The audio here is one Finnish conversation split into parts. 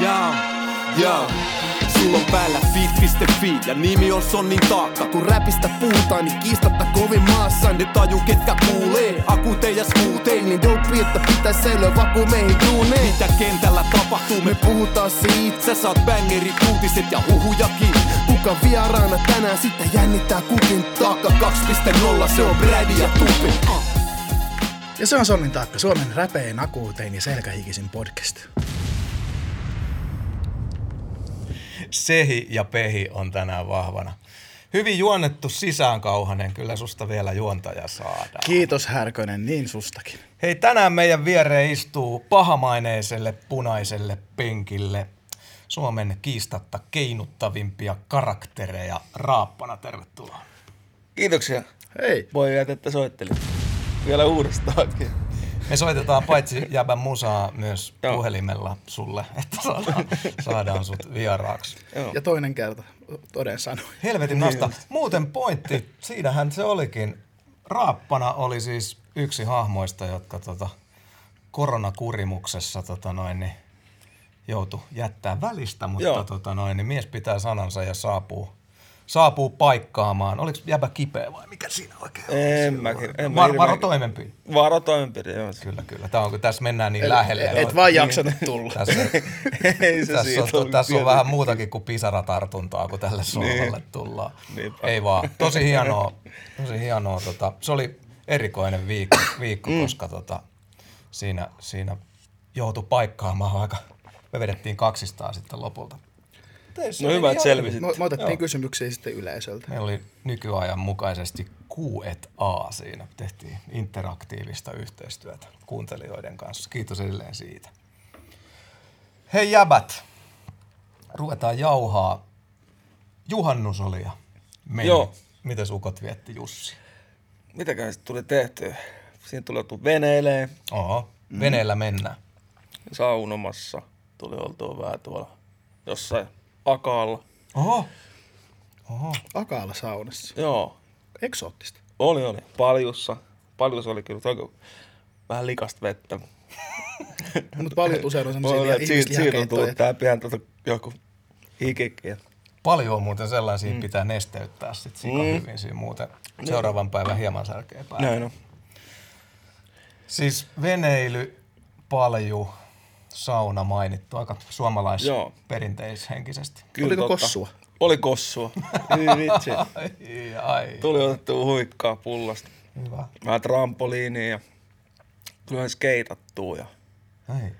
Jaa, jaa. Sulla on päällä fit.fi ja nimi on Sonnin taakka. Kun räpistä puhutaan, niin kiistatta kovin maassa. Ne taju ketkä kuulee, akutei ja skuutei. Niin dope, että pitäis säilyä vaku meihin duuneen. Mitä kentällä tapahtuu, me puhutaan siitä. Sä saat bangerit, uutiset ja huhujakin. Kuka vieraana tänään, sitten jännittää kukin taakka 2.0, se on Brady ja Tupi. Ja se on Sonnin taakka, Suomen räpein, akuutein ja selkähikisin podcast. Sehi ja Pehi on tänään vahvana. Hyvin juonnettu sisäänkauhanen, kyllä susta vielä juontaja saadaan. Kiitos Härkönen, niin sustakin. Hei, tänään meidän viereen istuu pahamaineiselle punaiselle penkille Suomen kiistatta keinuttavimpia karaktereja Raappana. Tervetuloa. Kiitoksia. Hei. Voi että soittelit. Vielä uudestaankin. Me soitetaan paitsi jäbän musaa myös Joo. puhelimella sulle, että saadaan, saadaan sut vieraaksi. Joo. Ja toinen kerta, toden sanoin. Helvetin nasta. Muuten pointti, siinähän se olikin. Raappana oli siis yksi hahmoista, jotka tota, koronakurimuksessa tota noin, niin, joutui jättää välistä, mutta Joo. tota noin, niin mies pitää sanansa ja saapuu, saapuu paikkaamaan. Oliko jäbä kipeä vai mikä siinä oikein? En mäkin. En mä Var, varo toimenpide. Varo toimenpide, joo. Kyllä, kyllä. Tämä on, kun tässä mennään niin lähelle. Et, et vaan jaksanut tulla. Tässä, Ei se tässä, on, ole tässä on vähän muutakin kuin pisaratartuntaa, kun tälle sohvalle tullaan. Niinpä. Ei vaan. Tosi hienoa. Tosi hienoa tota, se oli erikoinen viikko, viikko mm. koska tota, siinä, siinä joutui paikkaamaan aika. Me vedettiin kaksistaan sitten lopulta. No hyvä, että selvisit. Me, me otettiin kysymyksiä sitten yleisöltä. Meillä oli nykyajan mukaisesti Q&A siinä. Tehtiin interaktiivista yhteistyötä kuuntelijoiden kanssa. Kiitos edelleen siitä. Hei jäbät, ruvetaan jauhaa. Juhannus oli ja meni. Joo. Miten ukot vietti Jussi? Mitäkään sitten tuli tehtyä? Siinä tuli oltu veneilee, Oho, veneellä mennään. saunomassa. Tuli oltua vähän tuolla jossain akaalla. Oho, oho. Akaalla saunassa. Joo, Eksoottista. oli oli. Paljussa. Paljussa oli kyllä toki vähän likasta vettä. Mutta paljon usein on semmoisia siitä, siitä on tullut tää pian tota joku hikikin. Paljon on muuten sellaisia, mm. pitää nesteyttää sit sika Mm. hyvin siinä muuten. Seuraavan päivän hieman särkeä päälle. Näin on. Siis veneily, palju, sauna mainittu, aika suomalais Joo. perinteishenkisesti. Kyllä Oliko totta. kossua? Oli kossua. Hyi vitsi. Ai, ai. Tuli otettua huikkaa pullasta. Hyvä. Vähän trampoliinia ja vähän skeitattua. Ja, Ei.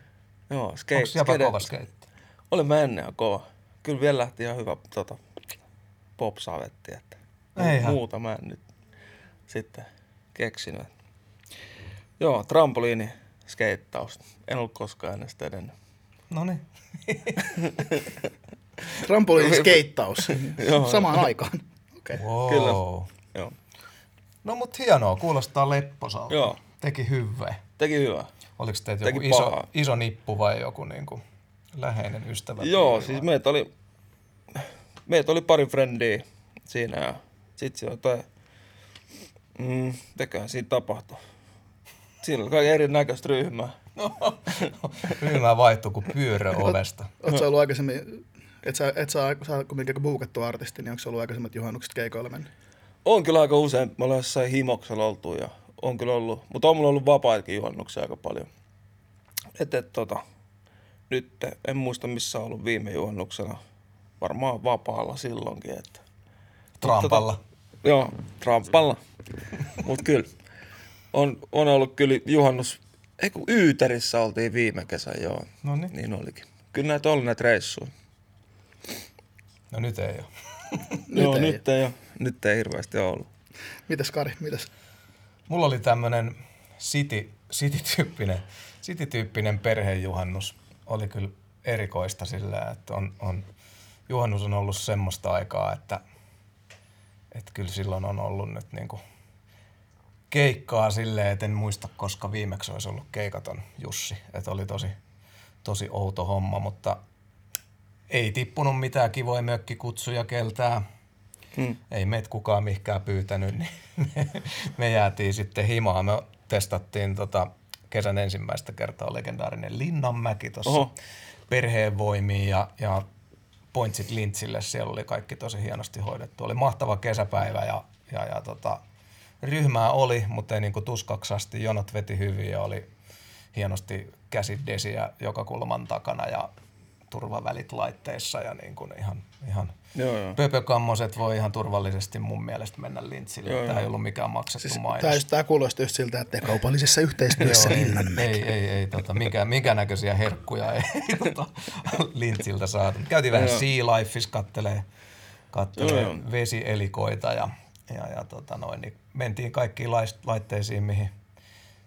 joo, skate, Onko skate- kova skeitti? Oli mä ennen kova. Kyllä vielä lähti ihan hyvä tota, popsavetti. Että Eihän. muuta mä en nyt sitten keksinyt. Joo, trampoliini, skeittaus. En ollut koskaan ennen sitä edennyt. No niin. Trampoliin skeittaus. Samaan aikaan. Okei. Okay. Wow. Kyllä. Joo, No mut hienoa, kuulostaa lepposalta. Joo. Teki hyvää. teki hyvä. Oliko teitä joku iso, pahaa. iso nippu vai joku niinku läheinen ystävä? Joo, siis meitä oli, meitä oli pari frendiä siinä ja sit se jotain, mm, siinä tapahtui. Siinä oli kaiken erinäköistä ryhmää. Ryhmä vaihtui kuin pyörä ovesta. Oletko sä ollut aikaisemmin, et sä, et sä, sä oot kuitenkin buukattu artisti, niin onko se ollut aikaisemmat juhannukset keikoilla mennyt? On kyllä aika usein, me ollaan jossain himoksella oltu ja on kyllä ollut, mutta on mulla ollut vapaitakin juhannuksia aika paljon. Et, et, tota, nyt en muista missä on ollut viime juhannuksena, varmaan vapaalla silloinkin. Että. Trampalla. Joo, trampalla. Mut kyllä, on, on ollut kyllä juhannus, ei kun Yyterissä oltiin viime kesän, joo. No niin. Niin olikin. Kyllä näitä oli näitä reissuja. No nyt ei ole. Nyt joo, ei nyt ei, ole, nyt ei hirveästi ole ollut. Mitäs Kari, mitäs? Mulla oli tämmönen city, city-tyyppinen, city-tyyppinen perhejuhannus. Oli kyllä erikoista sillä, että on, on, juhannus on ollut semmoista aikaa, että, että kyllä silloin on ollut nyt niinku keikkaa silleen, että en muista, koska viimeksi olisi ollut keikaton Jussi. Että oli tosi, tosi outo homma, mutta ei tippunut mitään kivoja mökkikutsuja keltään. Hmm. Ei meitä kukaan mihinkään pyytänyt, niin me, me jäätiin sitten himaan. Me testattiin tota kesän ensimmäistä kertaa legendaarinen Linnanmäki tuossa perheenvoimiin ja, ja pointsit Lintsille. Siellä oli kaikki tosi hienosti hoidettu. Oli mahtava kesäpäivä ja, ja, ja tota, ryhmää oli, mutta ei niinku tuskaksasti. Jonot veti hyvin ja oli hienosti käsidesiä joka kulman takana ja turvavälit laitteissa ja niin kuin ihan, ihan Joo, joo. pöpökammoset voi ihan turvallisesti mun mielestä mennä lintsille. Joo, Tämä ei ollut mikään maksettu Siis, mainos. tämä, tämä kuulostaa just siltä, että kaupallisessa yhteistyössä Joo, ei, ei, ei, ei tota, minkä, minkä näköisiä herkkuja ei tota, Lintsiltä saatu. Käytiin vähän Joo. Sea Lifeissa kattelee, kattelee vesielikoita ja, ja, ja tota noin, niin mentiin kaikkiin laitteisiin, mihin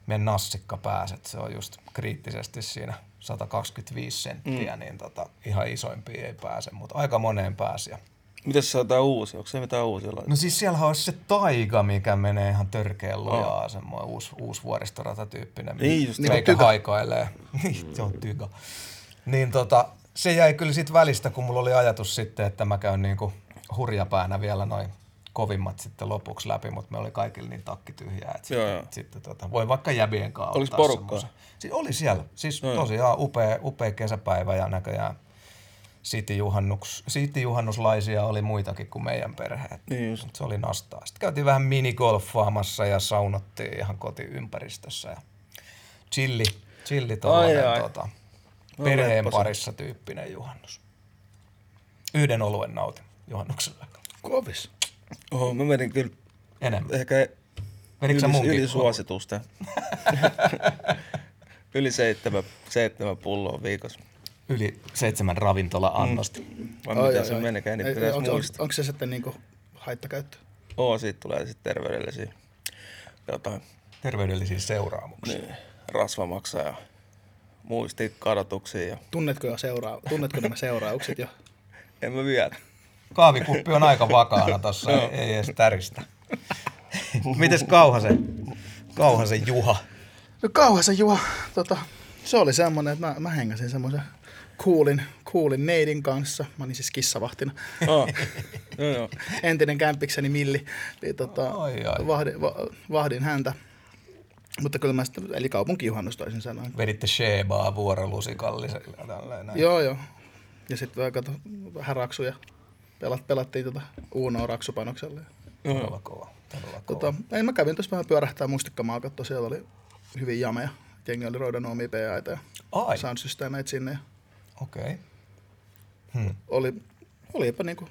meidän nassikka pääset. Se on just kriittisesti siinä 125 senttiä, mm. niin tota, ihan isoimpiin ei pääse, mutta aika moneen pääsi. Ja Mitäs se on tää uusi? Onko se mitään uusia laitteita? No siis siellä olisi se taiga, mikä menee ihan törkeän lujaa, oh. semmoinen uusi, uusi vuoristoratatyyppinen. Niin just, niin meikä tyka. haikailee. Niin, se on tyka. Niin tota, se jäi kyllä sit välistä, kun mulla oli ajatus sitten, että mä käyn niinku hurjapäänä vielä noin kovimmat sitten lopuksi läpi, mutta me oli kaikilla niin takki tyhjää, että Joo, sitten, joo. sitten tota, voi vaikka jäbien kanssa Olis ottaa porukkaa? Siis oli siellä. Siis joo. tosiaan upea, upea kesäpäivä ja näköjään City-juhannus, City-juhannuslaisia oli muitakin kuin meidän perhe. Niin just. Se oli nastaa. Sitten käytiin vähän minigolfaamassa ja saunottiin ihan kotiympäristössä. Ja chilli, chilli Ai, tollanen, ai. tota, No, perheen lepposa. parissa tyyppinen juhannus. Yhden oluen nautin juhannuksella. Kovis. Oho, mä menin kyllä Enemmän. ehkä Menikö yli, munkin? yli suositusta. yli seitsemän, seitsemän pulloa viikossa. Yli seitsemän ravintola-annosta. Mm. Vai mitä se menikään, niin pitäisi onko, onko, muistaa. onko, se sitten niinku haittakäyttö? Oo, siitä tulee sitten terveydellisiä jotain Terveydellisiä seuraamuksia. niin, rasvamaksaa ja muistikadotuksia. Ja... Tunnetko, jo seuraa, tunnetko nämä seuraukset jo? En mä vielä. Kahvikuppi on aika vakaana tossa, ei, ei edes täristä. Mites Kauhasen, Kauhasen Juha? No kauhean Juha, tota, se oli semmoinen, että mä, mä hengäsin semmoisen kuulin, kuulin neidin kanssa. Mä olin siis kissavahtina. Oh. joo, joo. Entinen kämpikseni Milli. Niin, tota, Ai, ai. Vahdin, va, vahdin häntä. Mutta kyllä mä sitten, eli kaupunkijuhannus toisin sanoen. Veditte Shebaa vuorolusikallisella näin. Joo, joo. Ja sitten vähän, kato, vähän raksuja. Pelat, pelattiin tota Unoa raksupanoksella. Todella kova. Todella kova. Tota, ei, mä kävin tuossa vähän pyörähtää mustikkamaa, katso, siellä oli hyvin jameja. Jengi oli roidannut omia PAita ja Ai, soundsysteemeitä sinne. Ja okei. Okay. Hmm. oli, olipa niinku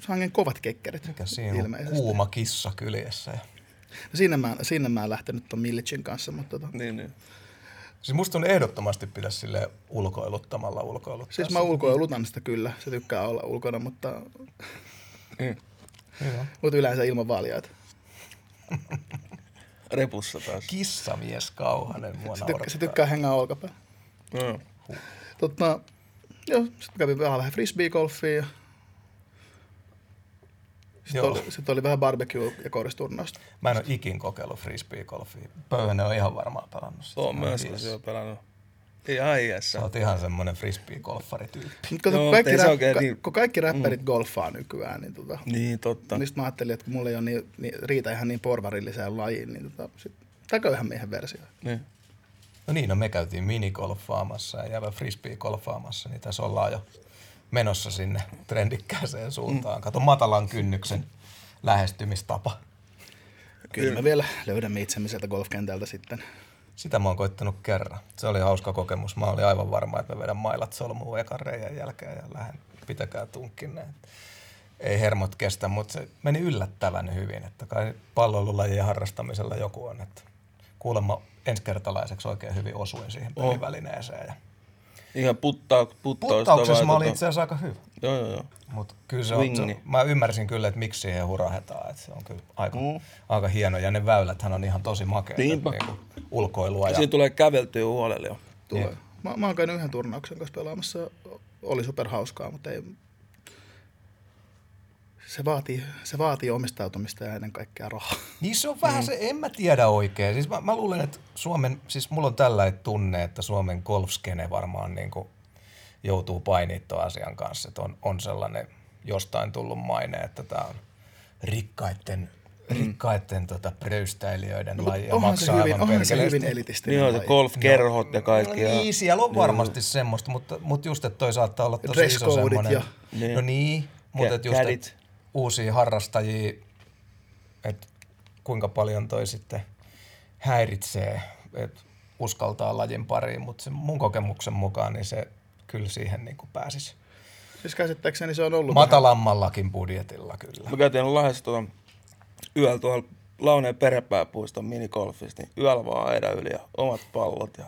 sangen kovat kekkerit Mikä siinä on ilmeisesti. kuuma kissa kyljessä. No Sinne mä, sinne mä en lähtenyt ton Millicin kanssa, mutta tota, Niin, niin. Siis musta on ehdottomasti pitäisi sille ulkoiluttamalla ulkoiluttaa. siis mä ulkoilutan sitä kyllä, se tykkää olla ulkona, mutta, Mm. Joo. mutta yleensä ilman valjaita. Repussa taas. Kissamies Kauhanen mua Se, tykkää, se tykkää hengaa olkapäällä. Joo. Tota, joo, sitten kävin vähän, vähän frisbee-golfia ja sitten Joo. oli, sit oli vähän barbecue- ja koristurnausta. Mä en ole ikin kokeillut frisbee-golfia. Pöyhönen on ihan varmaan pelannut sitä. Oon myös se on pelannut. Ihan iässä. Sä oot ihan semmonen frisbee-golfarityyppi. Mutta kato, kun, kaikki rap, ka, niin- kun kaikki räppärit golfaa nykyään, niin, tota, Niin, totta. niin sit mä ajattelin, että kun mulla ei ole niin, niin, riitä ihan niin porvarilliseen lajiin, niin tota, sit, täköhän miehen versio. Niin. No niin, no me käytiin minigolfaamassa ja jävä frisbee-golfaamassa, niin tässä ollaan jo menossa sinne trendikkääseen suuntaan. Kato matalan kynnyksen lähestymistapa. Kyllä me vielä löydämme itsemme sieltä golfkentältä sitten. Sitä mä oon koittanut kerran. Se oli hauska kokemus. Mä olin aivan varma, että mä vedän mailat solmuun ekan reijän jälkeen ja lähden pitäkää tunkkinne. Ei hermot kestä, mutta se meni yllättävän hyvin. Että kai palloilulajien harrastamisella joku on. Että kuulemma ensikertalaiseksi oikein hyvin osuin siihen Oh. pelivälineeseen. Ja Ihan puttaa, puttausta puttauksessa mä olin tota- itse asiassa aika hyvä. Joo, joo, joo. Mutta kyllä se on, se, mä ymmärsin kyllä, että miksi siihen hurahetaan. Että se on kyllä aika, Mm. aika hieno. Ja ne väyläthän on ihan tosi makeita. Niinpä. Niin ulkoilua. Ja, Siinä tulee käveltyä huolella jo. Tulee. Jep. Mä, mä oon käynyt yhden turnauksen kanssa pelaamassa. Oli super hauskaa, mutta ei... Se vaatii, se vaatii omistautumista ja ennen kaikkea rahaa. Niin se on vähän mm. se, en mä tiedä oikein. Siis mä, mä luulen, että Suomen, siis mulla on tällainen tunne, että Suomen golfskene varmaan niin kuin joutuu painimaan tuon asian kanssa. Että on, on sellainen jostain tullut maine, että tämä on rikkaiden, rikkaiden tota, pröystäilijöiden laji ja se maksaa hyvin, aivan onhan se hyvin elitistinen Niin on se golfkerhot ja kaikki. No ja- niin, siellä on varmasti semmoista, mutta, mutta just, että toi saattaa olla tosi iso semmoinen. ja- Niin. No niin, mutta Kä- et just, kädit. Uusia harrastajia, että kuinka paljon toi sitten häiritsee, että uskaltaa lajin pariin, mutta se mun kokemuksen mukaan niin se kyllä siihen niin kuin pääsisi. Siis käsittääkseni se on ollut vähän- Matalammallakin budjetilla kyllä. Me käytiin Lahdessa tuota, yöllä tuolla Launeen perepääpuiston minigolfissa, niin yöllä vaan aina yli ja omat pallot ja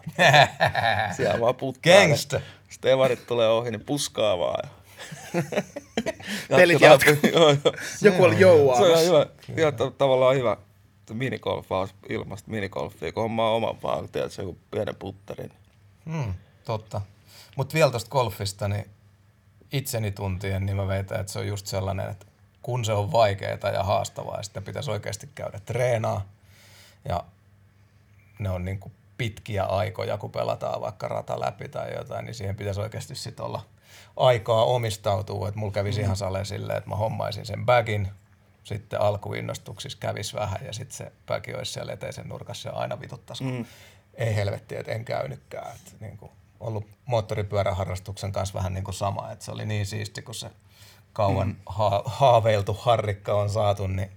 siellä vaan putkaa. Gangsta. Sitten evarit tulee ohi, niin puskaa vaan. Ja... Pelit jatkuu. Joo, joo. Joku oli Se on hyvä, ihan ta- tavallaan hyvä minigolfaus ilmasta minigolfia, kun hommaa oman vaan, kun tiedät, se joku pienen putterin. Hmm, totta. Mutta vielä tuosta golfista, niin itseni tuntien, niin mä veitän, että se on just sellainen, että kun se on vaikeaa ja haastavaa, ja sitten pitäisi oikeasti käydä treenaa, ja ne on niin kuin pitkiä aikoja, kun pelataan vaikka rata läpi tai jotain, niin siihen pitäisi oikeasti sitten olla aikaa omistautua. Että mulla kävisi ihan sale silleen, että mä hommaisin sen bagin, sitten alkuinnostuksissa kävis vähän ja sitten se bagi olisi siellä eteisen nurkassa ja aina vituttaisi, Mm. ei helvetti, että en käynytkään. Et niin kuin ollut moottoripyöräharrastuksen kanssa vähän niin kuin sama, että se oli niin siisti, kun se kauan mm. ha- haaveiltu harrikka on saatu, niin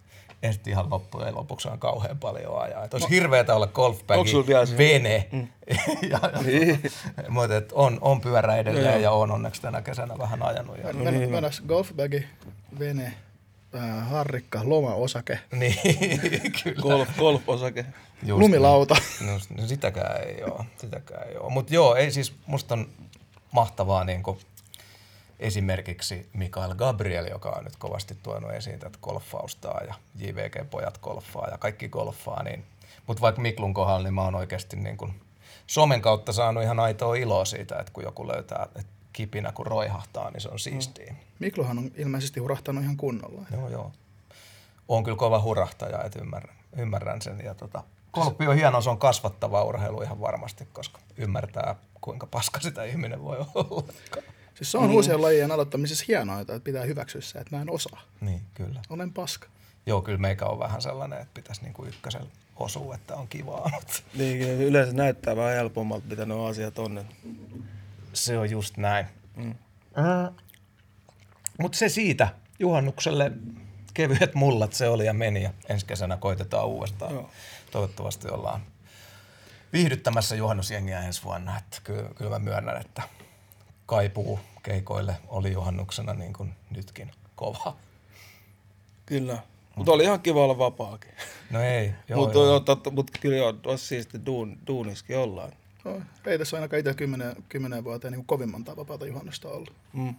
ehti ihan loppujen lopuksi on kauhean paljon ajaa. Et olisi hirveetä olla golfbagi, vene. Mm. ja, ja, Niin. mutta et on, on pyörä edelleen Joo. ja on onneksi tänä kesänä vähän ajanut. Ja, Men, men, menas golfbagi, vene, äh, harrikka, lomaosake, niin, kyllä. Golf, golf-osake. Just lumilauta. Niin. No, no sitäkään ei ole, sitäkään ei ole. Mutta joo, ei siis, musta on mahtavaa niin esimerkiksi Mikael Gabriel, joka on nyt kovasti tuonut esiin tätä golfaustaa ja JVG-pojat golfaa ja kaikki golfaa, niin mutta vaikka Miklun kohdalla, niin mä oon oikeasti niin kuin somen kautta saanut ihan aitoa iloa siitä, että kun joku löytää että kipinä, kun roihahtaa, niin se on siistiä. Mm. Mikluhan on ilmeisesti hurahtanut ihan kunnolla. Joo, joo. Oon kyllä kova hurahtaja, että ymmärrän, ymmärrän sen. Ja tota, golfi on hieno, se on kasvattava urheilu ihan varmasti, koska ymmärtää, kuinka paska sitä ihminen voi olla. Siis se on mm. uusien lajien aloittamisessa hienoa, että pitää hyväksyä se, että mä en osaa. Niin, kyllä. Olen paska. Joo, kyllä meikä on vähän sellainen, että pitäisi niinku ykkösellä osua, että on kivaa, mutta Niin, yleensä näyttää vähän helpommalta, mitä nuo asiat on. se on just näin. Mm. Mutta se siitä. Juhannukselle kevyet mullat se oli ja meni ja ensi kesänä koitetaan uudestaan. Joo. Toivottavasti ollaan viihdyttämässä juhannusjengiä ensi vuonna. Että kyllä, kyllä mä myönnän, että kaipuu keikoille oli juhannuksena niin kuin nytkin kova. Kyllä. Mutta oli ihan kiva olla vapaakin. No ei, Mutta joo. mut, mut kyllä joo, olisi siisti duun, duuniskin ollaan. No, ei tässä ainakaan itse kymmenen, kymmenen vuoteen niin kovin monta vapaata juhannusta ollut. Mm.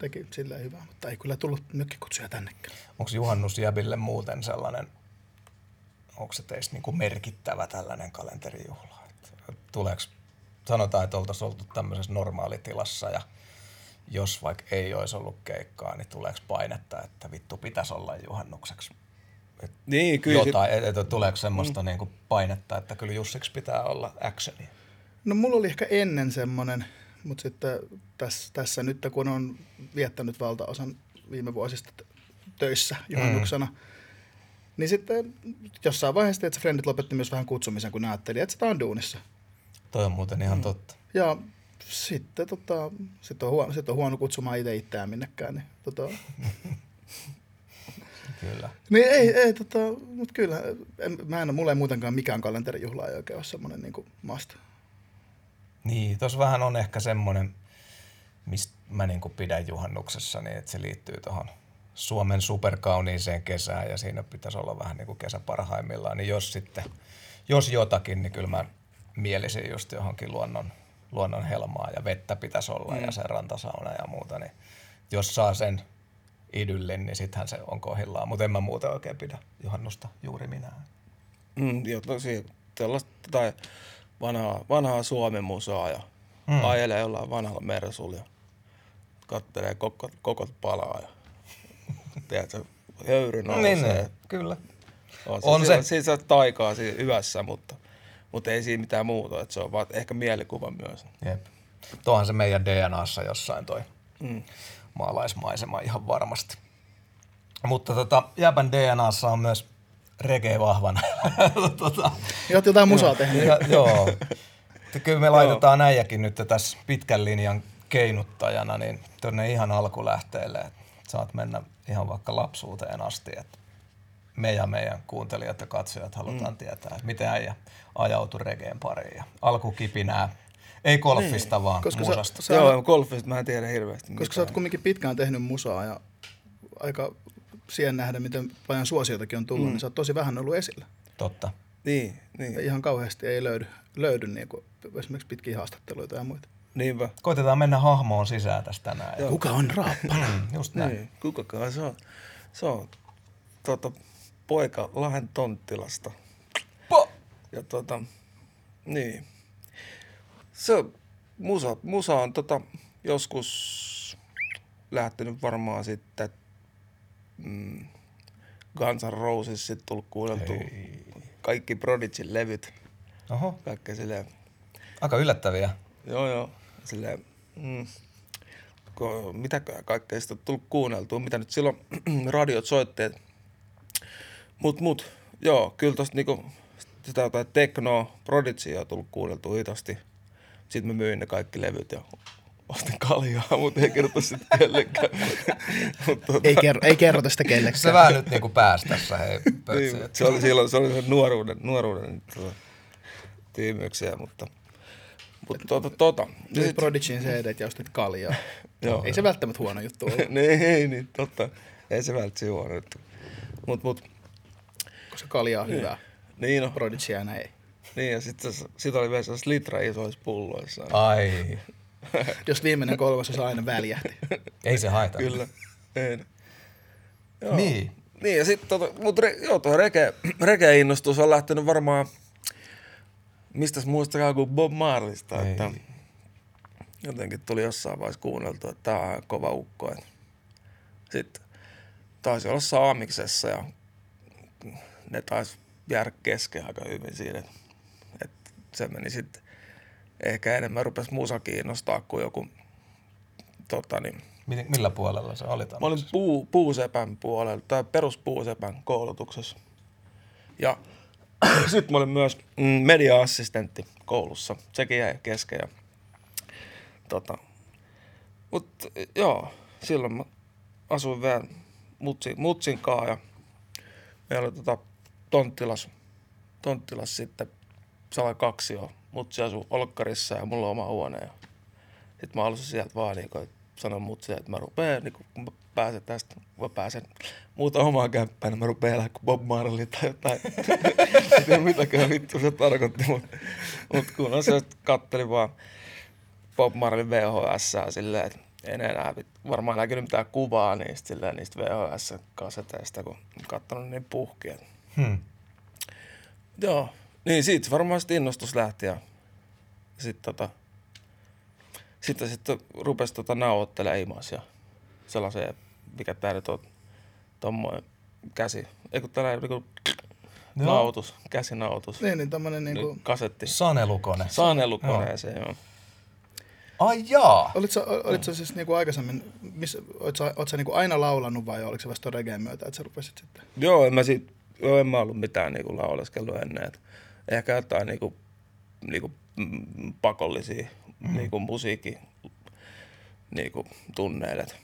Teki silleen hyvää, mutta ei kyllä tullut mökkikutsuja tännekään. Onko juhannusjäbille muuten sellainen, onko se teistä niin kuin merkittävä tällainen kalenterijuhla? Tuleeko, sanotaan, että oltaisiin oltu tämmöisessä normaalitilassa ja jos vaikka ei olisi ollut keikkaa, niin tuleeko painetta, että vittu pitäisi olla juhannukseksi? Et Niin, kyllä. jotain, et, et, tuleeko semmoista mm. niin painetta, että kyllä Jussiksi pitää olla actionia? No mulla oli ehkä ennen semmoinen, mutta sitten tässä, tässä nyt kun on viettänyt valtaosan viime vuosista töissä juhannuksena, mm. niin sitten jossain vaiheessa että frendit lopetti myös vähän kutsumisen, kun näytteli, että sitä on duunissa. Toi on muuten ihan totta. Ja sitten tota, sit on, huono, sit on huono kutsumaan itse itseään minnekään. Niin, tota, Kyllä. niin ei, ei tota, mutta kyllä, en, mä en, mulla ei muutenkaan mikään kalenterijuhla ei oikein ole semmoinen niin must. Niin, tuossa vähän on ehkä semmoinen, mistä mä niinku pidän juhannuksessa, niin että se liittyy tuohon Suomen superkauniiseen kesään ja siinä pitäisi olla vähän niin kuin kesä parhaimmillaan. Niin jos sitten, jos jotakin, niin kyllä mä mielisin just johonkin luonnon, luonnon helmaa ja vettä pitäisi olla mm. ja se rantasauna ja muuta. Niin jos saa sen idyllin, niin sittenhän se on kohdillaan. Mutta en mä muuten oikein pidä juhannusta juuri minä. Mm, joo, tosi tällaista tai vanhaa, vanhaa Suomen musaa ja Mm. ajelee jollain vanhalla mersulla ja kattelee koko, koko palaa ja tiedätkö, höyry nousee. Niin, niin, kyllä. On se, On se. se. Siinä saa taikaa siinä hyvässä, mutta, mutta ei siinä mitään muuta. Että se on vaan ehkä mielikuva myös. Jep. Tuohan se meidän DNAssa jossain toi Mm. maalaismaisema ihan varmasti. Mutta tota, Jäbän DNAssa on myös reggae vahvana. tota, Ja oot jotain musaa tehnyt. ja, joo. Että Kyllä me laitetaan äijäkin nyt tässä pitkän linjan keinuttajana niin tuonne ihan alkulähteelle. että Saat mennä ihan vaikka lapsuuteen asti. Että me ja meidän kuuntelijat ja katsojat halutaan mm. tietää, että miten äijä ajautui regeen pariin. Ja alkukipinää, ei golfista niin, vaan koska sä- musasta. sä- Joo, golfista mä en tiedä hirveästi. Koska sä oot kumminkin pitkään tehnyt musaa ja aika siihen nähden, miten paljon suosiotakin on tullut, mm. niin sä oot tosi vähän ollut esillä. Totta. Niin, niin. Ja ihan kauheasti ei löydy, löydy niin kuin esimerkiksi pitkiä haastatteluita ja muita. Niinpä. Koitetaan mennä hahmoon sisään tästä tänään. Ja, Kuka on Raappa? Mm, just näin. Niin, kukakaan se on. Se on tuota, poika Lahden Tonttilasta. Ja tota, niin. Se musa, musa on tota, joskus lähtenyt varmaan sitten mm, Guns N' Roses sitten tullut kuunneltua. Kaikki Prodigyn levyt. Oho, Kaikkea silleen, aika yllättäviä. joo joo, silleen, mm, ko, mitä kaikkea sitä tullut kuunneltua, mitä nyt silloin radiot soitteet. Mut, mut, joo, kyllä tosta niinku sitä jotain teknoa, Prodigia on tullut kuunneltua hitaasti. Sitten mä myin ne kaikki levyt ja ostin kaljaa, mutta ei kerrota sitten kellekään. Mut tota, ei, kerro, ei kerrota sitä Se kellekään. vähän nyt niinku pääsi tässä, hei, niin, se oli silloin, se oli se nuoruuden, nuoruuden tota, tiimyksiä, mutta, mutta tota, tota. Ja Nyt sit- Prodigin CD ja ostit kaljaa. Joo. Ei se välttämättä huono juttu ole, niin, ei, niin, totta. Ei se välttämättä huono juttu. Mut, mut, koska kalja on hyvä. Niin no. Prodigy aina ei. Niin, ja sitten sit oli vielä sellaisia litra isoissa pulloissa. Ai, Jos viimeinen kolmasosa aina väljähti. ei se haita. Kyllä. Ei. Joo. Niin. Niin, ja sitten tota, mut re, joo, tuo rege, rege-innostus on lähtenyt varmaan, mistäs muistakaa kuin Bob Marlista, Ei. että jotenkin tuli jossain vaiheessa kuunneltu, että tää on kova ukko. et. Sitten taisi olla Saamiksessa ja ne taisi jäädä kesken aika hyvin siinä. Et, et se meni sitten ehkä enemmän rupesi musa kiinnostaa kuin joku tota niin, Miten- Millä puolella se oli Mä olin puu, puusepän puolella, tai peruspuusepän koulutuksessa. Ja sitten mä olin myös mm, media-assistentti koulussa. Sekin jäi kesken. Ja, tota, mut joo, silloin mä asuin vielä mutsin, mutsin kaa ja meillä oli tota, Tonttilas, Tonttilas sitten sala kaksi jo. Mutsi asui Olkkarissa ja mulla on oma huone. Ja sitten mä halusin sieltä vaan niin kuin, sanoa mutsi, että mä rupean, niin kun mä pääsen tästä, mä pääsen muuta omaa kämppään, niin mä rupean elää kuin Bob Marley tai jotain. en tiedä mitäkään vittu se tarkoitti, mutta mut kun on se, kattelin vaan Bob Marley VHS silleen, että en enää varmaan näkynyt mitään kuvaa niistä, silleen, niistä VHS-kaseteista, kun katsonut niin puhkia. Hmm. Joo, niin siitä varmaan sitten innostus lähti ja sitten tota, sitten sitten rupesi tota nauhoittelemaan imas ja sellaiseen, mikä tää nyt on, tommoinen käsi, ei kun tällainen niinku Joo. nautus, käsinautus, Niin, niin tämmönen niin, niinku... kasetti. Sanelukone. Sanelukoneeseen, joo. Ai jaa. Olit sä, olit sä siis niinku aikaisemmin, missä, oot sä, oot sä niinku aina laulanut vai oliko se vasta reggaen myötä, että sä rupesit sitten? Joo, en mä siitä, joo, en mä ollut mitään niinku lauleskellut ennen. Et ehkä jotain niinku, niinku mm, pakollisia mm. niinku musiikki niinku tunneilet.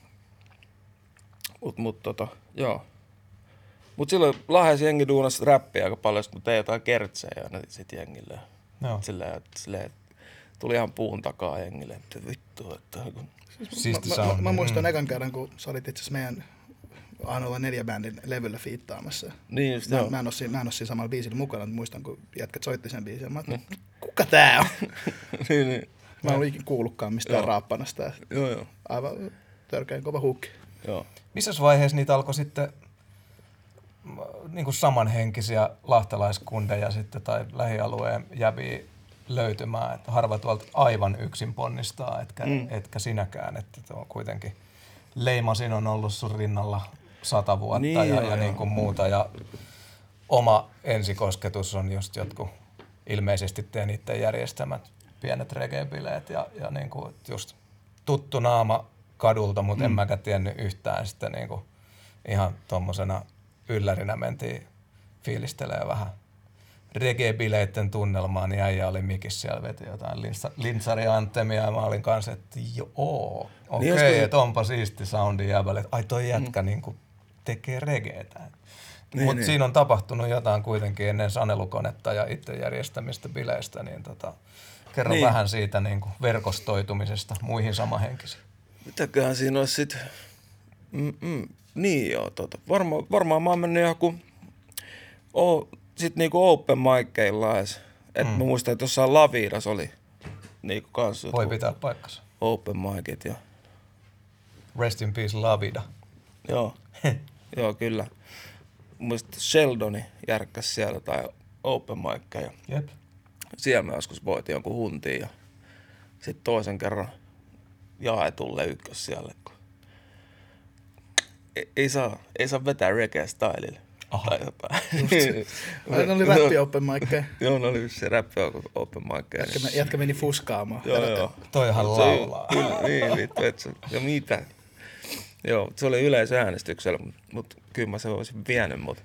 Mut, mut tota, joo. Mut silloin Lahdessa jengi duunasi räppiä aika paljon, sit kun tein jotain kertsejä aina sit jengille. Joo. Silleen, silleen, et tuli ihan puun takaa jengille, että vittu, että kun- Siisti mä, mä, mä, muistan ekan kerran, kun sä olit itse asiassa meidän Ainoalla neljä bändin levyllä fiittaamassa. niin just Mä, joo. mä, en ole siinä, mä en ole siinä samalla biisillä mukana, mutta muistan, kun jätkät soitti sen biisin. Mä ajattelin, kuka tää on? niin, niin. Mä en ollut ikinä kuullutkaan mistään Joo. raappanasta. Joo, joo. Aivan törkeän kova hukki. joo. Missä vaiheessa niitä alkoi sitten niin kuin samanhenkisiä lahtelaiskundeja sitten tai lähialueen jäviä löytymään, että harva tuolta aivan yksin ponnistaa, etkä, mm. Mm. etkä sinäkään, että on kuitenkin leimasin on ollut sun rinnalla sata vuotta Niin ja, joo, ja joo. niin kuin muuta ja oma ensikosketus on just jotkut ilmeisesti teen itse järjestämät pienet reggae-bileet ja, ja niin kuin just tuttu naama kadulta, mutta mm. en mäkään tiennyt yhtään sitten niin kuin ihan tommosena yllärinä mentiin fiilistelee vähän reggae-bileitten tunnelmaa, niin äijä oli mikissä siellä veti jotain linsari-antemia ja mä olin kanssa, että joo, okei, okay, niin että onpa siisti soundi jäbälle, ai toi jätkä mm. niin tekee reggaetä. Niin, Mutta niin. siinä on tapahtunut jotain kuitenkin ennen sanelukonetta ja itse järjestämistä bileistä, niin tota, kerro niin. vähän siitä niin kuin verkostoitumisesta muihin samahenkisiin. Mitäköhän siinä olisi sitten, Mm-mm. niin joo, tota. Varma, varmaan mä oon mennyt joku, oh, sit niinku open mickeilla edes. Et mm. mä muistan, että jossain Lavidas oli niinku kanssa. Voi pitää paikkansa. Open micit ja... Rest in peace Lavida. Joo, joo kyllä. Muistan Sheldoni järkkäs siellä tai open mickeja. Jep. Siellä mä joskus voitin jonkun huntiin ja sitten toisen kerran jaetulle ykkös siellä. Kun ei, ei, saa, ei saa vetää reggae stylille. Aha. Tai jotain. ne oli räppi open mickeja. joo, ne oli se räppi open mickeja. Jätkä, jätkä meni fuskaamaan. joo, joo. Toihan laulaa. Kyllä, niin, vittu, et ja mitä. Joo, se oli yleisöäänestyksellä, mutta kyllä mä se olisin vienyt, mutta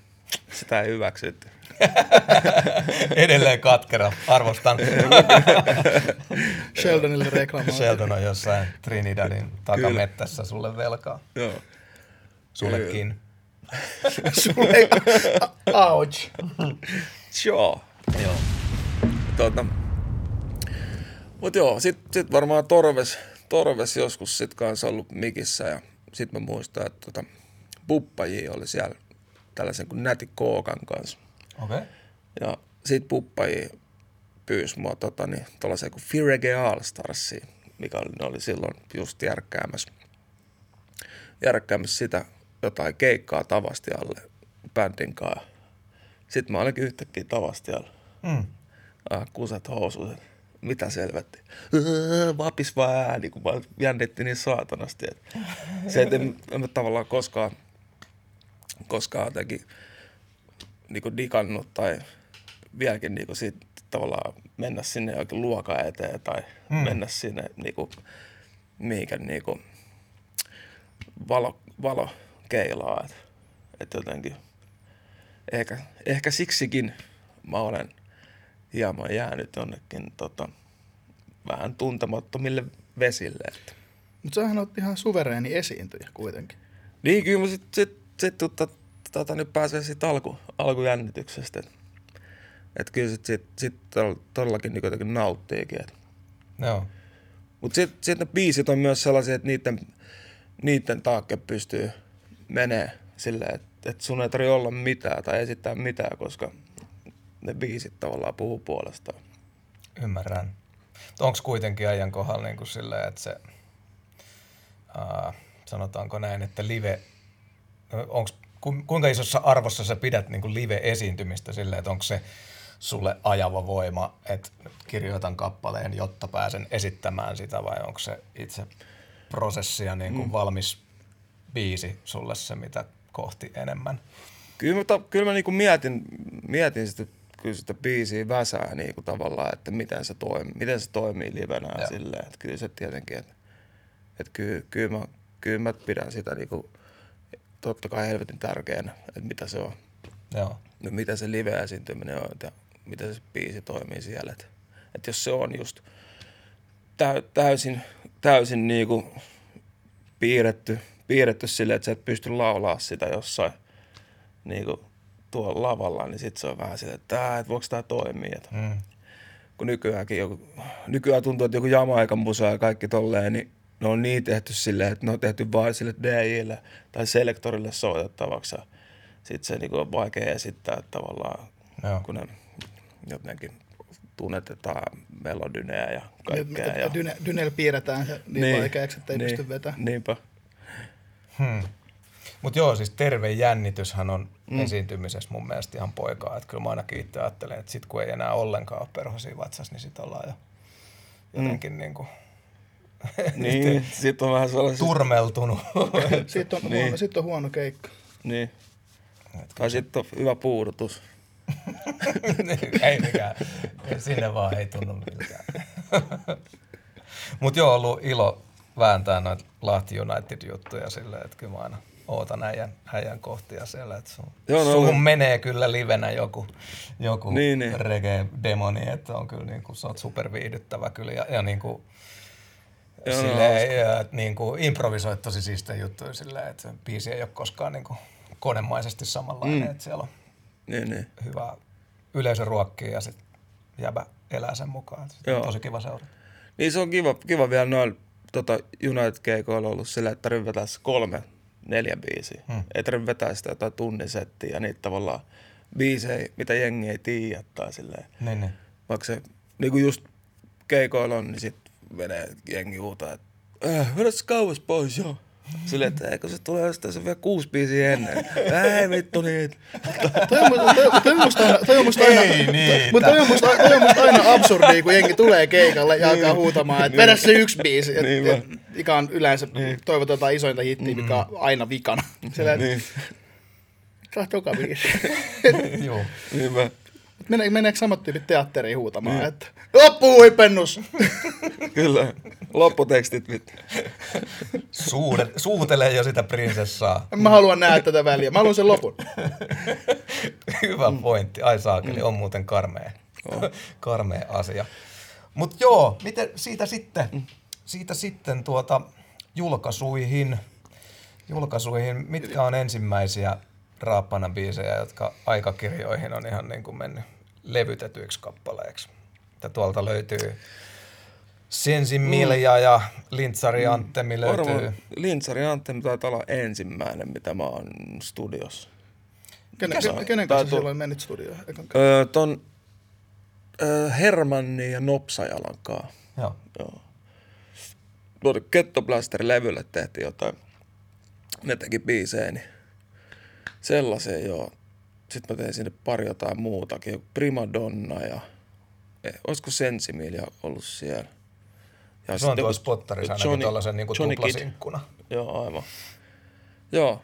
sitä ei hyväksytty. Edelleen katkera, arvostan. Sheldonille reklamointi. Sheldon on jossain Trinidadin takamettässä sulle velkaa. Joo. Sullekin. Sulle, ouch. Joo. Joo. Tuota, mut joo, sit, sit varmaan Torves, Torves joskus sit kanssa ollut mikissä ja sit mä muistan, että tota, Puppaji oli siellä tällaisen kuin Näti Kookan kanssa. Okei. Okay. Ja sit Puppaji pyysi mua tota, niin, tuollaiseen kuin Firege All Starsiin, mikä oli, ne oli silloin just järkkäämässä, järkkäämässä sitä jotain keikkaa Tavastialle bändin kanssa. Sitten mä olinkin yhtäkkiä Tavastialla. Mm. Ah, kuset housut. Mitä selvätti? Öö, vapis vaan ääni, kun mä jännitti niin saatanasti. Että se, että en, en tavallaan koskaan, koskaan jotenkin niin digannut tai vieläkin niin siitä tavallaan mennä sinne jokin luokan eteen tai mm. mennä sinne niin kuin, mihinkä niin kuin, valo, valo keilaa. Että et jotenkin, ehkä, ehkä siksikin mä olen hieman jäänyt jonnekin tota, vähän tuntemattomille vesille. Että. Mutta sähän on ihan suvereeni esiintyjä kuitenkin. Niin, kyllä mä sitten sit, sit, tota, tota, nyt pääsee siitä alku, alkujännityksestä. Että et kyllä sitten sit, sit todellakin niin jotenkin nauttiikin. Et. Joo. Mutta sitten sit ne biisit on myös sellaisia, että niiden, niiden taakke pystyy – menee silleen, että, että sun ei tarvitse olla mitään tai esittää mitään, koska ne biisit tavallaan puhuu puolestaan. Ymmärrän. Onko kuitenkin ajan kohdalla niin kuin silleen, että se, ää, sanotaanko näin, että live, onks, ku, kuinka isossa arvossa sä pidät niin kuin live-esiintymistä silleen, että onko se sulle ajava voima, että kirjoitan kappaleen, jotta pääsen esittämään sitä vai onko se itse prosessia niin kuin mm. valmis biisi sulle se, mitä kohti enemmän? Kyllä mä, kyllä mä niinku mietin, mietin sitä, kyllä sitä biisiä väsää niinku tavallaan, että miten se, toimii, miten se toimii livenä ja silleen. Että kyllä se tietenkin, että, että kyllä, kyllä, mä, kyllä mä pidän sitä niinku, totta kai helvetin tärkeänä, että mitä se on. Joo. No, mitä se live-esiintyminen on ja miten se biisi toimii siellä. Että, että jos se on just täysin, täysin niinku piirretty – piirretty silleen, että sä et pysty laulaa sitä jossain niin kuin tuolla lavalla, niin sitten se on vähän silleen, että, että voiko tämä toimia. Mm. Kun nykyäänkin joku, nykyään tuntuu, että joku Jamaikan musa ja kaikki tolleen, niin ne on niin tehty silleen, että ne on tehty vain sille DJille tai selektorille soitettavaksi. Sitten se niin on vaikea esittää tavallaan, Joo. kun ne jotenkin tunnetetaan melodynejä ja kaikkea. Ja, ja, dyne, dynel piirretään se niin, niin vaikeaksi, että ei niin, pysty vetämään. Niinpä. Hmm. Mutta joo, siis terve jännityshän on mm. esiintymisessä mun mielestä ihan poikaa. Että kyllä mä ainakin itse ajattelen, että sit kun ei enää ollenkaan ole perhosia vatsas, niin sit ollaan jo jotenkin mm. niin kuin niin, sit on vähän sellaisesta... Turmeltunut. sitten on, niin. sit on huono keikka. Niin. Tai sitten on hyvä puudutus. ei mikään. Sinne vaan ei tunnu miltään. Mutta joo, ollut ilo vääntää noita Lahti United-juttuja silleen, että kyllä mä aina ootan äijän, äijän kohtia siellä. Että sun, Joo, no suhun oli- menee kyllä livenä joku, joku Niin, niin. reggae-demoni, että on kyllä niin kuin, sä oot superviihdyttävä kyllä ja, ja niin kuin, Joo, no, silleen, ja, niin kuin improvisoit tosi siistejä juttuja silleen, että biisi ei ole koskaan niin kuin konemaisesti samanlainen, mm. että siellä on Niin, niin. hyvä yleisö ruokkii ja sitten jäbä elää sen mukaan. On tosi kiva seurata. Niin se on kiva, kiva vielä noilla tota, United-keikoilla ollut sillä, että se kolme, neljä biisiä. Hmm. Ei tarvitse vetää sitä jotain tunnisettiä ja niitä tavallaan biisejä, mitä jengi ei tiedä tai silleen. Niin, niin. Vaikka se niin kuin just keikoilla on, niin sit menee jengi huutaa, että äh, vedä se kauas pois, joo. Silleen, että eikö se tulee sitä se vielä kuusi biisiä ennen. Ei vittu niitä. Toi on musta- aina, toi on musta aina, Ei niitä. mutta toi on musta, toi on musta aina absurdia, kun jengi tulee keikalle ja alkaa huutamaan, että vedä se yksi biisi, et, Niin et, mikä on yleensä toivotetaan isointa hittiä, mikä on aina vikana. Sillä, niin. Niin, Saa toka biisi. Joo. niin mä, Mene, meneekö samat tyypit teatteriin huutamaan, niin. että loppu huipennus! kyllä. Lopputekstit vittu. Suude, suutelee jo sitä prinsessaa. Mä haluan nähdä tätä väliä, mä haluan sen lopun. Hyvä pointti. Ai saakeli, on muuten karmea, karmea asia. Mutta joo, miten siitä sitten, siitä sitten tuota julkaisuihin, julkaisuihin, mitkä on ensimmäisiä Raappana biisejä, jotka aikakirjoihin on ihan niin kuin mennyt levytetyiksi kappaleiksi. Että tuolta löytyy Sensin Milja ja Lintsari Anttemi löytyy. Varmaan Lintsari Anttemi taitaa olla ensimmäinen, mitä mä oon studiossa. Kenen, kenen, kenen kanssa tuo- silloin menit studioon? Öö, ton öö, Hermanni ja Nopsajalan kaa. Joo. Joo. Tuolle Kettoblaster-levylle tehtiin jotain. Ne teki biisejä, niin sellaisen joo. Sitten mä tein sinne pari jotain muutakin. Prima Donna ja eh, olisiko Sensimilia ollut siellä. Ja Se on tuossa joku spotterissa ainakin Johnny- tuollaisen niin tuplasinkkuna. Joo, aivan. Joo.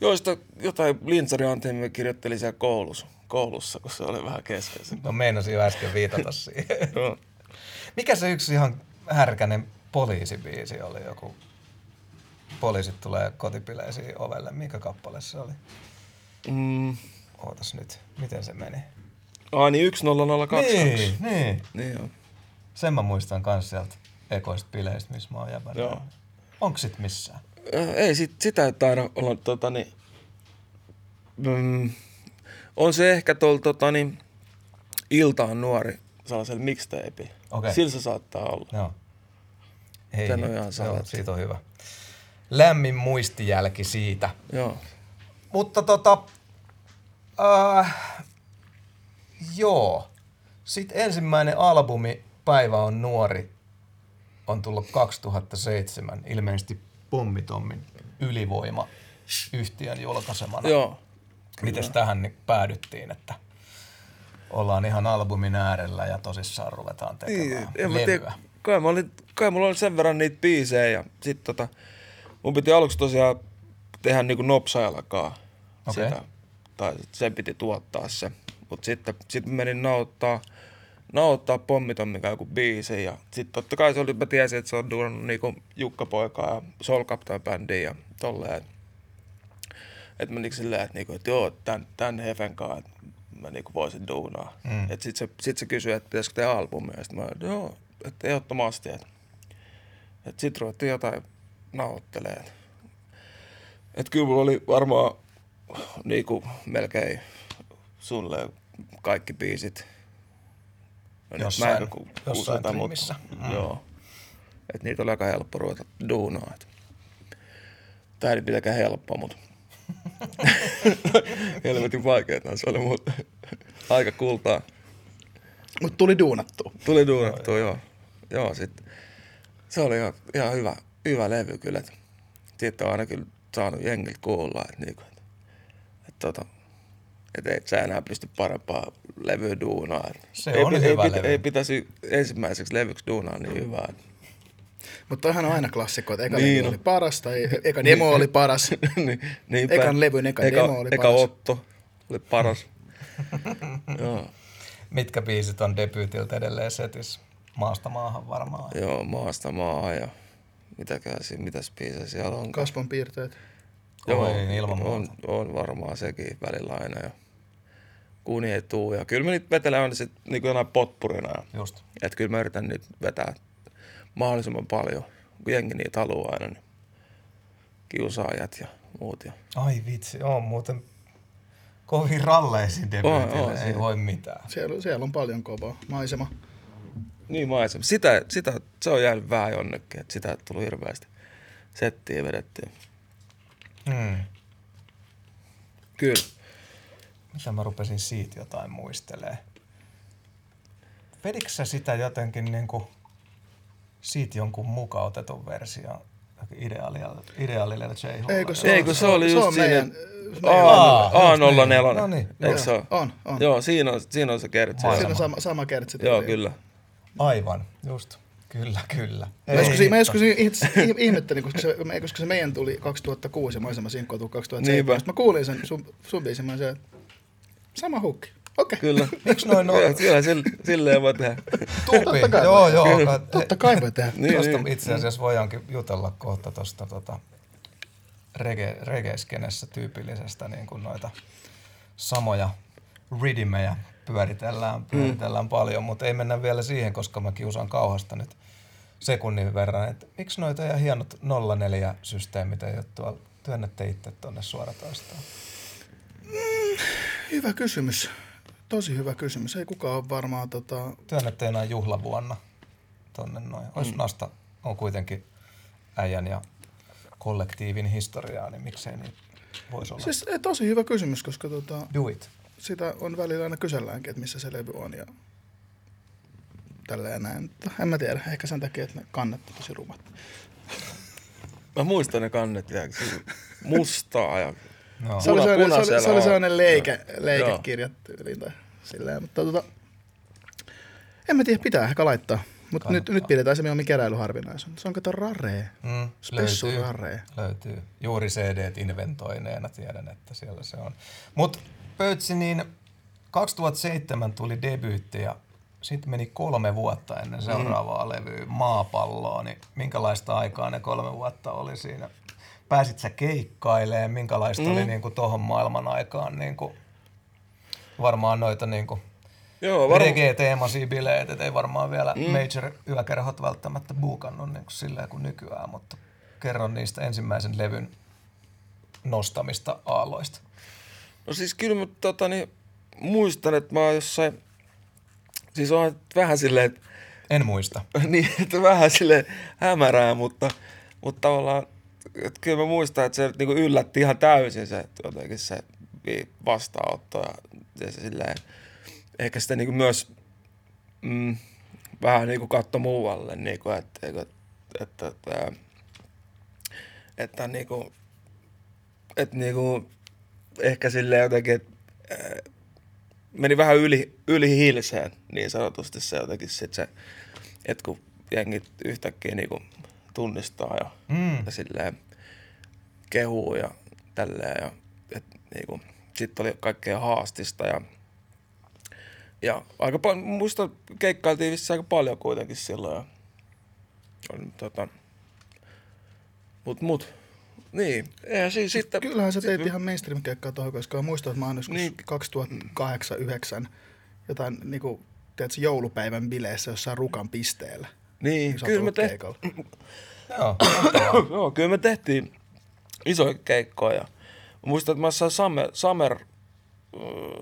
Joista jotain Lintsari Antemi kirjoitteli siellä koulussa, koulussa, kun se oli vähän kesken. No meinasin jo äsken viitata siihen. Joo. Mikä se yksi ihan härkänen poliisibiisi oli? Joku poliisit tulee kotipileisiin ovelle. Mikä kappale se oli? Mm. Ootas nyt, miten se meni? Ai niin, 10022. Niin, niin. Niin joo. Sen mä muistan kans sieltä ekoista bileistä, missä mä oon jäbänä. Joo. Onko sit missään? Ö, Ei, sit, sitä ei taida olla tota niin, mm, on se ehkä tuolla tota niin, Ilta on nuori sellaisella mixtape. Okei. Sillä se saattaa olla. Joo. Ei, Tän on ihan joo, siitä on hyvä. Lämmin muistijälki siitä. Joo. Mutta tota, äh, joo. Sitten ensimmäinen albumi, Päivä on nuori, on tullut 2007, ilmeisesti Pommitommin ylivoima yhtiön julkaisemana. Joo. Miten tähän niin päädyttiin, että ollaan ihan albumin äärellä ja tosissaan ruvetaan tekemään Niin, en mä levyä. tiedä. Kai, mä olin, kai mulla oli sen verran niitä biisejä ja sit tota, mun piti aluksi tosiaan tehdä niinku nopsajalakaa Okei. sitä. Tai sen piti tuottaa se. Mut sitten sit menin nauttaa, nauttaa pommiton mikä joku biisi ja sit totta kai se oli, mä tiesin, että se on duunannut niinku Jukka Poikaa ja Soul Captain bändiä ja tolleen. Et mä niinku silleen, että, niinku, että joo, tän, tän Hefen kanssa, että mä niinku voisin duunaa. Mm. Et sit se, sit se kysyi, että pitäisikö tehdä albumia. Ja sit mä että joo, että ehdottomasti. Että et sit ruvettiin jotain nauhoittelemaan. Et kyllä mulla oli varmaan niinku melkein sulle kaikki biisit. No Jossain- mä en jossain trimmissä. mutta- Joo. Et niitä oli aika helppo ruveta duunaa. Et. Tää ei mitenkään helppoa, mutta helvetin vaikeeta se oli, mutta aika kultaa. Mutta tuli duunattua. Tuli duunattua, joo. Joo, sit. Se oli ihan, ihan hyvä, hyvä levy kyllä. et Siitä on aina kyllä saanut jengiltä kuulla, että niinku, et, et, tota, et et sä enää pysty parempaa levyä duunaa. Se ei, on pi- hyvä ei, levy. ei, pitäisi ensimmäiseksi levyksi duunaa niin hyvää. Mutta toihan on aina klassikko, että eka Niin levy oli paras tai eka demo oli paras. niin, niinpä. Ekan levyn eka eka, demo oli eka paras. Otto oli paras. joo, Mitkä biisit on debyytiltä edelleen setissä? Maasta maahan varmaan. joo, maasta maahan ja mitäkään siinä, mitäs biisejä siellä on. Kasvon piirteet. Oi, ilman on, on, varmaan sekin välillä aina. Ja kuni ei tuu. Ja kyllä mä nyt vetelen aina sit niin jonain potpurina. Ja, Just. että kyllä mä yritän nyt vetää mahdollisimman paljon, kun jengi niitä haluaa aina. Niin kiusaajat ja muut. Ja. Ai vitsi, on muuten kovin ralleisiin debyytille, On, on, ei voi mitään. Siellä, siellä on paljon kovaa. Maisema. Niin maisema. Sitä, sitä, se on jäänyt vähän jonnekin, että sitä tullut hirveästi settiä vedettyä. Hmm. Kyllä. Mitä mä rupesin siitä jotain muistelee? Vedikö sä sitä jotenkin niinku siitä jonkun mukautetun version ideaalilla, ideaalilla J. Eikö se, Ei, on- kun se oli se just on siinä, meidän, Aa, A, just A04. niin. No niin, Eikö joo. se ole? On, on. Joo, siinä on, siinä on se kertsi. Siinä on sama, sama kertsi. Joo, kyllä. Aivan, just. Kyllä, kyllä. Mä joskus, mä joskus itse ihmettelin, koska se, me- koska se meidän tuli 2006 ja maisema sinkko tuli 2007. Niinpä. Mä kuulin sen sun, sun biisin, mä se, sama hukki. Okei. Kyllä. Miksi noin on? Joo, Kyllä, sille, silleen voi tehdä. Tupi, Totta kai joo, joo. Kyllä. Totta kai voi tehdä. Niin, Tuosta niin. itse asiassa voidaankin jutella kohta tuosta tota, rege, regeskenessä tyypillisestä niin kuin noita samoja ridimejä pyöritellään, pyöritellään mm. paljon, mutta ei mennä vielä siihen, koska mä kiusaan kauhasta nyt sekunnin verran, että miksi noita ja hienot 04-systeemit ei ole tuolla, työnnätte itse tuonne suoratoistoon? Hyvä kysymys. Tosi hyvä kysymys. Ei kukaan ole varmaan tota... Työnnätte enää juhlavuonna tonne noin. Olisi mm. Nasta on kuitenkin äijän ja kollektiivin historiaa, niin miksei niin voisi olla. Siis tosi hyvä kysymys, koska tota, Do it. Sitä on välillä aina kyselläänkin, että missä se levy on ja tälleen näin. Mutta en mä tiedä, ehkä sen takia, että ne kannet on tosi rumat. Mä muistan ne kannet oli mustaa ja No. Se oli sellainen, se oli, se oli on. sellainen leike, Joo. leikekirja tyyliin tai silleen, mutta tota, en mä tiedä, pitää ehkä laittaa. Mutta nyt, nyt pidetään se mieluummin keräilyharvinaisuus. Se on kato rare. Mm, Spessu löytyy, rare. löytyy. Juuri cd inventoineena tiedän, että siellä se on. Mutta Pötsi, niin 2007 tuli debyytti ja sitten meni kolme vuotta ennen seuraavaa mm. levyä maapalloa, niin minkälaista aikaa ne kolme vuotta oli siinä? Pääsit sä keikkailemaan, minkälaista mm. oli niinku tohon maailman aikaan niinku, varmaan noita niinku Joo, varmaan. reggae-teemaisia bileitä, et ei varmaan vielä mm. major yökerhot välttämättä buukannut niin kuin silleen kuin nykyään, mutta kerron niistä ensimmäisen levyn nostamista aalloista. No siis kyllä mä tota, niin, muistan, että mä oon jossain, siis on vähän silleen, että En muista. niin, että vähän sille hämärää, mutta, mutta tavallaan, että kyllä mä muistan, että se nyt niinku yllätti ihan täysin se, jotenkin se vastaanotto ja, ja se silleen, ehkä sitä niinku myös mm, vähän niinku katto muualle, niinku, että, että, että, että, että niinku, että niinku, ehkä silleen jotenkin, että äh, meni vähän yli, yli hilseen niin sanotusti se jotenkin sit se, että kun jengit yhtäkkiä niinku tunnistaa ja, Mm. ja silleen kehuu ja tälleen ja et niinku, sitten oli kaikkea haastista ja ja aika paljon, muista keikkailtiin vissiin aika paljon kuitenkin silloin ja on, tota, mut mut, niin, eihän siinä sitten, Kyllähän sä teit ihan mainstream-keikkaa tuohon, koska mä muistan, että mä oon joskus Niin. 2008-2009 jotain niinku, tiedätkö, joulupäivän bileissä jossain Rukan pisteellä. niin, Iso kyllä me tehtiin. Joo. Joo, kyllä me tehtiin isoja keikkoja. Mä muistan, että mä jossain Summer, Summer, äh,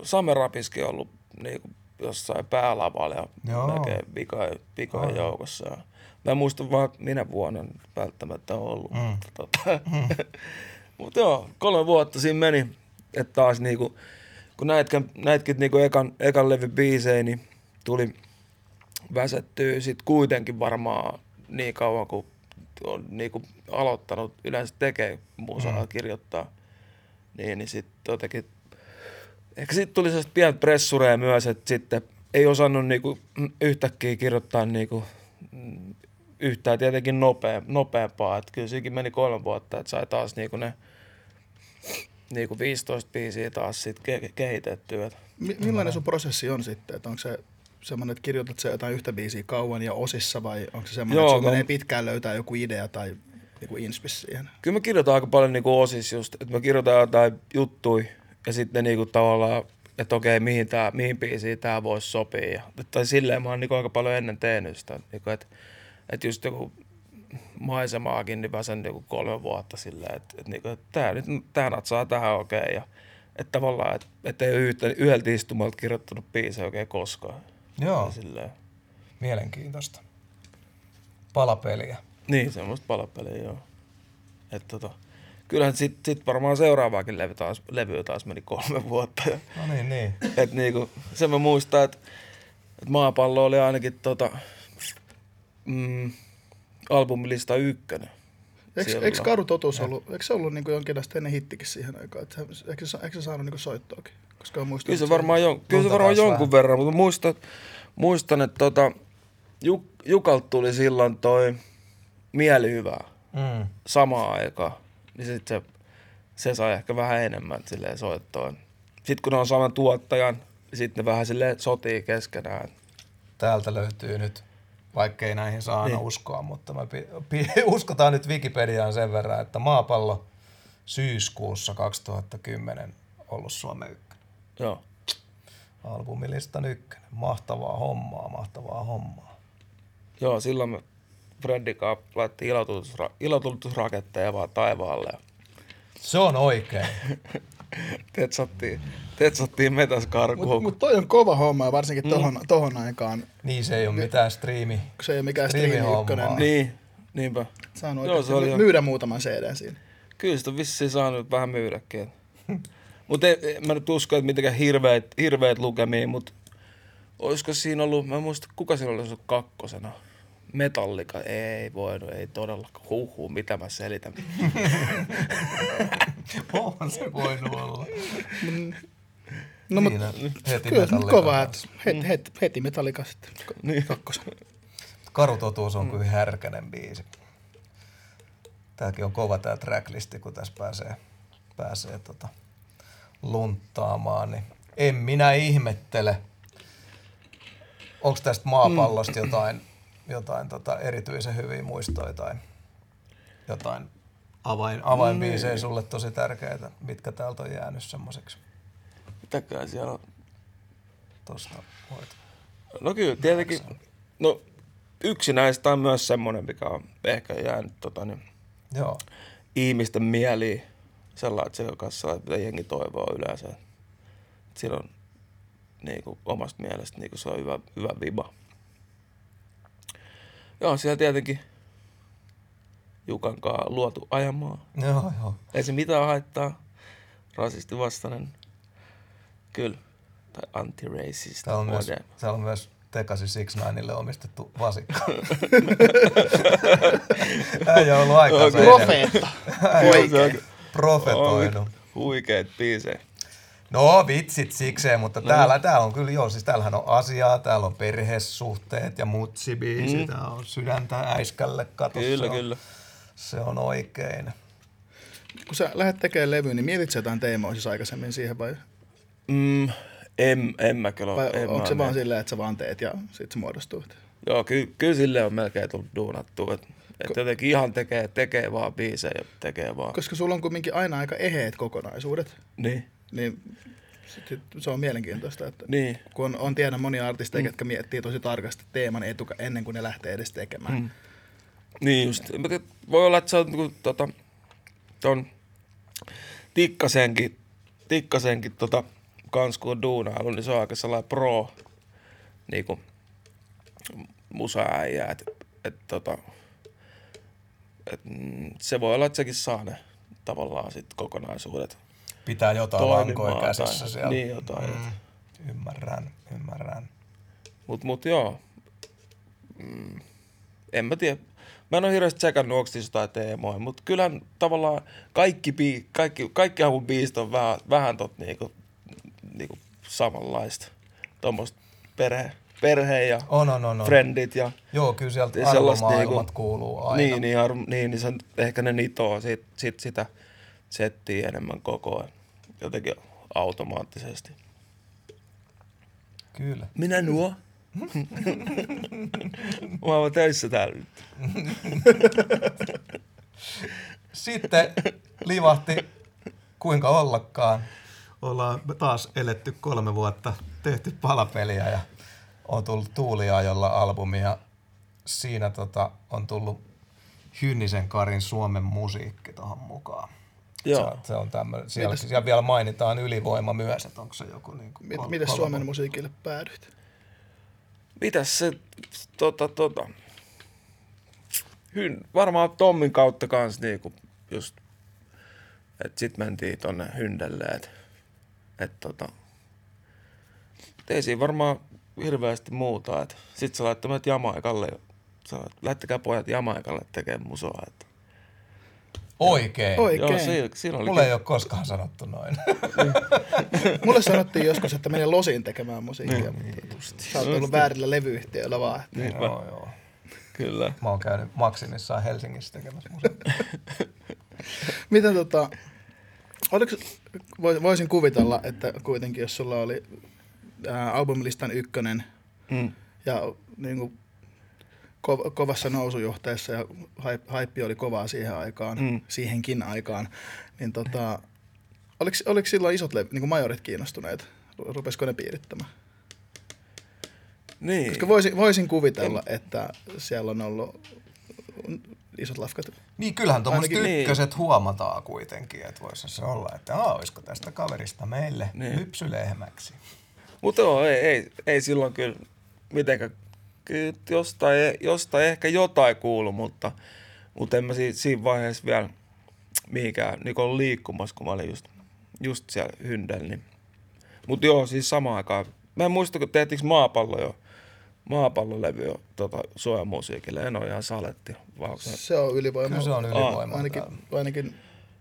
Summer Rapiskin ollut niin kuin jossain päälavalla ja Joo. melkein vikojen, vikojen joukossa. Ja mä en muista vaan minä vuonna välttämättä ollut. Mm. Mutta, tota, mutta joo, kolme vuotta siinä meni. Että taas niinku, kun näitkin, näitkin niinku ekan, ekan levy biisejä, niin tuli väsettyä sit kuitenkin varmaan niin kauan, kun on niinku aloittanut yleensä tekee musaa mm. kirjoittaa. Niin, niin sitten jotenkin, ehkä sitten tuli sellaista pientä pressureja myös, että sitten ei osannut niinku yhtäkkiä kirjoittaa niinku mm, yhtään tietenkin nopea, nopeampaa. Että kyllä siinäkin meni kolme vuotta, että sai taas niinku ne niinku 15 biisiä taas sit ke- kehitettyä. Et Mi- millainen sun prosessi on sitten? Että onko se semmoinen, että kirjoitat sä jotain yhtä biisiä kauan ja osissa vai onko se semmoinen, Joo, että sun menee pitkään löytää joku idea tai niinku inspis siihen? Kyllä mä kirjoitan aika paljon niinku osis just, että mä kirjoitan jotain juttui ja sitten niinku tavallaan, että okei, mihin, tää, mihin biisiin tämä voisi sopia. Ja, tai silleen mä oon niinku aika paljon ennen tehnyt sitä, niinku, että että just joku maisemaakin, niin mä sen niinku kolme vuotta silleen, että, että, niinku, että tää nyt, tää natsaa tähän okei. Okay, ja että tavallaan, että, että ei ole yhdeltä istumalta kirjoittanut biisejä oikein koskaan. Joo, Ja Silleen. mielenkiintoista. Palapeliä. Niin, semmoista palapeliä, joo. Et tota, kyllähän sit, sit varmaan seuraavaakin levy taas, levy taas meni kolme vuotta. No niin, niin. et niinku, sen mä muistan, että et maapallo oli ainakin tota, mm, albumilista ykkönen. Eikö, Karu Totuus ollut, eikö se ollut niinku jonkinlaista ennen hittikin siihen aikaan? Että se- eikö, se, eikö se saanut niinku soittoakin? Koska on muistanut, Kyllä se varmaan, jon, kyllä se varmaan jonkun vähän. verran, mutta muistan, muistan että tota, Juk, Jukalta tuli silloin toi mielihyvää Mm. samaan aikaan. Niin sit se, se sai ehkä vähän enemmän silleen soittoon. Sitten kun ne on saman tuottajan, niin sitten ne vähän silleen sotii keskenään. Täältä löytyy nyt, vaikkei näihin saa aina Niin. uskoa, mutta me pi- pi- uskotaan nyt Wikipediaan sen verran, että maapallo syyskuussa 2010 ollut Suomen ykkönen. Joo. Albumilistan ykkönen. Mahtavaa hommaa, mahtavaa hommaa. Joo, silloin me Freddy kanssa laitettiin ilotulitusra- ilotulitusraketteja vaan taivaalle. Se on oikein. tetsattiin, tetsattiin metäs karkuun. Mutta mut toi on kova homma, varsinkin tohon, tohon aikaan, Niin se ei ole mitään striimi. se ei ole mikään striimi ykkönen, niin Niin, niinpä. saanut Joo, se oikeasti oli myydä muutaman CD siinä. Kyllä sitä on vissiin saanut vähän myydäkin. Mutta mä nyt usko, että mitenkään hirveät, hirveät lukemia, mutta olisiko siinä ollut, mä en muista, kuka siinä olisi ollut kakkosena. Metallika, ei voinut, ei todellakaan. Huhhuh, mitä mä selitän. On se voinut olla. No, Siinä heti kyllä nyt Metallica kova, että heti, heti, heti Metallica sitten Niin. kakkosen. Karutotuus on kyllä härkänen biisi. Tääkin on kova tää tracklisti, kun tässä pääsee, pääsee tota lunttaamaan. Niin en minä ihmettele. Onko tästä maapallosta jotain, jotain tota erityisen hyviä muistoja tai jotain avain, avainbiisejä sulle tosi tärkeitä, mitkä täältä on jäänyt semmoiseksi Mitäkään siellä on? tosta voit. No kyllä, tietenkin. No, yksi näistä on myös semmoinen, mikä on ehkä jäänyt tota, niin, Joo. ihmisten mieliin. Sellainen, että se kanssa, mitä jengi toivoo yleensä. Siinä on niin kuin, omasta mielestä niin kuin, se on hyvä, hyvä viba. Joo, siellä tietenkin Jukan kanssa luotu ajamaa. Joo, joo. Ei se mitään haittaa. Rasisti vastainen. Kyllä. Tai anti-racist. Täällä on myös, täällä on myös Tekasi Six Nineille omistettu vasikka. Äijä on ollut aikaa. Profeetta. Profetoinut. Huikeet biisejä. No vitsit sikseen, mutta täällä, täällä on kyllä joo, siis täällähän on asiaa, täällä on perhesuhteet ja mutsibiisi, mm. tää on sydäntä äiskälle katossa. Kyllä, se on, kyllä. Se on oikein. Kun sä lähdet tekemään levyä, niin mietit sä jotain teemoa siis aikaisemmin siihen vai, Mm, en, en mä kyllä vai en onko se vaan silleen, että sä vaan teet ja sit se muodostuu? Joo, ky, kyllä sille on melkein tullut duunattu. Että et jotenkin ihan tekee, tekee vaan biisejä ja tekee vaan. Koska sulla on kuitenkin aina aika eheet kokonaisuudet, Niin, niin sit, se on mielenkiintoista, että niin. kun on, on tiedän monia artisteja, mm. jotka miettii tosi tarkasti teeman etuka ennen kuin ne lähtee edes tekemään. Mm. Niin just. Voi olla, että sä oot niinku, tota, ton tikkasenkin, tikkasenkin tota, kans kun on duunailu, niin se on aika sellainen pro niinku, musaäijä, että et, tota, et, mm, se voi olla, että sekin saa ne tavallaan sit kokonaisuudet Pitää jotain lankoja käsissä tai- siellä. Niin jotain. Mm. Mm, ymmärrän, ymmärrän. Mut, mut joo. Mm, en mä tiedä. Mä en ole hirveästi tsekannut, onko niissä jotain teemoja, mutta kyllähän tavallaan kaikki, bii, kaikki, kaikki mun biisit on vähän, vähän tot niinku, niinku samanlaista. Tuommoista perhe, perhe ja On, on, on. on. friendit ja Joo, kyllä sieltä Ja sellaista arvomaailmat niinku- kuuluu aina. niin, niin, arv, niin, niin se, on- ehkä ne nitoo sit, sit sitä settiä enemmän koko ajan. Jotenkin automaattisesti. Kyllä. Minä nuo. Mä oon töissä täällä nyt. sitten livahti kuinka ollakaan. Ollaan taas eletty kolme vuotta, tehty palapeliä ja on tullut Tuuliajolla albumi ja siinä tota, on tullut Hynnisen Karin Suomen musiikki tuohon mukaan. Joo. Se, se on tämmöinen. Siellä, siellä vielä mainitaan ylivoima myös, että onko se joku niin kuin Mit, miten Suomen musiikille päädyit? Mitäs se, tota, tota, hyn, varmaan Tommin kautta kans niinku just, että sit mentiin tonne Hyndelle, että et, tota, et ei siinä varmaan hirveästi muuta, että sit se laittoi meidät Jamaikalle, sä lähtekää pojat Jamaikalle tekemään musoa, että Oikein. Oikein. Joo, siinä, siinä oli Mulle ei ole koskaan sanottu noin. Mulle sanottiin joskus, että menee losiin tekemään musiikkia, mutta sä oot ollut väärillä levyyhtiöillä vaan. Niinpä, joo, joo. kyllä. Mä oon käynyt Maksimissaan Helsingissä tekemässä musiikkia. Miten tota, oliko, vois- voisin kuvitella, että kuitenkin jos sulla oli ää, albumilistan ykkönen Mm. ja niin kuin, ko- kovassa nousujohteessa ja haip- haippi oli kovaa siihen aikaan, Mm. siihenkin aikaan, niin tota, oliko, oliko silloin isot lev- niin majorit kiinnostuneet? Ru- Rupesiko ne piirittämään? Niin. Koska voisin, voisin kuvitella, että siellä on ollut isot lafkat. Niin kyllähän tuommoiset Ainakin niin. ykköset huomataan kuitenkin, että voisi se olla, että Aa, olisiko tästä kaverista meille Niin. niin. lypsylehmäksi. Mutta joo, ei, ei, ei silloin kyllä mitenkään, kyllä jostain, jostain ehkä jotain kuulu, mutta, mutta en mä siinä, siinä vaiheessa vielä mihinkään niin ollut liikkumassa, kun mä olin just, just siellä hyndellä. Niin. Mutta joo, siis samaan aikaan. Mä en muista, kun tehtiinkö maapallo jo, maapallolevy jo tota, suojamusiikille. En ole ihan saletti. Vaan onko se- on ylivoima. Kyllä se on ylivoima. Ainakin, ainakin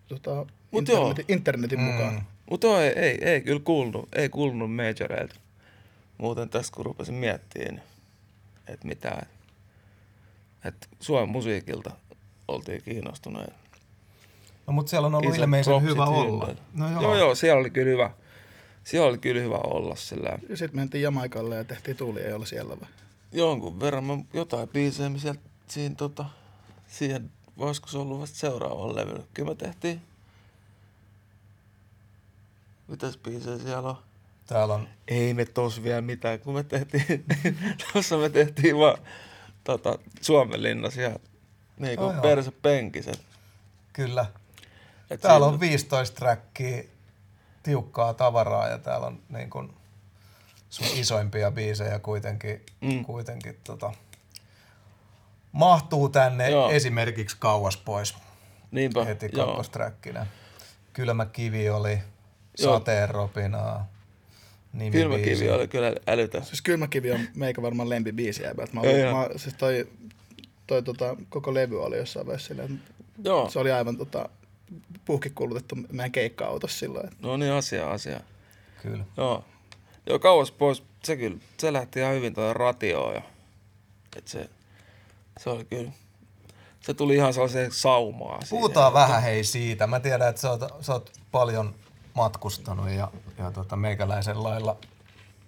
tota, Mut joo. internetin, internetin mm. mukaan. Mutta ei, ei, ei kyllä kuulunut, ei kuulunut majoreilta. Muuten tässä kun rupesin miettimään, niin, että mitä, että et Suomen musiikilta oltiin kiinnostuneet. No mutta siellä on ollut Isot ilmeisen propsit hyvä olla. No joo. joo, joo, siellä oli kyllä hyvä. Siellä oli kyllä hyvä olla sillä Ja sitten mentiin Jamaikalle ja tehtiin tuulia jolla siellä vai? jonkun verran mä jotain biisejä, mä sieltä siinä tota, siihen, voisiko se ollut vasta seuraavan levyllä. Kyllä me tehtiin, mitäs biisejä siellä on? Täällä on, Ei me tos vielä mitään, kun me tehtiin, tuossa me tehtiin vaan tota, Suomenlinnassa ja niin kuin joo. perse penkiset. kyllä. Et Täällä siinä- on 15 trackia, tiukkaa tavaraa ja täällä on niin kuin sun isoimpia biisejä kuitenkin, Mm. kuitenkin tota, mahtuu tänne Joo. esimerkiksi kauas pois Niinpä, heti joo. kakkosträkkinä. Kylmä kivi oli, Joo. Nimi Kylmäkivi oli kyllä älytön. Siis Kylmäkivi on meikä varmaan lempibiisi jäbältä. Mä, olin- mä, siis toi, toi tota, koko levy oli jossain vaiheessa silleen, Joo, se oli aivan tota, puhkikulutettu meidän keikka-autossa silloin. että no niin asia, asia. Kyllä. Joo. Joo, kauas pois. Se kyllä, se lähti ihan hyvin tuohon ratioon. Ja, et se, se oli kyllä, se tuli ihan sellaiseen saumaan. siihen. Puhutaan vähän hei siitä. Mä tiedän, että sä oot, sä oot paljon matkustanut ja, ja tota, meikäläisen lailla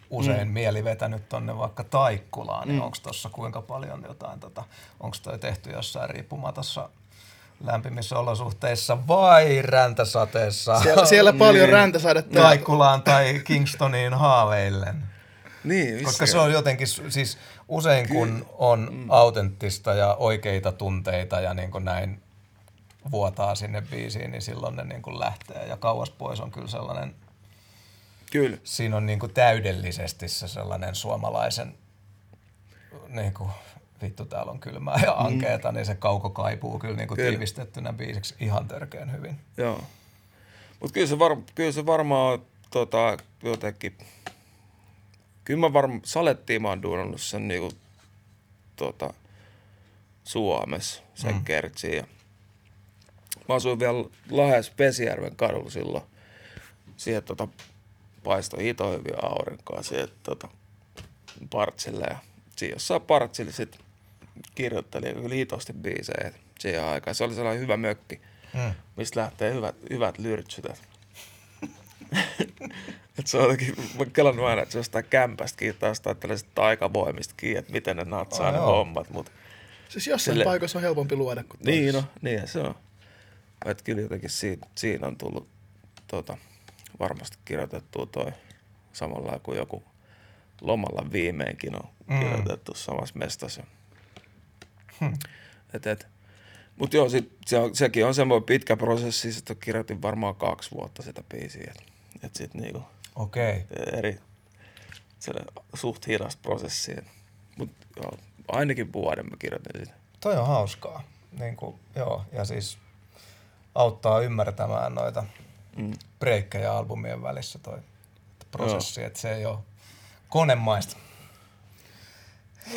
usein mm. mieli vetänyt tonne vaikka Taikkulaan, niin mm. onko tossa kuinka paljon jotain, tota, onko toi tehty jossain riippumatossa lämpimissä olosuhteissa vai räntäsateessa Siellä, siellä paljon räntäsadetta. ja- Taikkulaan tai Kingstoniin haaveillen? Niin, Koska se on jotenkin, siis usein kun on mm. autenttista ja oikeita tunteita ja niin kuin näin vuotaa sinne biisiin, niin silloin ne niin kuin lähtee. Ja kauas pois on kyllä sellainen, Kyllä. siinä on niin kuin täydellisesti se sellainen suomalaisen, niin kuin, vittu täällä on kylmää ja ankeeta, mm. niin se kauko kaipuu kyllä, niin kuin Kyllä. tiivistettynä biisiksi ihan törkeän hyvin. Joo. Mutta kyllä, se var, kyllä se varmaan tota, jotenkin... Kyllä mä varmaan... Salettiin mä oon duunannut sen niinku, tota, Suomessa, sen mm. kertsiin. Ja mä asuin vielä Lahes Pesijärven kadulla silloin. Siihen tota, paistoi hito hyvin aurinkoa siihen tota, partsille. Ja siinä jossain partsille sit kirjoittelin kyllä hitosti biisejä siihen aikaan. Se oli sellainen hyvä mökki Mm. mistä lähtee hyvät, hyvät lyrtsyt. Et se on jotenkin, mä kelannut aina, että se jostain kämpästä kiinni tai jostain tällaisesta taikavoimista kiinni, että miten ne natsaa Oh, ne joo. hommat. Mut, Siis jossain Sille- paikassa on helpompi luoda kuin niin toisessa. no, niin se on. Että kyllä jotenkin siinä, siinä on tullut tota, varmasti kirjoitettua toi samalla kuin joku lomalla viimeinkin on Mm. kirjoitettu samassa mestassa. Et, et. Mutta joo, sit, se on, sekin on semmoinen pitkä prosessi, että kirjoitin varmaan kaksi vuotta sitä biisiä. Et, et sit niinku Okei. eri, se suht hidas prosessi. Mutta ainakin vuoden mä kirjoitin sitä. Toi on hauskaa. Niin kuin, joo, ja siis auttaa ymmärtämään noita Mm. breikkejä albumien välissä toi prosessi, että se ei ole konemaista.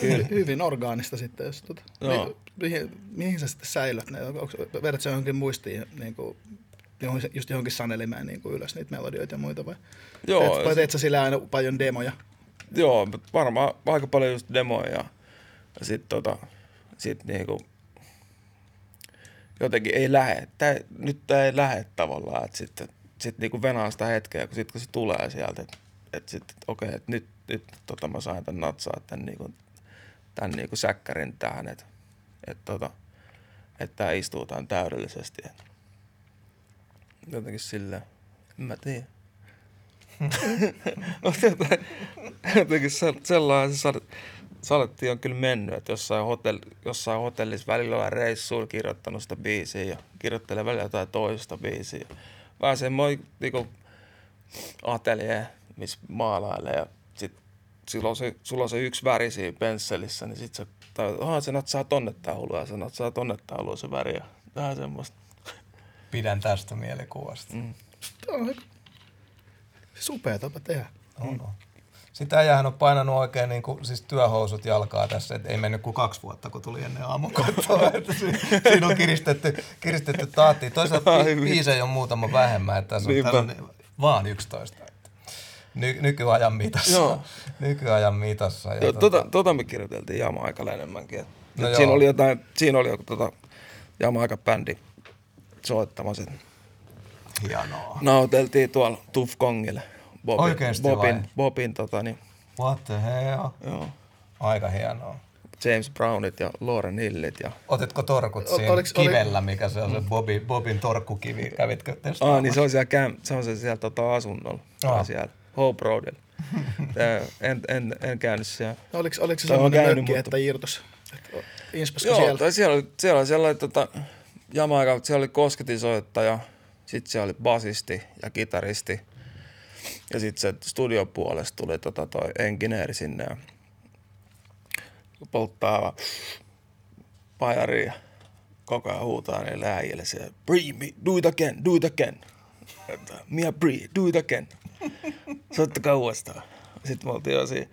Hy- hyvin orgaanista sitten, jos tota, Joo. mi- mihin, mihin sä sitten säilöt ne? Onko, vedät sä johonkin muistiin, niin kuin, just johonkin sanelimeen niin kuin ylös niitä melodioita ja muita vai? Joo, teet, vai teet sä sillä aina paljon demoja? Joo, varmaan aika paljon just demoja ja, ja sit tota, sit niinku, jotenkin ei lähe, tää, nyt tää ei lähe tavallaan, että sitten sit niinku venaa sitä hetkeä, kun sit kun se tulee sieltä, että et sit, et okei, että nyt, nyt tota mä sain tän natsaa tän niinku, tän niinku säkkärin tähän, että et tota, että tää istuu tän täydellisesti. Et. Jotenkin silleen, en mä tiedä. Mutta jotenkin se, sellainen se sade, sadetti on kyllä mennyt, että jossain, hotell, jossain hotellissa välillä on reissuilla kirjoittanut sitä biisiä ja kirjoittelee välillä jotain toista biisiä. Vähän semmoinen niinku, atelier, missä maalailee ja sit sulla on, se, sulla on se yksi väri siinä pensselissä, niin sit sä, tai, aha, sä natsaa tonne tauluun ja sä natsaa tonne tauluun se väri ja vähän semmoista. Pidän tästä mielikuvasta. Mm. Tämä on aika supea tapa tehdä. On, on. Sitä äijähän on painanut oikein niin kuin, siis työhousut jalkaa tässä, että ei mennyt kuin kaksi vuotta, kun tuli ennen si- Siinä on kiristetty, kiristetty tahtiin. Toisaalta bi- biisejä on muutama vähemmän, että tässä on, tässä on vaan 11. Että ny, nykyajan mitassa. Joo. Nykyajan mitassa. Ja Joo, tota, tota, tota me kirjoiteltiin Jamaikalla enemmänkin. Et, No et siinä oli jotain, siinä oli joku tota, Jamaika-bändi soittamassa. et Hienoa. Nauteltiin tuolla Tufkongille. Bobin, Oikeesti vai? Bobin, Bobin tota, niin, What the hell? joo, Aika hienoa. James Brownit ja Lauren Hillit. Ja... Otitko torkut siinä oliks- oli- kivellä, mikä se on se Bobby, Bobin torkkukivi? Kävitkö testaamassa? Ah, niin se on siellä, käm, se on se siellä tota, asunnolla. Aa. Ah. siellä Hope Roadilla. En, en, en käynyt siellä. No, oliko, oliko se semmoinen käynyt, mökki, mutta- että irtos? Että Inspasko Joo, siellä? siellä oli, siellä oli sellainen tota, Jamaika, siellä oli kosketisoittaja, sitten siellä oli basisti ja kitaristi. Ja sitten se studiopuolesta tuli tota toi engineeri sinne ja polttaa ja koko ajan huutaa niille äijille siellä, Bree, me, do it again, do it again. Mia Bree, do it again. Soittakaa uudestaan. Sitten me oltiin jo siinä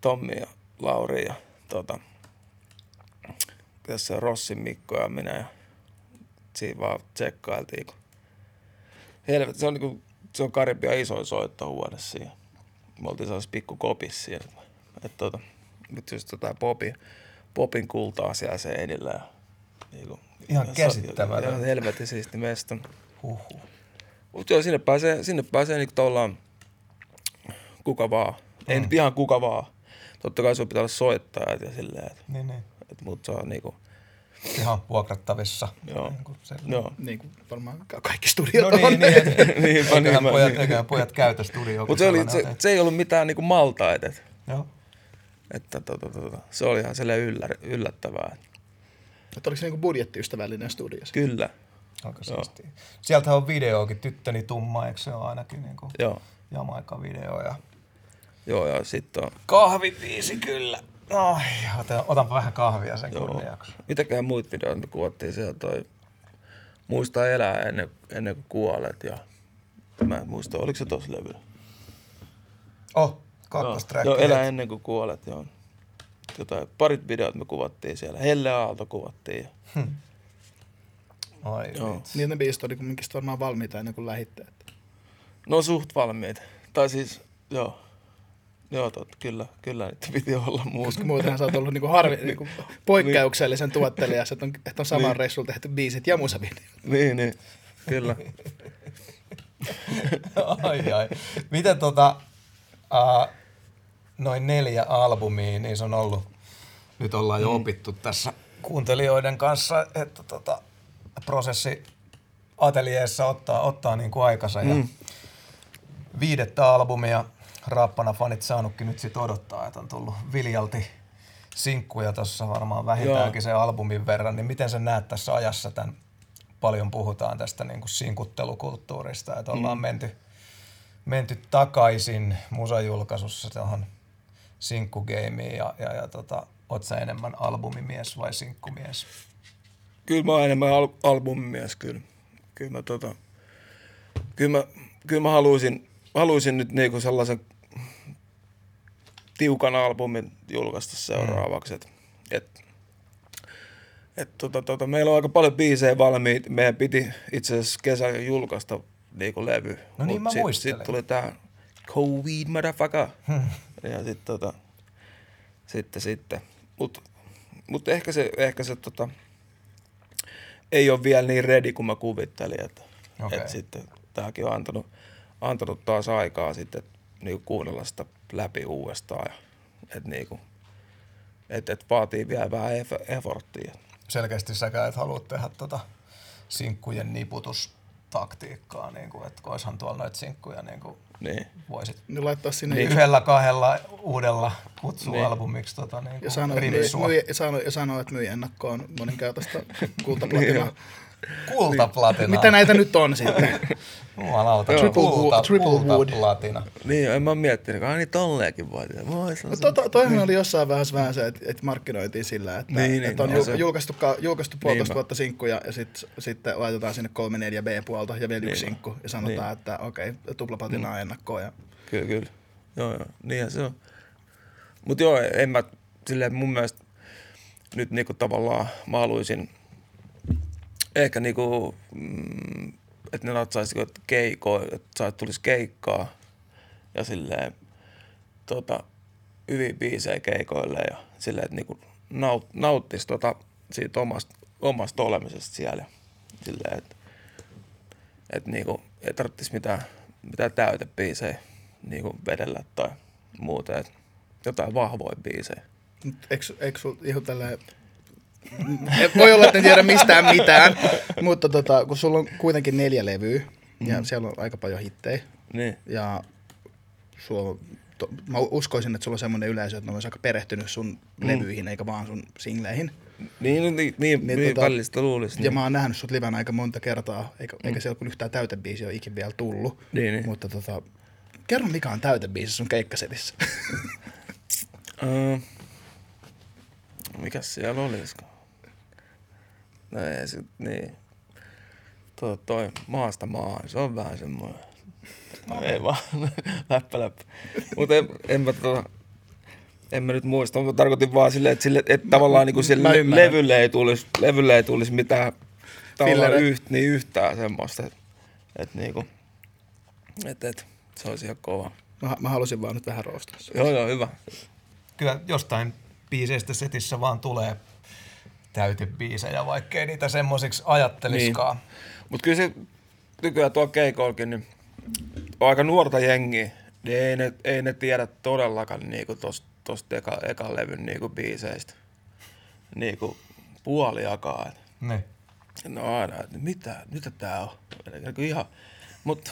Tommi ja Lauri ja tota, tässä Rossin Mikko ja minä ja siinä vaan tsekkailtiin. Kun... Helvetti, se on, niinku, se on Karibian isoin soittohuone siinä. Me oltiin sellaisessa pikku kopissa siinä. Et, tota, nyt just tota Popin, Popin kultaa siellä seinillä. Ja, niinku, Ihan se on- käsittämätöntä. Ihan helvetin siisti mesta. Huhhuh. Mutta joo, sinne pääsee, sinne pääsee niinku tavallaan kuka vaan. Ei Mm. nyt ihan kuka vaan. Totta kai sun pitää olla soittajat ja silleen, että Niin, niin. et, mut se on niinku, Ihan vuokrattavissa. Joo. Niin kuin se- joo. Niin kuin varmaan ka- kaikki studiot No on. niin, niin. Niinpä, Eiköhän niinpä, pojat, niin. eiköhän pojat käytä studio. Mutta se, oli, se, se, ei ollut mitään niinku maltaita. Et, Joo. että tota, tota, se oli ihan silleen yllä, yllättävää. Että oliko se niin budjettiystävällinen studio? se? Kyllä, Aika siistiä. Sieltähän on videoakin, Tyttöni tumma, eikö se ole ainakin niin kuin joo. Jamaika-video ja Joo, ja sitten on, kahvipiisi kyllä. Ai, otan, otanpa vähän kahvia sen joo. kunniaksi. Mitäkään muita videoita me kuvattiin siellä toi Muista elää ennen, ennen kuin kuolet ja mä en muista, oliko se tossa levyllä? Oh, kakkostrack. Joo, elää ennen kuin kuolet, joo. Jotain, parit videot me kuvattiin siellä. Helle Aalto kuvattiin. Ja, Ai joo. vitsi. Niin ne biisit oli kumminkin varmaan valmiita ennen kuin lähitte. että- No suht valmiit. Tai siis, joo. Joo, totta, kyllä, kyllä niitä piti olla muuta. Koska muutenhan sä oot ollut niinku harvi, niinku poikkeuksellisen tuottelijas, että on, että on saman Niin. reissulla tehty biisit ja musavideot. Niin, niin, kyllä. ai ai. Miten tota, uh, noin neljä albumia, niin se on ollut, nyt ollaan jo opittu tässä kuuntelijoiden kanssa, että tota, prosessi ateljeessa ottaa, ottaa niin kuin aikansa. Ja mm. viidettä albumia Rappana fanit saanutkin nyt sit odottaa, että on tullut Viljalti sinkkuja tuossa varmaan vähintäänkin Joo. sen albumin verran, niin miten sä näet tässä ajassa tämän, paljon puhutaan tästä niin kuin sinkuttelukulttuurista, että ollaan mm. menty, menty takaisin musajulkaisussa tuohon sinkkugeimiin ja, ja, ja tota, oot sä enemmän albumimies vai sinkkumies? Kyllä mä oon enemmän al- albumimies, kyllä. Kyllä mä, tota, kyllä mä, kyllä mä haluaisin, haluaisin nyt niinku sellaisen tiukan albumin julkaista seuraavaksi. Mm. Et, et, et, tota, tota, meillä on aika paljon biisejä valmiit. Meidän piti itse asiassa kesällä julkaista niinku levy. No niin, mä sit, muistelen. Sitten tuli tää COVID motherfucker. ja sitten tota, sitten, sitten. Mutta mut ehkä se, ehkä se tota, ei ole vielä niin ready kuin mä kuvittelin. Että, okay. et sitten tämäkin on antanut, antanut taas aikaa sitten niin kuunnella sitä läpi uudestaan. Ja, et, niin et, et vaatii vielä vähän efforttia. Selkeästi säkään et halua tehdä tota sinkkujen niputustaktiikkaa, niin kuin, että koishan tuolla noita sinkkuja niin kuin niin. voisit niin laittaa sinne niin. yhdellä kahdella uudella kutsualbumiksi niin. tota, niin ja sanoo, myy, ja sano, ja sano, että myi ennakkoon moninkäytöstä kultaplatinaa. Kultaplatina. Mitä näitä nyt on sitten? Jumalauta, triple, kulta, triple wood. platina. Niin, en mä miettinyt, että niin tolleenkin voi tehdä. No, to, to, toihan oli jossain vähän vähän se, että, että markkinoitiin sillä, että, niin, että niin, on no, julkaistu, julkaistu puolitoista niin, vuotta sinkkuja ja sit, sitten laitetaan sinne kolme neljä B-puolta ja vielä yksi niin, sinkku ja sanotaan, niin. että okei, okay, tuplaplatinaa mm. ennakkoon. Ja... Kyllä, kyllä. Joo, joo, niinhän se on. Mutta joo, en mä, silleen mun mielestä nyt niinku tavallaan mä haluaisin – ehkä niinku, mm, että ne natsaisi keiko, että tulisi keikkaa ja silleen tota, hyvin biisejä keikoille ja silleen, että niinku naut, nauttisi tota, siitä omasta, omasta olemisesta siellä. Silleen, että et niinku, ei tarvitsisi mitään, mitään täytebiisejä niinku vedellä tai muuta. Et jotain vahvoja biisejä. Eikö, eikö sulla ihan tälleen voi olla, että en tiedä mistään mitään, mutta tota, kun sulla on kuitenkin neljä levyä mm. ja siellä on aika paljon hittejä. Niin. Ja sulla, to, mä uskoisin, että sulla on semmoinen yleisö, että ne olisi aika perehtynyt sun mm. levyihin eikä vaan sun singleihin. Niin, niin, niin, niin, niin tota, välistä luulisi. Ja niin. mä oon nähnyt sut livenä aika monta kertaa, eikä, mm. eikä siellä kun yhtään täytebiisiä ole ikin vielä tullut. Niin, niin. Mutta tota, kerro mikä on täytebiisi sun keikkasetissä. uh, mikäs siellä olisiko? No ei sit, niin. Toi, toi maasta maahan, se on vähän semmoinen. No ei vaan, läppä läppä. Mutta en, en mä tota, en mä nyt muista, mutta tarkoitin vaan silleen, että, sille, että tavallaan niin sille levylle ei tulisi, levylle ei tulisi mitään tavallaan yht, niin yhtään semmoista. Että et, niinku, et, et, se olisi ihan kova. Mä, mä halusin vaan nyt vähän roostaa. Joo, joo, hyvä. Kyllä jostain biiseistä setissä vaan tulee täytebiisejä, vaikkei niitä semmoisiksi ajatteliskaan. Niin. Mutta kyllä se nykyään tuo keikolkin, niin on aika nuorta jengiä, niin ei ne, ei ne tiedä todellakaan niinku tosta, tosta eka, ekan levyn niinku biiseistä niinku puoliakaan. Niin. No aina, että mitä, mitä tää on? Niin ihan, mutta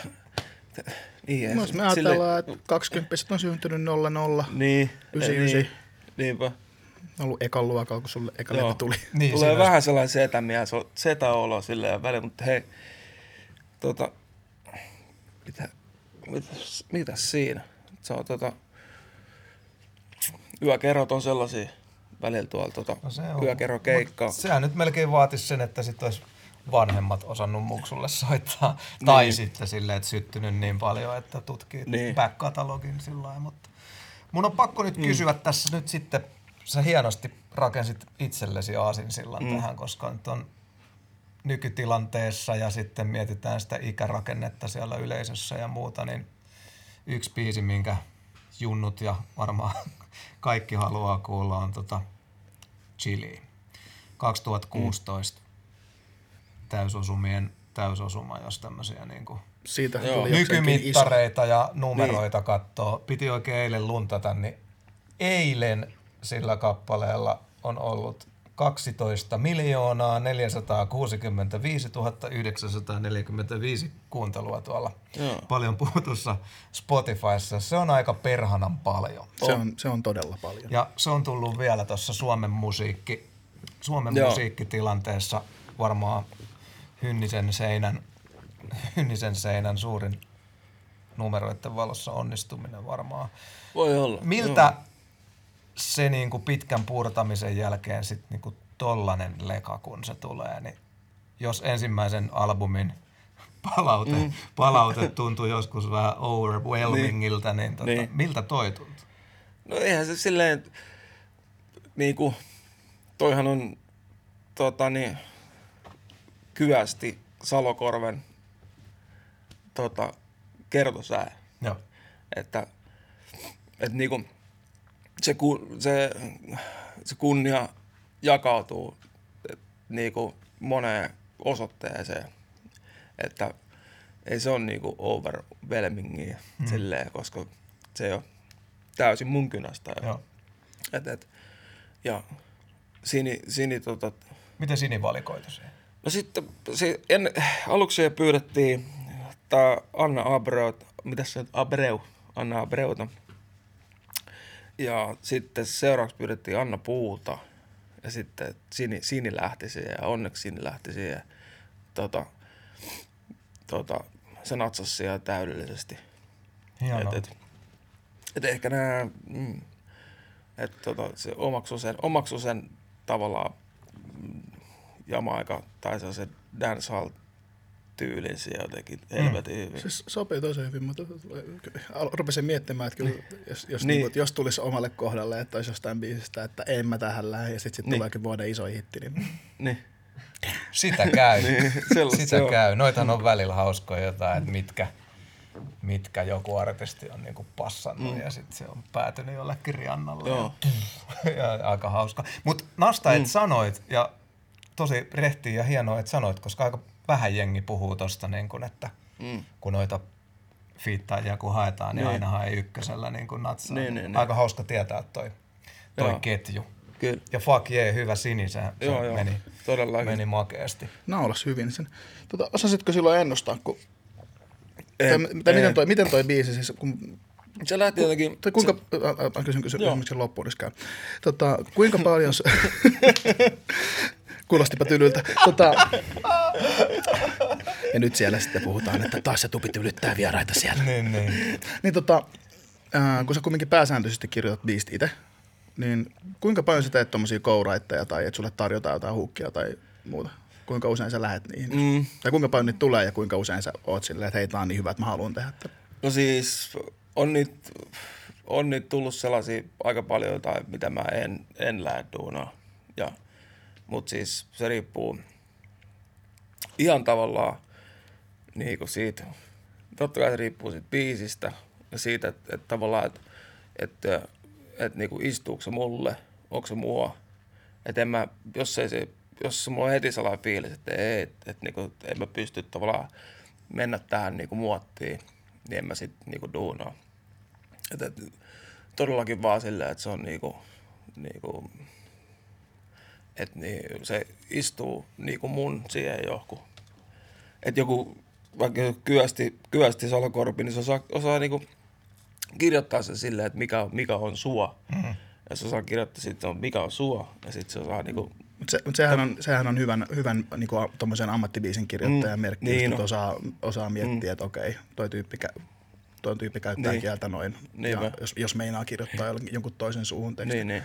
niin, no, me ajatellaan, että 20 on syntynyt 00, niin, 99. Niin, niinpä ollut ekan luokalla, kun sulle eka levy tuli. Niin, Tulee vähän olisi... sellainen setämiä, setäolo silleen välillä, mutta hei, tota, mitä, mitäs, mitäs siinä? Se on tota, yökerrot on sellaisia välillä tuolla tota, no se on, yökerrokeikkaa. Sehän nyt melkein vaatisi sen, että sitten olisi vanhemmat osannut muksulle soittaa. Niin. Tai sitten silleen, että syttynyt niin paljon, että tutkii niin. back-katalogin sillä mutta mun on pakko nyt mm. kysyä tässä nyt sitten sä hienosti rakensit itsellesi aasinsillan mm. tähän, koska nyt on nykytilanteessa ja sitten mietitään sitä ikärakennetta siellä yleisössä ja muuta, niin yksi biisi, minkä junnut ja varmaan kaikki haluaa kuulla on tota Chili. 2016 mm. täysosumien täysosuma, jos tämmöisiä niin kuin Siitä nykymittareita ja numeroita niin. katsoo. Piti oikein eilen luntata, niin eilen sillä kappaleella on ollut 12 miljoonaa 465 945 kuuntelua tuolla Joo. paljon puhutussa Spotifyssa. Se on aika perhanan paljon. Se on, se on todella paljon. Ja se on tullut vielä tuossa Suomen musiikki, Suomen Joo. musiikkitilanteessa varmaan Hynnisen seinän, Hynnisen seinän suurin numeroiden valossa onnistuminen varmaan. Voi olla. Miltä se niinku pitkän puurtamisen jälkeen sit niinku tollanen leka, kun se tulee, niin jos ensimmäisen albumin palaute, mm. palaute tuntui joskus vähän overwhelmingiltä, niin, tota, Niin. miltä toi tuntui? No eihän se silleen, niinku, toihan on tota niin, kyästi Salokorven tota, kertosää. Joo. Että, että niinku, se, ku, se, se kunnia jakautuu et, niinku moneen osoitteeseen. Että ei se ole niinku overwhelmingia mm. silleen, koska se ei ole täysin mun kynästä. Joo. Et, et, ja Sini, Sini tota, Miten Sini valikoitu siihen? No sitten se, en, aluksi pyydettiin tää Anna Abreu, mitä se nyt, Abreu, Anna Abreuta. Ja sitten seuraavaksi pyydettiin Anna Puuta. Ja sitten Sini, Sini lähti siihen ja onneksi Sini lähti siihen. Tota, tota, se natsasi siellä täydellisesti. Hienoa. Et, et, et ehkä nämä, mm, että tota, se omaksu sen, omaksu sen tavallaan mm, Jamaika tai se dancehall tyylin siellä jotenkin helvetin hyvin. Se sopii tosi hyvin, mutta rupesin miettimään, että kyllä, jos, jos, Niin. niin. Niin, jos tulisi omalle kohdalle, että olisi jostain biisistä, että en mä tähän lähde, ja sitten sit Niin. tuleekin vuoden iso hitti, niin Niin. Sitä käy. Niin, Sitä on. käy. Noitahan on välillä hauskoja jotain, että mitkä, mitkä joku artisti on niinku passannut mm. ja sitten se on päätynyt jollekin Riannalle. Joo. Ja, ja aika hauska. Mutta Nasta, et sanoit, ja tosi rehtiä ja hienoa, että sanoit, koska aika vähän jengi puhuu tosta, niin kun, että Mm. kun noita fiittaajia kun haetaan, niin Niin. ainahan ei ykkösellä niin kuin natsaa. Niin, niin, niin. Aika hauska tietää toi, toi Joo. ketju. Kyllä. Ja fuck yeah, hyvä Sini, se, se Joo, joo. meni, Todellakin. meni makeasti. naulas hyvin sen. Tota, osasitko silloin ennustaa, kun, En- tai, tai miten, en. toi, miten toi biisi, siis, kun, Se lähti jotenkin... tai kuinka, ä, ä, kysyn kysyn Joo. kysymyksen loppuun, jos käy. Tota, kuinka paljon, se- kuulostipa tylyltä. Tota, ja nyt siellä sitten puhutaan, että taas se tupi tylyttää vieraita siellä. Niin, niin. Niin tota, ää, kun sä kumminkin pääsääntöisesti kirjoitat biisit itse, niin kuinka paljon sä teet tommosia kouraitteja tai että sulle tarjotaan jotain huukkia tai muuta? Kuinka usein sä lähet niihin? Mm. Tai kuinka paljon niitä tulee ja kuinka usein sä oot silleen, että hei, tää on niin hyvä, että mä haluan tehdä. Että... No siis on niitä, on niitä tullut sellaisia aika paljon tai mitä mä en, en lähde duunaan. Ja, mutta siis se riippuu ihan tavallaan niin kuin siitä, totta kai se riippuu siitä biisistä ja siitä, että, että tavallaan, että, että, että niin kuin istuuko se mulle, onko se mua. Että en mä, jos ei se, jos mulla on heti sellainen fiilis, että ei, että, että, niin kuin, en mä pysty tavallaan mennä tähän niin kuin muottiin, niin en mä sit niin kuin duunaa. Että, että todellakin vaan silleen, että se on niinku, niinku, että niin, se istuu niinku mun siihen johonkin. Että joku vaikka kyösti, kyösti Salokorpi, niin se osaa, osaa niinku kirjoittaa sen silleen, että mikä, mikä on sua. Mm. Ja se osaa kirjoittaa sitten, mikä on sua. Ja sitten se osaa niinku, Mutta se, mut sehän, on, sehän on hyvän, hyvän niin tommosen ammattibiisin kirjoittajan Mm, merkki, niin niin että osaa, osaa miettiä, mm. että okei, toi tyyppi, kä- toi tyyppi käyttää Niin. kieltä noin. Niinpä. Ja jos, jos meinaa kirjoittaa jonkun toisen suuhun tekstin. Niin, niin.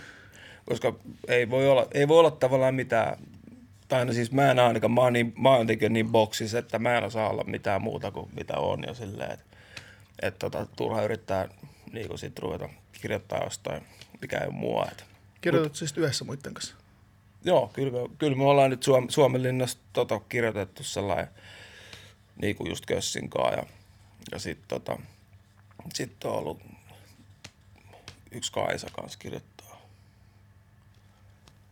Koska ei voi olla, ei voi olla tavallaan mitään, tai no siis mä en ainakaan, mä oon, niin, mä oon jotenkin niin boksissa, että mä en osaa olla mitään muuta kuin mitä on ja silleen, että et tota, turha yrittää niin kuin sit ruveta kirjoittaa jostain, mikä ei ole mua. Et. Kirjoitat siis yhdessä muiden kanssa. Joo, kyllä me, kyllä me ollaan nyt Suom, Suomenlinnassa tota, kirjoitettu sellainen, niin kuin just Kössinkaan ja, ja sitten tota, sit on ollut yksi Kaisa kanssa kirjoittaa.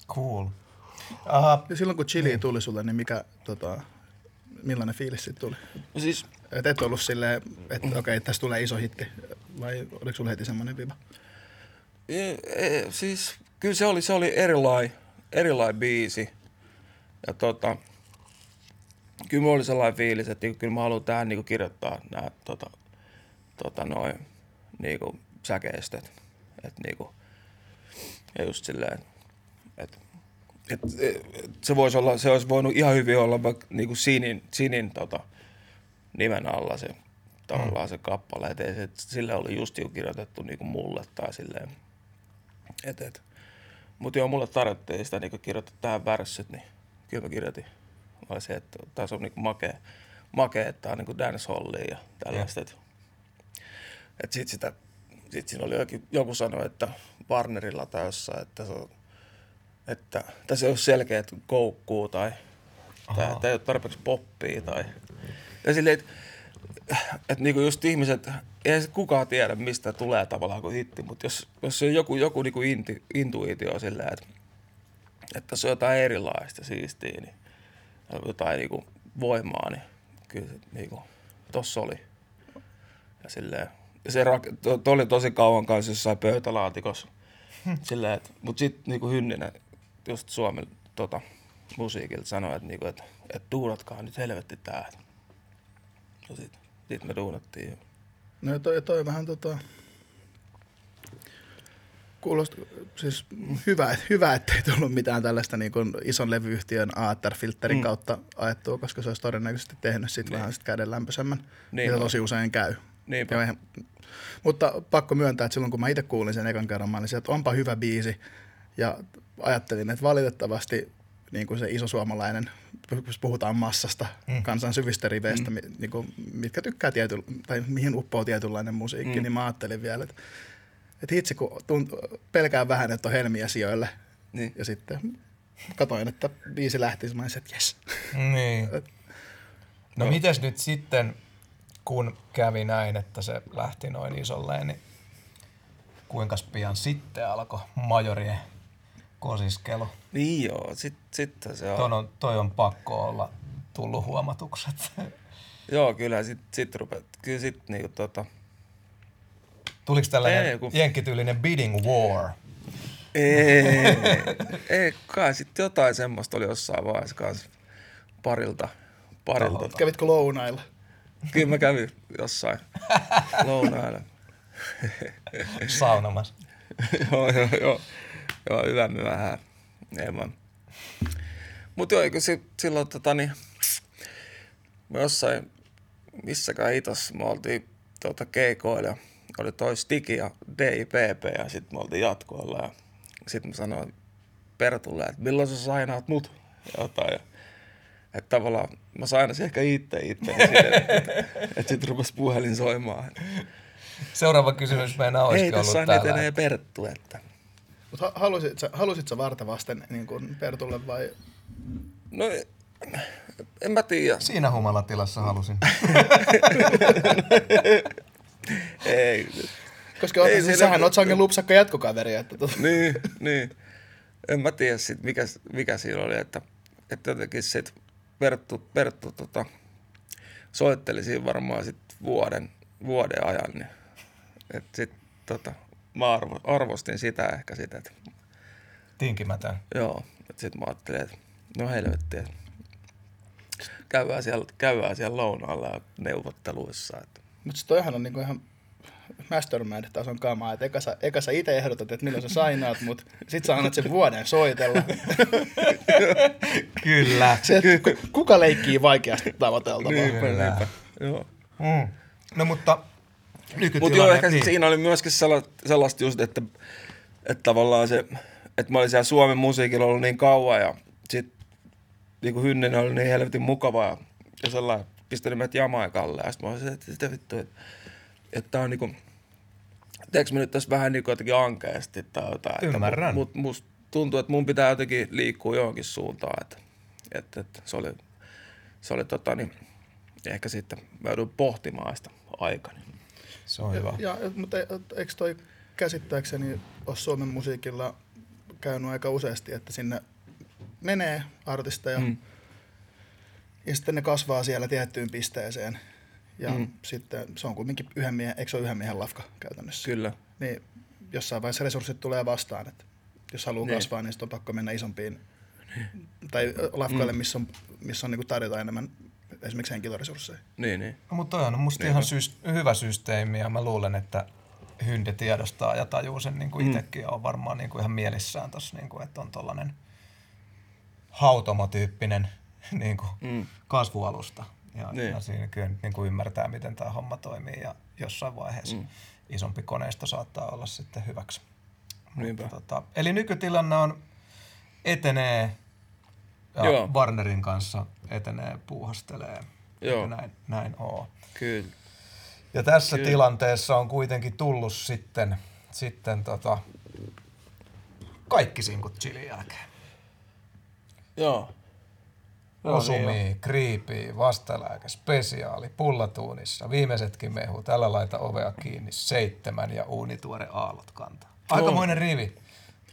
Cool. Uh, Ja silloin kun chili tuli sulle, niin mikä, tota, millainen fiilis siitä tuli? No siis Et et ollut silleen, että okei, okay, tässä tulee iso hitti, vai oliko sulla heti semmoinen viba? E, e, siis kyllä se oli, se oli erilainen, erilainen biisi. Ja tota, kyllä mulla oli sellainen fiilis, että niinku, kyllä mä haluan tähän niinku kirjoittaa nämä tota, tota noin, niinku, säkeistöt. Et, niinku, ja just silleen, että et, et, et, se, voisi olla, se olisi voinut ihan hyvin olla vaikka niinku sinin, sinin tota, nimen alla se tavallaan se kappale. Et et sille oli just jo kirjoitettu niinku mulle tai silleen. Et, et. Mutta joo, mulle tarvittiin sitä niinku kirjoittaa tähän värssyt, niin kyllä mä kirjoitin. Vai se, että taas on niinku makea, makea, että on niinku dancehallia ja tällaista. Et, et sit sitä, sit siinä oli jokin, joku sanoi, että Warnerilla tai jossain, että se on, että tässä ei ole selkeät koukkuu tai, tai ei ole tarpeeksi poppia tai ja silleen, että että niinku just ihmiset, ei se kukaan tiedä, mistä tulee tavallaan kuin hitti, mutta jos, jos se on joku, joku niinku inti, intuitio silleen, että, että se on jotain erilaista siistiä, niin jotain niinku voimaa, niin kyllä se niinku, tossa oli. Ja silleen, ja se rak- to, to, oli tosi kauan kanssa jossain pöytälaatikossa. silleen, että, mut sit niinku Hynninen, just Suomen tota, musiikilta sanoi, että, niinku, että, että duunatkaa nyt helvetti tää. Ja sit, sit me duunattiin. No ja toi, toi vähän tota... Kuulosti siis hyvä, hyvä, ettei tullut mitään tällaista niin kuin ison levyyhtiön ATR-filterin Mm. kautta ajettua, koska se olisi todennäköisesti tehnyt sit Niin. vähän sit käden lämpöisemmän, Niin mitä tosi usein käy. Niinpä. Ja eihän, mutta pakko myöntää, että silloin kun mä itse kuulin sen ekan kerran, mä olin sieltä, että onpa hyvä biisi. Ja ajattelin, että valitettavasti niin kuin se iso suomalainen, jos puhutaan massasta, mm. kansan syvistä riveistä, mm. niin kuin, mitkä tykkää tiety, tai mihin uppoo tietynlainen musiikki, Mm. niin mä ajattelin vielä, että, että hitsi kun tunt, pelkään vähän, että on helmiä sijoille. Niin. Ja sitten katoin, että biisi lähti, mä että jes. Niin. Et- No Joo. mites nyt sitten, kun kävi näin, että se lähti noin isolleen, niin kuinka pian sitten alkoi majorien kosiskelu? Niin joo, sit, sitten se on. Toi on, toi on pakko olla tullut huomatukset. Joo, kyllä sit, sit rupet, kyllä sit niinku tota, Tuliko tällainen Ei, kun- jenkkityylinen bidding war? ei, ei kai sit jotain semmoista oli jossain vaiheessa kanssa parilta, parilta. Tota. Kävitkö lounailla? Kyllä mä kävin jossain lounailla. Saunomassa. joo, joo, joo, joo, hyvä myöhään. Ei vaan. Mut joo, eikö si, silloin tota niin, me jossain, missäkään itos, me oltiin tota, keikoilla, oli toi Stiki ja DIPP ja sitten me oltiin jatkoilla ja sitten mä sanoin Pertulle, että milloin sä sainaat mut jotain. Ja, että tavallaan mä sainasin ehkä itse itse, että, että sitten rupesi puhelin soimaan. Seuraava kysymys meidän Ei olisikin tässä ollut on täällä. etenee Perttu, että Mutta halusit, sä, halusit sä varta vasten niin kuin Pertulle vai no en mä tiedä. Siinä humalatilassa halusin. Ei, Koska Ei siis sähän oot sangen lupsakka jatkokaveri. Että tota. niin, niin. En mä tiedä sit, mikä, mikä siinä oli, että, että jotenkin sit Perttu, Perttu tota, soitteli siinä varmaan sit vuoden, vuoden ajan. Niin, et sit, tota, mä arvo, arvostin sitä ehkä sitä, että Tinkimätön. joo, että sit mä ajattelin, että no helvetti, että käydään siellä, käydään siellä lounaalla ja neuvotteluissa. Että. Mutta toihan on niinku ihan mastermind-tason kamaa, että eka sä, eka sä itse ehdotat, että milloin sä sainaat, mutta sit sä annat sen vuoden soitella. Kyllä. Se, kuka leikkii vaikeasti tavoiteltavaa? Niinpä, Kyllä. niinpä. Joo. Mm. No mutta. Mutta joo, ehkä niin. niin. siinä oli myöskin sellaista, sellaista just, että, että tavallaan se, että mä olin siellä Suomen musiikilla ollut niin kauan ja sit niin kuin Hynninen oli niin helvetin mukava ja, sellainen pistänyt meidät Jamaikalle ja sit mä olisin, että sitä vittu, että, että tää on niinku, teekö mä nyt tässä vähän niinku jotenkin ankeasti tai jotain. Ymmärrän. Mut, musta tuntuu, että mun pitää jotenkin liikkua johonkin suuntaan, että, että, että se oli, se oli tota niin, ehkä sitten mä joudun pohtimaan sitä aikani. Se on hyvä. Ja, ja, mutta eikö toi käsittääkseni ole Suomen musiikilla käynyt aika useasti, että sinne menee artisteja Mm. ja sitten ne kasvaa siellä tiettyyn pisteeseen. Ja Mm. sitten se on kuitenkin yhden miehen, eikö se ole yhden miehen lafka käytännössä? Kyllä. Niin jossain vaiheessa resurssit tulee vastaan, että Jos haluaa Niin. kasvaa, niin sitten on pakko mennä isompiin, tai lafkoille, Mm. missä on, missä on niin tarjota enemmän esimerkiksi henkilöresursseja. Niin, niin. No, mutta toi on musta Niinpä. ihan syys- hyvä systeemi ja mä luulen, että Hynde tiedostaa ja tajuu sen niin kuin Mm. itsekin ja on varmaan niin kuin ihan mielissään tossa, niin kuin, että on tollanen hautomotyyppinen niin kuin Mm. kasvualusta. Ja, Niin. ja siinä kyllä niin kuin ymmärtää, miten tämä homma toimii ja jossain vaiheessa mm. isompi koneisto saattaa olla sitten hyväksi. Niinpä. Mutta, tota, eli nykytilanne on etenee ja Joo. Warnerin kanssa etenee, puuhastelee. Joo. Näin, näin oo. Kyllä. Ja tässä Kyllä. tilanteessa on kuitenkin tullut sitten, sitten tota, kaikki sinkut chilin jälkeen. Joo. Joo, Osumi, niin kriipi, vastalääke, spesiaali, pullatuunissa, viimeisetkin mehu, tällä laita ovea kiinni, seitsemän ja uunituore aallot kantaa. Aikamoinen rivi.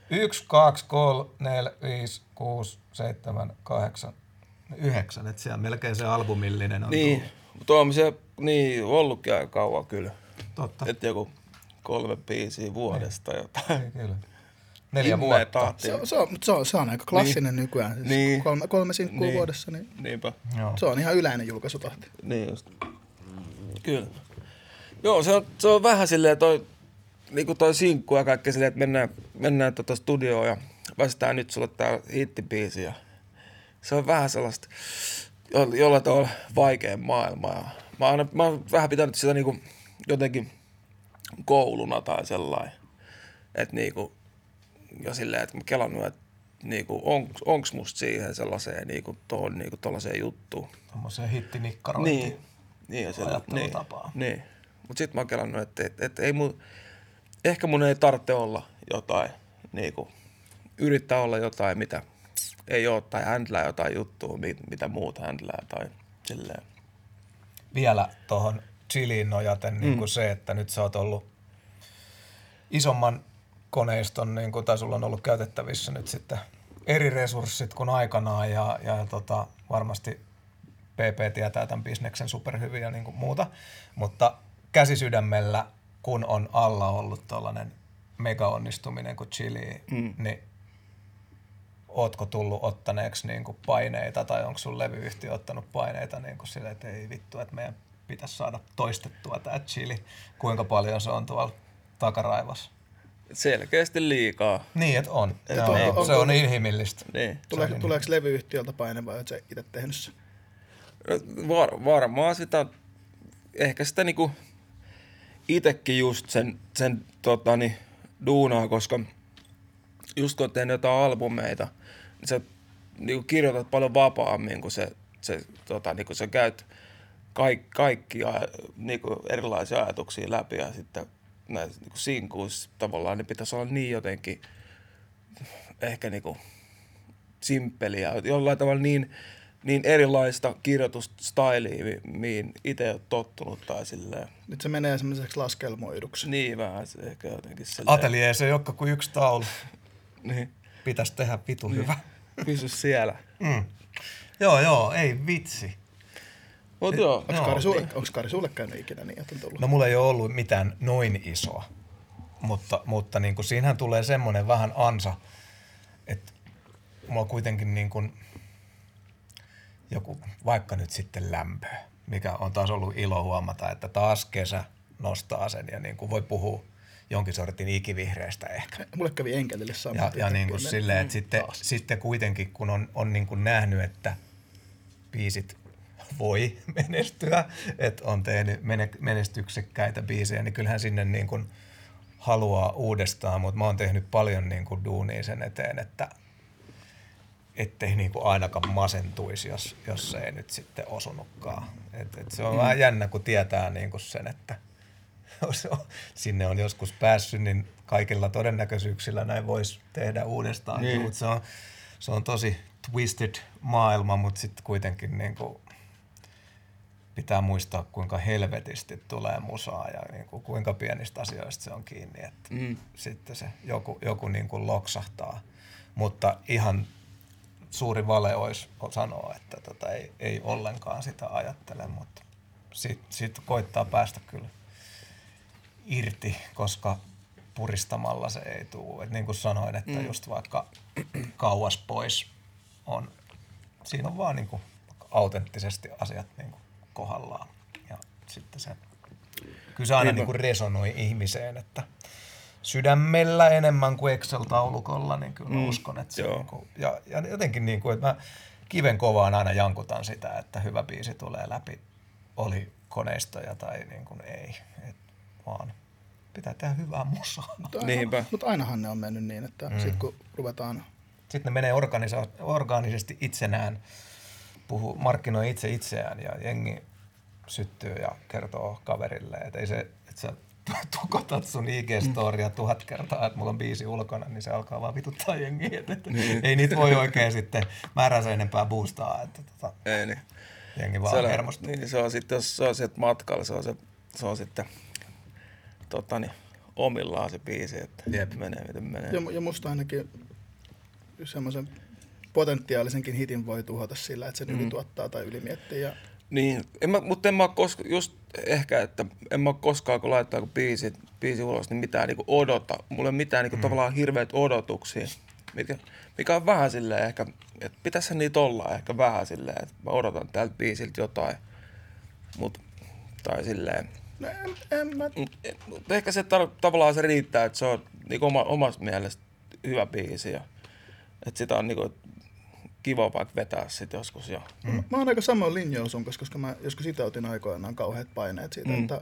Yksi, kaksi, kolme, neljä, viisi, kuusi, seitsemän, kahdeksan, yhdeksän. Et siellä melkein se albumillinen on Niin, tullut. mutta on se niin ollutkin aika kauan kyllä. Totta. Että joku kolme biisiä vuodesta jotain. Niin, kyllä. Neljä vuotta. tahti. Se, on- se, on, mutta se, on, se on aika klassinen niin. nykyään. Siis Niin. Kolme, kolme sinkkua Niin. niin. vuodessa, niin Niinpä. Joo. se on ihan yleinen julkaisutahti. Niin just. Kyllä. Joo, se on, se on vähän silleen toi, niinku toi sinkku ja kaikki silleen, että mennään, mennään tota studioon ja väsitään nyt sulle tää hittibiisi ja se on vähän sellaista, jo, jollain tavalla vaikea maailma. Ja mä, oon, mä oon vähän pitänyt sitä niinku jotenkin kouluna tai sellainen. Että niinku, ja silleen, että mä kelannut, että niinku, on, onks musta siihen sellaiseen niinku, tohon niinku tollaiseen juttuun. Tuommoiseen hittinikkarointiin. Niin. Niin, ja sillä, niin. Ajattelutapaa. niin. Mutta sitten mä oon kelannut, että, että, että ei mun, ehkä mun ei tarvitse olla jotain, niinku, yrittää olla jotain, mitä ei ole, tai händlää jotain juttua, mi- mitä muut händlää, tai silleen. Vielä tuohon chiliin nojaten niin kuin se, että nyt sä oot ollut isomman koneiston, niin kuin, tai sulla on ollut käytettävissä nyt sitten eri resurssit kuin aikanaan ja, ja tota, varmasti PP tietää tämän bisneksen superhyvin ja niin kuin muuta, mutta käsisydämellä, kun on alla ollut tuollainen mega onnistuminen kuin Chili, mm. niin ootko tullut ottaneeksi niin kuin paineita tai onko sun levyyhtiö ottanut paineita niin kuin sille, että ei vittu, että meidän pitäisi saada toistettua tämä chili, kuinka paljon se on tuolla takaraivassa. Selkeästi liikaa. Niin, että on. Et Joo, onko- se on inhimillistä. Niin. Tuleeko, niin. tuleeko levyyhtiöltä paine vai sä itse tehnyt sen? Var, varmaan sitä, ehkä sitä niinku itekin just sen, sen totani, duunaa, koska just kun tehnyt jotain albumeita, niin sä niinku kirjoitat paljon vapaammin, kun se, se, tota, niinku sä käyt kaik, kaikkia niinku erilaisia ajatuksia läpi ja sitten näissä niinku sinkuissa tavallaan ne pitäisi olla niin jotenkin ehkä niinku simppeliä, jollain tavalla niin, niin erilaista kirjoitustailia, mi- mihin itse ole tottunut tai silleen. Nyt se menee semmoiseksi laskelmoiduksi. Niin vähän se ehkä jotenkin silleen. Atelier se ei olekaan kuin yksi taulu. Niin. Pitäisi tehdä vitu hyvä. Pysy siellä. Mm. Joo, joo, ei vitsi. Mut joo. Onko Joo, Kari, sulle, onko Kari sulle käynyt ikinä niin, että on tullut? No mulla ei ole ollut mitään noin isoa, mutta, mutta niin kuin siinähän tulee semmoinen vähän ansa, että mulla kuitenkin niin kuin joku, vaikka nyt sitten lämpö, mikä on taas ollut ilo huomata, että taas kesä nostaa sen ja niin kuin voi puhua jonkin sortin ikivihreästä ehkä. Mulle kävi enkelille sama. Ja, ja niin kuin silleen, että sitten, Taas. sitten kuitenkin kun on, on niin kuin nähnyt, että biisit voi menestyä, että on tehnyt mene- menestyksekkäitä biisejä, niin kyllähän sinne niin kuin haluaa uudestaan, mutta mä oon tehnyt paljon niin kuin duunia sen eteen, että ettei niin kuin ainakaan masentuisi, jos, jos se ei nyt sitten osunutkaan. Et, et se on mm. vähän jännä, kun tietää niin kuin sen, että sinne on joskus päässyt, niin kaikilla todennäköisyyksillä näin voisi tehdä uudestaan. Niin. Niin. Se, on, se on tosi twisted maailma, mutta sitten kuitenkin niin kuin pitää muistaa, kuinka helvetisti tulee musaa ja niin kuin kuinka pienistä asioista se on kiinni, että Mm. sitten se joku, joku niin kuin loksahtaa. Mutta ihan suuri vale olisi sanoa, että tota ei, ei ollenkaan sitä ajattele, mutta sitten sit koittaa päästä kyllä irti, koska puristamalla se ei tule. Et niin kuin sanoin, että mm. just vaikka kauas pois on, siinä on vaan niin kuin autenttisesti asiat niin kuin kohdallaan. Ja sitten se, kyllä se aina niin kuin resonoi ihmiseen, että sydämellä enemmän kuin Excel-taulukolla, niin kyllä mm, uskon, että se niin kuin, ja, ja jotenkin niin kuin, että mä kiven kovaan aina jankutan sitä, että hyvä biisi tulee läpi, oli koneistoja tai niin kuin ei, et vaan pitää tehdä hyvää musaa. Mutta, aina, mutta ainahan ne on mennyt niin, että mm. sitten kun ruvetaan... Sitten ne menee organisa- organisesti itsenään, puhuu, markkinoi itse itseään ja jengi syttyy ja kertoo kaverille, että ei se, että sä tukotat sun IG-storia mm. tuhat kertaa, että mulla on biisi ulkona, niin se alkaa vaan vituttaa jengiä. Että, että niin. Ei niitä voi oikein sitten määränsä enempää boostaa. Että, tota, ei niin. Jengi vaan se hermostuu. Niin, se on sitten, jos se on sitten matkalla, se on, se, se on sitten tota, niin, omillaan se biisi, että Jep. menee miten menee. Ja, ja musta ainakin semmoisen potentiaalisenkin hitin voi tuhota sillä, että se mm. ylituottaa tai ylimiettii. Ja... Niin, en mä, mutta en mä koska, just ehkä, että en mä koskaan, kun laittaa kun biisi, biisi ulos, niin mitään niin odota. Mulla ei ole mitään niin mm. tavallaan hirveät odotuksia, mikä, mikä on vähän silleen ehkä, että pitäisi niitä olla ehkä vähän silleen, että mä odotan tältä biisiltä jotain. Mut, tai silleen, No, en, en mä... Mut ehkä se tar- tavallaan se riittää, että se on niin oma, omasta mielestä hyvä biisi ja että sitä on niin kiva vaikka vetää sit joskus. Ja... Mm. Mä oon aika samoin linjoilla sun kanssa, koska mä joskus sitä otin aikoinaan kauheat paineet siitä, mm. että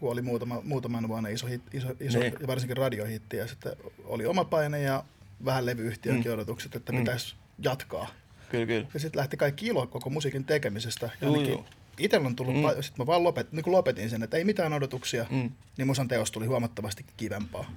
kun oli muutama, muutaman vuonna iso, hit, iso, iso niin. ja varsinkin radiohitti, ja sitten oli oma paine ja vähän levyyhtiön mm. odotukset, että mm. pitäisi jatkaa. Kyllä, kyllä. Ja sitten lähti kaikki ilo koko musiikin tekemisestä. Juu, juu itsellä on tullut, mm. sitten mä vaan lopet, niin lopetin sen, että ei mitään odotuksia, mm. niin musan teos tuli huomattavasti kivempaa.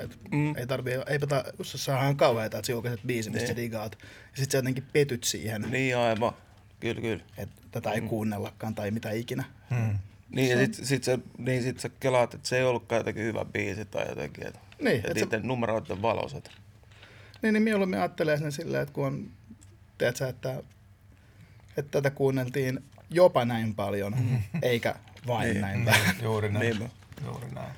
Et mm. Ei tarvii, eipä ta, jos saadaan kauheita, että sä julkaiset biisi, mistä sä niin. digaat, ja sit sä jotenkin petyt siihen. Niin aivan, kyllä kyllä. Että tätä ei mm. kuunnellakaan tai mitä ikinä. Mm. Niin, ja sitten sit sä, niin sit sä kelaat, että se ei ollutkaan jotenkin hyvä biisi tai jotenkin, että niin, et niiden se... numeroiden valoset. Niin, niin mieluummin ajattelee sen silleen, että kun on, tiedätkö, että, että tätä kuunneltiin jopa näin paljon, mm. eikä vain niin, näin vähän. Juuri näin. Niin. Juuri näin.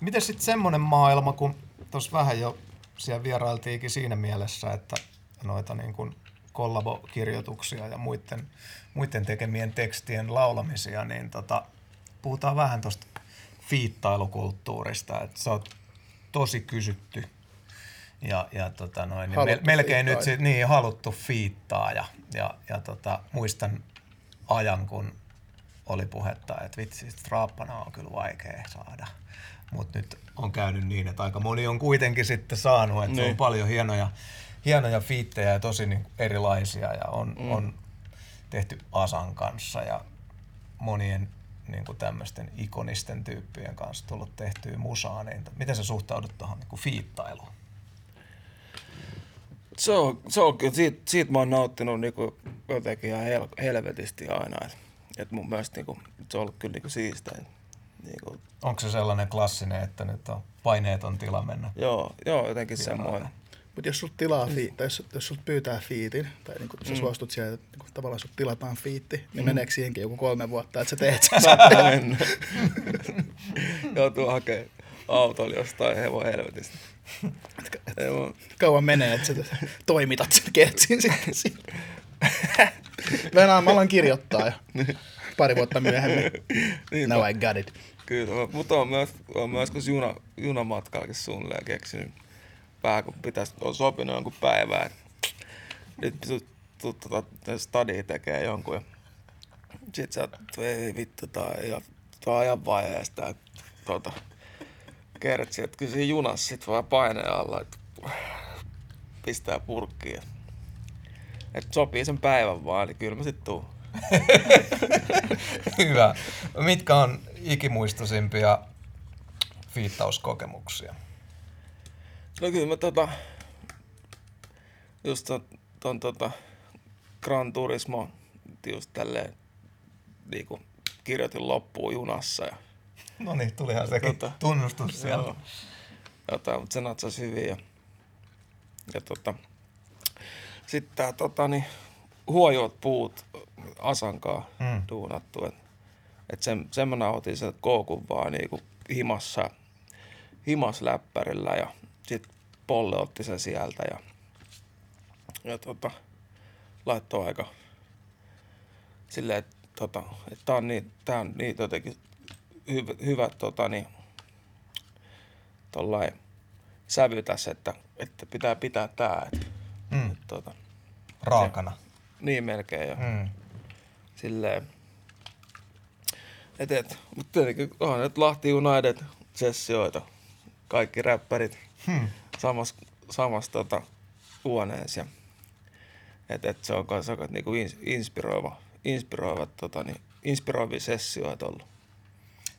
Miten sitten semmoinen maailma, kun tuossa vähän jo siellä vierailtiinkin siinä mielessä, että noita niin kuin kollabokirjoituksia ja muiden, muiden tekemien tekstien laulamisia, niin tota, puhutaan vähän tuosta fiittailukulttuurista, että sä oot tosi kysytty ja, ja tota noin, niin melkein nyt sit, niin, haluttu fiittaa ja, ja, ja tota, muistan ajan, kun oli puhetta, että vitsi, straappana on kyllä vaikea saada. Mutta nyt on käynyt niin, että aika moni on kuitenkin sitten saanut, että niin. on paljon hienoja, hienoja fiittejä ja tosi niin erilaisia ja on, mm. on tehty Asan kanssa ja monien niin kuin tämmöisten ikonisten tyyppien kanssa tullut tehtyä musaa, niin miten sä suhtaudut tuohon niin fiittailuun? Se on, se on kyllä, siitä, siitä mä oon nauttinut niinku jotenkin ihan hel, helvetisti aina. Et, et mun mielestä niinku, se on ollut kyllä niinku siistein. Niinku. Onko se sellainen klassinen, että nyt on paineeton tila mennä? Joo, joo jotenkin semmoinen. Mutta jos sulta tilaa mm. tai jos, jos sulta pyytää fiitin, tai niinku, sä mm. suostut siihen, että niinku, tavallaan sulta tilataan fiitti, niin mm. meneekö siihenkin joku kolme vuotta, että sä teet sen? Saattaa mennä. Joutuu hakemaan autolla jostain hevon helvetistä. Kauan menee, että sä toimitat sen kertsin sitten. Venäjä, mä alan kirjoittaa jo pari vuotta myöhemmin. Niin, Now I got it. Kyllä, mutta on myös, on myös kun juna, junamatkallakin suunnilleen keksinyt vähän, kun pitäisi, on sopinut jonkun päivään. Nyt tota, stadi tekee jonkun ja sit sä ei vittu, tää on ajan vaiheesta, tota, kertsi, että kyllä siinä junassa sit vaan paineen alla, että pistää purkkiin. Että sopii sen päivän vaan, niin kyllä mä sit tuun. Hyvä. Mitkä on ikimuistoisimpia fiittauskokemuksia? No kyllä mä tota, just ton, ton tota Gran Turismo just tälleen niinku kirjoitin loppuun junassa ja No niin, tulihan sekin tota, tunnustus siellä. Joo, jotain, mutta se natsasi hyvin. Ja, ja tota, sitten tämä tota, niin, huojuot puut Asankaa mm. duunattu. Et, et sen, sen mä nautin sen koukun vaan niinku himassa. himasläppärillä ja sitten Polle otti sen sieltä ja, ja tota, laittoi aika silleen, että tota, et tää on niin, tää on niin jotenkin hyvä, hyvä tota, niin, tollain sävy tässä, että, että pitää pitää tää. Et, Mm. et, tota, Raakana. niin melkein jo. Mm. Silleen. Et, et, mutta tietenkin onhan nyt Lahti United sessioita. Kaikki räppärit Hmm. samassa samas, tota, huoneessa. Ja, et, et se on kans aika niinku ins, inspiroiva, inspiroiva tota, niin, inspiroivia sessioita ollut.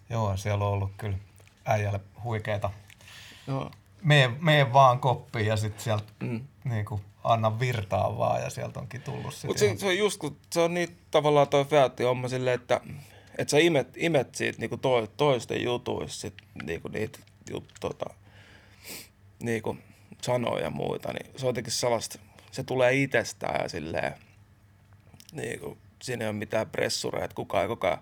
Joo, siellä on ollut kyllä äijälle huikeeta. Joo. Mene, mene vaan koppiin ja sitten sieltä Mm. niinku, anna virtaa vaan ja sieltä onkin tullut sit Mutta se, ihan- se, on just, kun se on niin tavallaan toi Featti homma silleen, että, että sä imet, imet siitä niinku to, toisten jutuista sit, niinku niitä jut, tota, niinku sanoja ja muita, niin se on jotenkin sellaista, se tulee itsestään ja silleen, niinku, siinä ei ole mitään pressureita, että kukaan ei koko ajan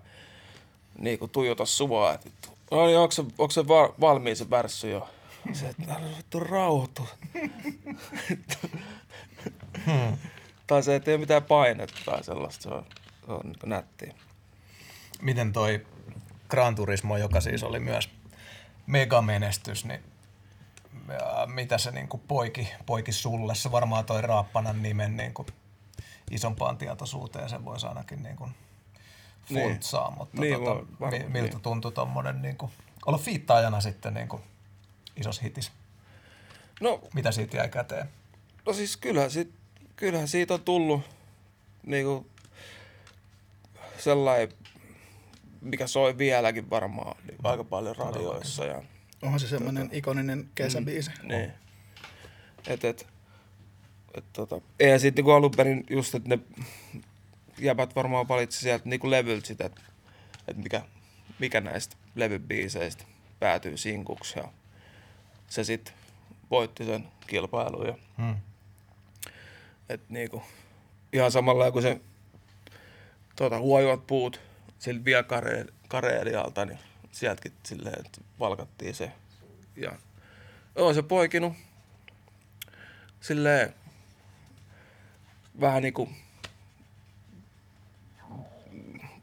niinku tuijota sua, että no niin, onko se, onko se va, valmiin se värssy jo? Se, että "Älä vittu rauhoitu. Tai se, että ei ole mitään painetta tai sellaista, se on, se on niin nättiä. Miten toi Gran Turismo, joka siis oli myös megamenestys, niin ja mitä se niinku poiki, poiki sulle? Se varmaan toi Raappanan nimen niinku isompaan tietoisuuteen sen voisi ainakin niinku Niin. funtsaa, mutta Niin, tota, voi- varmaan, mi- miltä niin. tuntui tommonen niinku, olla fiittaajana sitten niinku isos hitis? No, Mitä siitä jäi käteen? no siis kyllähän, sit, kyllähän siitä on tullut niinku sellainen, mikä soi vieläkin varmaan niin aika paljon radioissa. Ja, Onhan se semmoinen ikoninen kesäbiisi. Mm. niin. Et, et, et, tota, eihän siitä niinku alun perin just, että ne jäbät varmaan valitsi sieltä niinku levyltä sitä, että et mikä, mikä näistä levybiiseistä päätyy sinkuksi. Ja se sitten voitti sen kilpailun. Ja, Hmm. et niinku, ihan samalla kuin se tota, huojuvat puut sillä vielä kareelialta, niin sieltäkin silleen, että valkattiin se. Ja on se poikinut silleen vähän niinku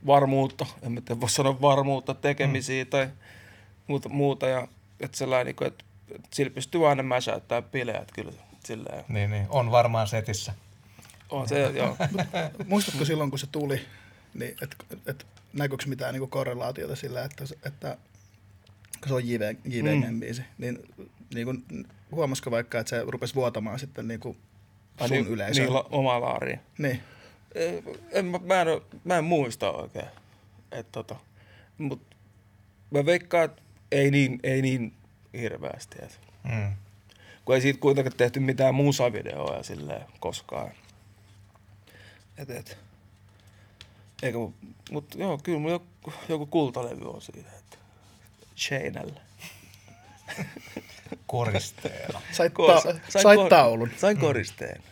varmuutta, en mä tiedä, voi sanoa varmuutta tekemisiä mm. tai muuta, muuta ja että sellainen, niinku, että, että sillä pystyy aina mäsäyttää bileä, että kyllä silleen, Niin, niin, on varmaan setissä. on se, joo. Muistatko silloin, kun se tuli, niin että et, näkyykö mitään niinku korrelaatiota sillä, että, että kun se on JV, JVGn mm. biisi, niin, niin kuin, huomasiko vaikka, että se rupesi vuotamaan sitten niinku Ai sun niin, yleisöön? Niin, la, oma laariin. Niin. En, mä, mä, en, mä en muista oikein. Et, tota, mut mä veikkaan, että ei niin, ei niin hirveästi. Et. Mm. Kun ei siitä kuitenkaan tehty mitään musavideoja silleen koskaan. Et, et. Eikä, mu- mut joo, kyllä mulla joku, joku kultalevy on siitä. Et. Chainellä. Koristeena. Sait, ta- sain sait kor- taulun. Sain koristeen.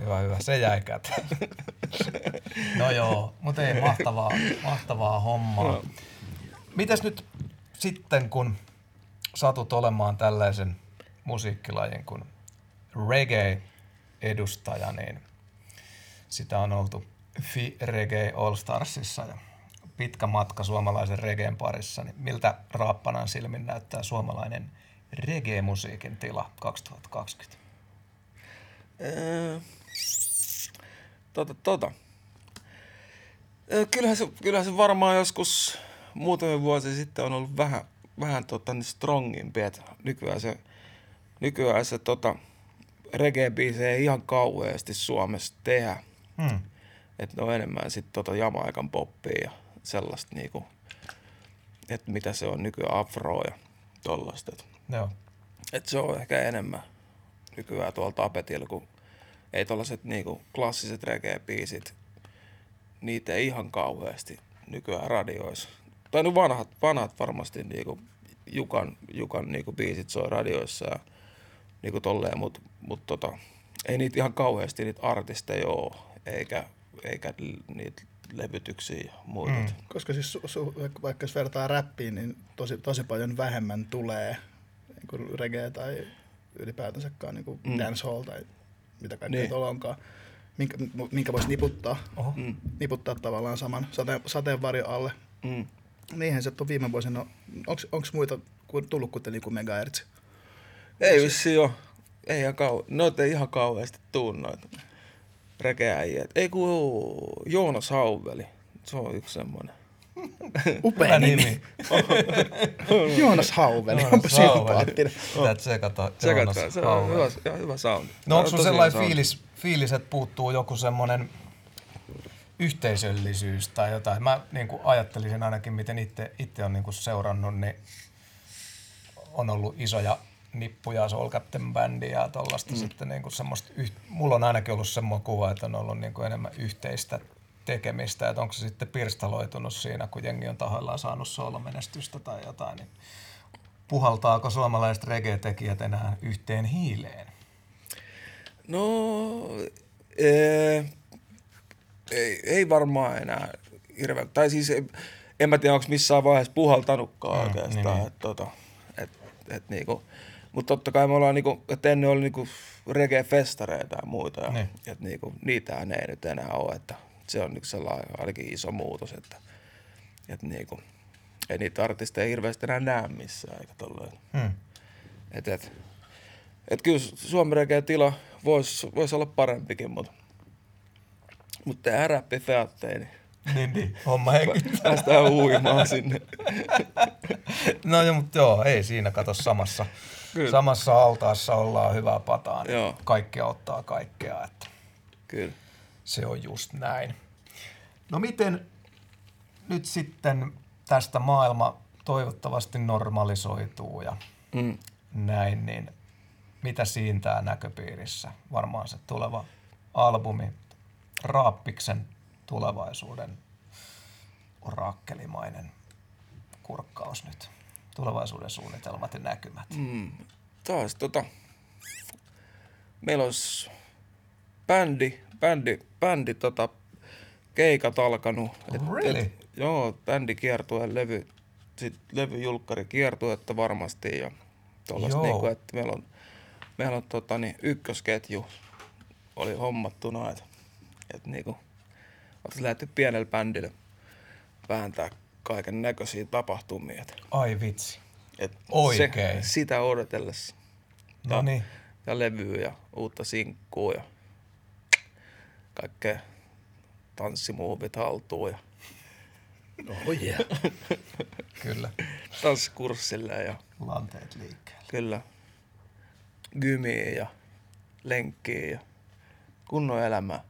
Hyvä, hyvä. Se jäi käteen. no joo, mutta ei mahtavaa, mahtavaa hommaa. No. Mitäs nyt sitten, kun satut olemaan tällaisen musiikkilajin kuin reggae-edustaja, niin sitä on oltu Fi Reggae All Starsissa ja pitkä matka suomalaisen reggaen parissa. Niin miltä Raappanan silmin näyttää suomalainen reggae-musiikin tila 2020? Öö, Tota, tota. Öö, Kyllähän se, kyllähän se varmaan joskus muutamia vuosia sitten on ollut vähän, vähän tota, niin strongimpi, että nykyään se, nykyään se tota, reggae-biisejä ei ihan kauheasti Suomessa tehdä. Hmm. Että ne on enemmän sitten tota Jamaikan poppia ja sellaista niinku, että mitä se on nykyään afroa ja tollaista. Et Joo. et se on ehkä enemmän nykyään tuolla tapetilla, kun ei tollaset niinku klassiset reggae-biisit, niitä ei ihan kauheasti nykyään radioissa. Tai no vanhat, vanhat varmasti niinku Jukan, Jukan niinku biisit soi radioissa ja niinku tolleen, mutta mut tota, ei niitä ihan kauheasti niitä artisteja ole, eikä, eikä niitä levytyksiä ja muita. Mm. Mm. Koska siis su, su, vaikka- jos vertaa räppiin, niin tosi, tosi paljon vähemmän tulee kuin reggae tai ylipäätänsäkaan niin kuin Mm. mm. dancehall tai mitä kaikkea Niin. niin. tuolla onkaan, minkä, minkä voisi niputtaa, Oho. Mm. niputtaa tavallaan saman sate, sateenvarjon alle. Mm. Niinhän se on viime vuosina, onko muita kuin tullut kuten niin kuin megahertz? Ei vissi jo. Ei ihan kau... Noita ei ihan kauheasti tuu noita rekeäjiä. Ei kun Joonas Hauveli. Se on yksi semmoinen. Upea nimi. Joonas Hauveli, Joonas onpa sympaattinen. Pitää tsekata. Joonas se on Hauveli. hyvä, ja hyvä sound. No onko sun sellainen fiilis, fiilis, että puuttuu joku semmoinen yhteisöllisyys tai jotain? Mä niin kuin ajattelisin ainakin, miten itse, itse on niin kuin seurannut, niin on ollut isoja nippuja, Soul Captain Bandia ja tollaista mm. sitten niin kuin semmoista, yh- mulla on ainakin ollut semmoinen kuva, että on ollut niin kuin enemmän yhteistä tekemistä, että onko se sitten pirstaloitunut siinä, kun jengi on tahoillaan saanut soolomenestystä tai jotain, niin puhaltaako suomalaiset reggae-tekijät enää yhteen hiileen? No, ee, ei, ei varmaan enää hirveän. Tai siis ei- en mä tiedä, onko missään vaiheessa puhaltanutkaan mm, oikeastaan. niin, Niin, et, tota, et, et niinku, mutta totta kai me ollaan, niinku, että ennen oli niinku reggae-festareita ja muita. Ja, Niin. et niinku, niitähän ei nyt enää ole. Että se on niinku sellainen ainakin iso muutos, että et niinku, ei niitä artisteja hirveästi enää näe missään. Eikä tolleen. Hmm. Et, et, et kyllä Suomen reggae tila voisi vois olla parempikin, mutta mut tehdään räppifeatteja, niin Niin, niin. Homma hengittää. päästään uimaan sinne. No joo, mutta joo, ei siinä kato samassa, Kyllä. samassa altaassa ollaan hyvää pataa. Niin Joo. Kaikki ottaa kaikkea, että Kyllä. se on just näin. No miten nyt sitten tästä maailma toivottavasti normalisoituu ja Mm. näin, niin mitä siintää näköpiirissä? Varmaan se tuleva albumi, Raappiksen tulevaisuuden orakkelimainen kurkkaus nyt. Tulevaisuuden suunnitelmat ja näkymät. Mm. Taas tota, meillä olisi bändi, bändi, bändi tota, keikat alkanut. Really? joo, bändi kiertue, levy, sit levyjulkkari kiertuetta varmasti ja tuollaista niinku, että meillä on, meillä on tota, niin, ykkösketju oli hommattuna, että et, niinku, oltaisiin lähdetty pienelle bändille vääntää kaiken näköisiä tapahtumia. Et, Ai vitsi. et Oikein. Se, sitä odotellessa. No niin. Ja levyä ja uutta sinkkuu ja kaikkea tanssimuovit haltuun ja Oh yeah. Kyllä. tanssikurssille ja Lanteet liikkeelle. kyllä gymiä ja lenkkiä ja kunnon elämää.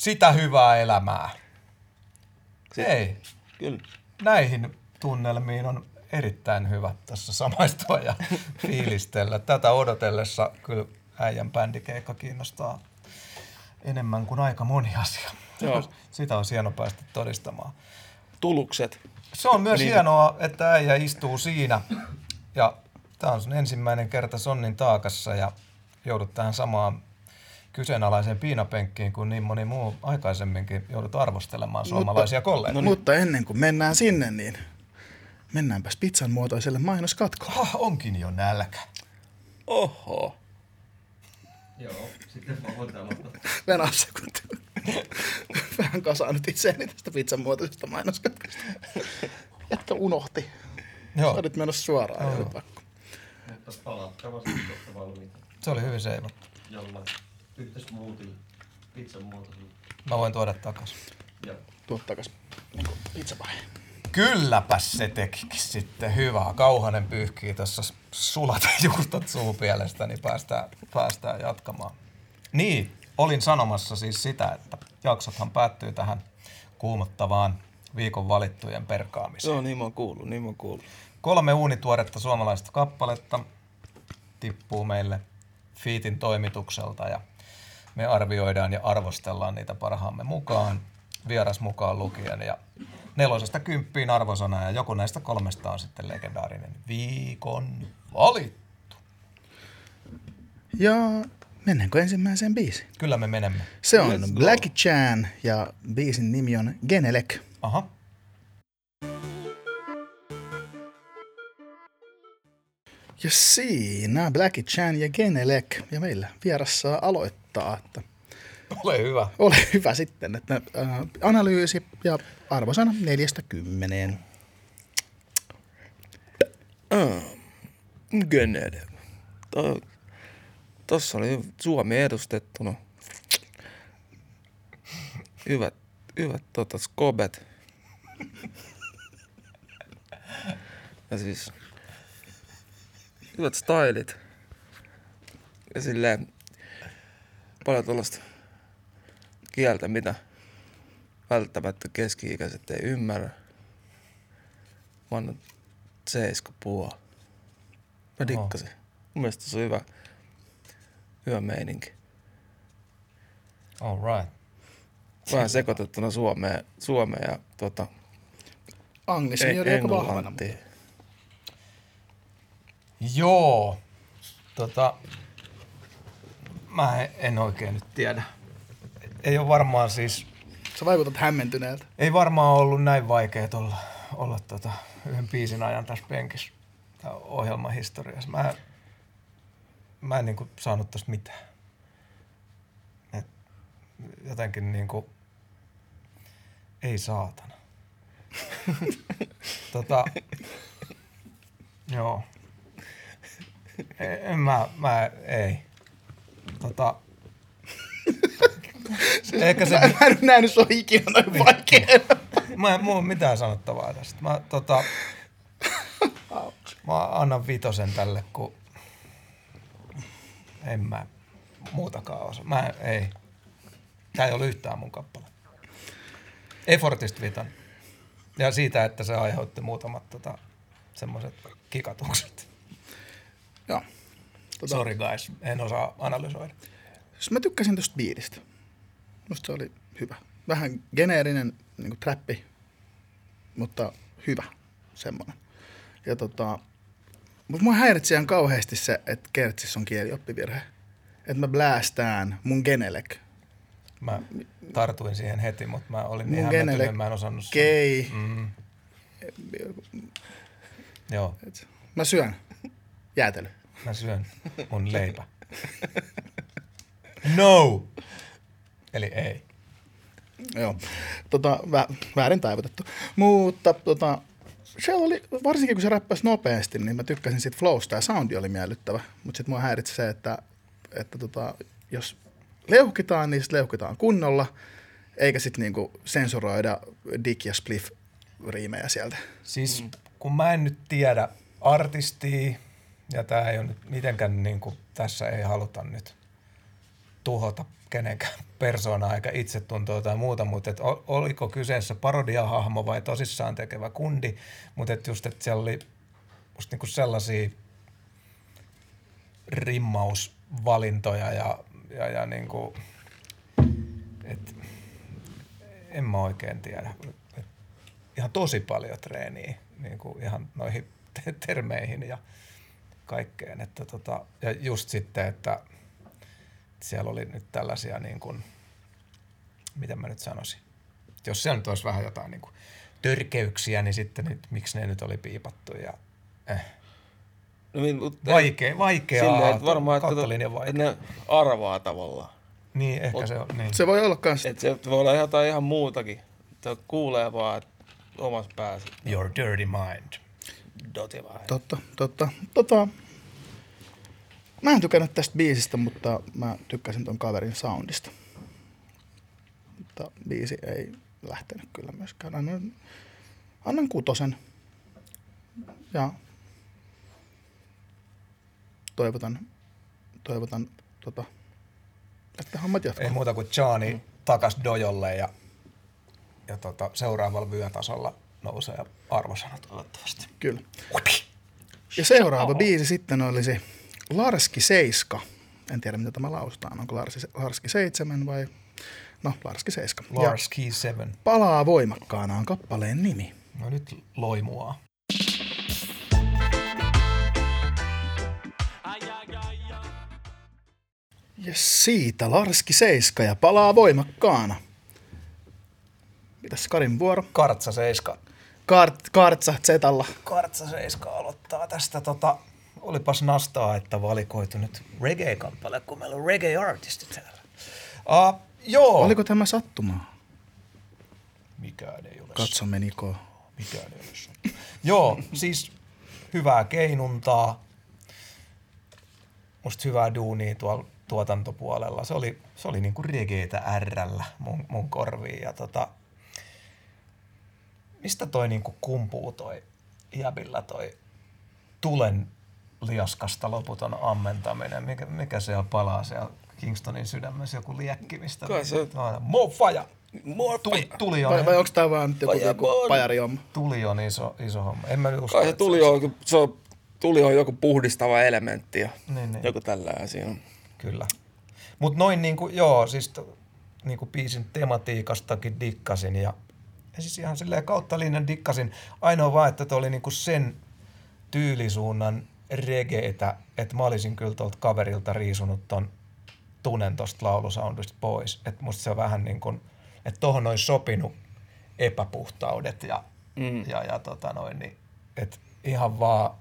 Sitä hyvää elämää. Sit- Ei. Kyllä. näihin tunnelmiin on erittäin hyvä tässä samaistua ja fiilistellä. Tätä odotellessa kyllä äijän bändikeikka kiinnostaa enemmän kuin aika moni asia. Joo. Sitä on hieno päästä todistamaan. Tulukset. Se on myös Niin. niin. hienoa, että äijä istuu siinä ja tämä on sun ensimmäinen kerta Sonnin taakassa ja joudut tähän samaan kyseenalaiseen piinapenkkiin kuin niin moni muu aikaisemminkin joudut arvostelemaan suomalaisia kollegoja. No, Mutta ennen kuin mennään sinne, niin mennäänpäs pizzan muotoiselle mainoskatkolle. Ah, onkin jo nälkä. Oho. Joo, sitten mä voin sekunti. Vähän kasaan nyt itseäni tästä pizzan muotoisesta mainoskatkosta. Että unohti. Joo, Sä olit menossa suoraan. Joo, pakko. Mutta tuosta valmiita se oli hyvin seivattu. jollain yhteismuutilla, pizzan muotoisella. Mä voin tuoda takas. Ja Tuot takas niin pizzapahe. Kylläpäs se tekikin sitten hyvää. Kauhanen pyyhkii tuossa sulat juustot suupielestä, niin päästään, päästään jatkamaan. Niin, olin sanomassa siis sitä, että jaksothan päättyy tähän kuumottavaan viikon valittujen perkaamiseen. Joo, niin mä oon kuullut, niin mä oon kuullut. Kolme uunituoretta suomalaista kappaletta tippuu meille Fiitin toimitukselta ja me arvioidaan ja arvostellaan niitä parhaamme mukaan, vieras mukaan lukien ja nelosesta kymppiin arvosana ja joku näistä kolmesta on sitten legendaarinen viikon valittu. Ja mennäänkö ensimmäiseen biisiin? Kyllä me menemme. Se on Let's go. Black Chan ja biisin nimi on Genelek. Ja siinä Blackie Chan ja Genelec. Ja meillä vieras saa aloittaa, että Ole hyvä. ole hyvä sitten, että äh, analyysi ja arvosana neljästä kymmeneen. Genede. To, tossa oli Suomi edustettuna. Hyvät, hyvät tota, skobet. Ja siis hyvät stylit. Ja silleen paljon tuollaista kieltä, mitä välttämättä keski-ikäiset ei ymmärrä. Mä annan seiska puoli. Mä dikkasin. Mun mielestä se on hyvä, hyvä meininki. All right. Vähän sekoitettuna Suomeen, Suomeen ja tota, Anglismi oli aika vahvana. Englantiin. Joo. Tota, mä en- oikein nyt tiedä. Ei ole varmaan siis, Sä vaikutat hämmentyneeltä. ei varmaan ollut näin vaikea olla, olla tota, yhden biisin ajan tässä penkissä ohjelman historiassa. Mä, mä en niinku saanut tosta mitään. Et jotenkin niinku, ei saatana. tota, joo. En, en mä, mä, ei. Tota, ehkä se, Mä, mä en nähnyt sua ikinä noin vaikeana. Mä en ole mitään sanottavaa tästä. Mä, tota, mä annan vitosen tälle, kun en mä muutakaan osaa. Mä ei. Tää ei ole yhtään mun kappale. Effortista vitan. Ja siitä, että se aiheutti muutamat tota, semmoiset kikatukset. Joo. Tota, Sorry guys, en osaa analysoida. Siis mä tykkäsin tosta biidistä. Musta se oli hyvä. Vähän geneerinen niin trappi, mutta hyvä semmoinen. Ja tota, mutta mua häiritsi ihan kauheasti se, että Kertsissä on kielioppivirhe. Että mä blästään mun genelek. Mä tartuin siihen heti, mutta mä olin Mun niin hämmentynyt, mä en osannut sanoa. Kei. Mm. Joo, Mä syön jäätelö. Mä syön mun leipä. No! Eli ei. Joo, tota, vä, väärin taivutettu. Mutta tota, se oli, varsinkin kun se räppäsi nopeasti, niin mä tykkäsin siitä flowsta ja soundi oli miellyttävä. Mutta sitten mua häiritsi se, että, että tota, jos leuhkitaan, niin sitten leuhkitaan kunnolla, eikä sitten niinku sensuroida Dick ja Spliff riimejä sieltä. Siis kun mä en nyt tiedä artistia, ja tää ei ole nyt mitenkään niin kuin, tässä ei haluta nyt tuhota kenenkään persoonaa eikä itsetuntoa tai muuta, mutta et oliko kyseessä parodiahahmo vai tosissaan tekevä kundi, mutta et just, että siellä oli musta niinku sellaisia rimmausvalintoja ja, ja, ja niinku, et, en mä oikein tiedä. Ihan tosi paljon treeniä niin kuin ihan noihin te- termeihin ja kaikkeen. Että tota, ja just sitten, että siellä oli nyt tällaisia niin kuin, miten mä nyt sanoisin. Jos siellä nyt olisi vähän jotain niin kuin törkeyksiä, niin sitten nyt, miksi ne nyt oli piipattu ja eh. No, mi- mut- Vaikea, vaikeaa. Silleen, että varmaan, että, tota, vaikea. että ne arvaa tavallaan. Niin, ehkä se on. Niin. Se voi olla kans, Että se voi olla jotain ihan muutakin. Että kuulee vaan että omassa päässä. Your dirty mind. Doti vai. totta, totta, tota, mä en tykännyt tästä biisistä, mutta mä tykkäsin ton kaverin soundista. Mutta biisi ei lähtenyt kyllä myöskään. Annan, annan kutosen. Ja toivotan, toivotan tota, että hommat jatkuu. Ei muuta kuin Johnny mm. takas dojolle ja, ja tota, seuraavalla vyötasolla nousee arvosanat toivottavasti. Kyllä. Ja seuraava biisi sitten olisi Larski 7. En tiedä, mitä tämä lausutaan. Onko Larski, Larski 7 vai... No, Larski 7. Lars Ja Key 7. Palaa voimakkaana on kappaleen nimi. No nyt loimua. Ja siitä Larski 7 ja palaa voimakkaana. Mitäs Karin vuoro? Kartsa 7. Kart, kartsa Zetalla. Kartsa 7 aloittaa tästä tota, olipas nastaa, että valikoitu nyt reggae-kappale, kun meillä on reggae-artisti täällä. Uh, joo. Oliko tämä sattumaa? Mikään ei ole Katsomme Niko. Mikään ei ole sattumaa. Joo, siis hyvää keinuntaa. Musta hyvää duunia tuolla tuotantopuolella. Se oli, se oli niinku regeetä ärrällä mun, mun korviin. Ja tota, mistä toi niinku kumpuu toi jäbillä toi tulen liaskasta loputon ammentaminen? Mikä, mikä se on palaa siellä Kingstonin sydämessä? Joku liekki, mistä... Kai se- Mofaja! Mua Tuli, tuli on, Vai, vai onko tämä vaan nyt joku, joku on. pajariomma? tuli on iso, iso homma. En mä usko, Kai se tuli on, joku- se on, tuli on joku puhdistava elementti ja Niin, niin. joku tällainen siinä on. Kyllä. Mutta noin niinku, joo, siis to, niinku biisin tematiikastakin dikkasin ja siis ihan silleen kautta linjan dikkasin. Ainoa vaan, että toi oli niinku sen tyylisuunnan regeetä, että mä olisin kyllä tuolta kaverilta riisunut ton tunnen tosta laulusoundista pois. Että musta se on vähän niin kuin, että tohon olisi sopinut epäpuhtaudet ja, mm. ja, ja tota noin, niin, että ihan vaan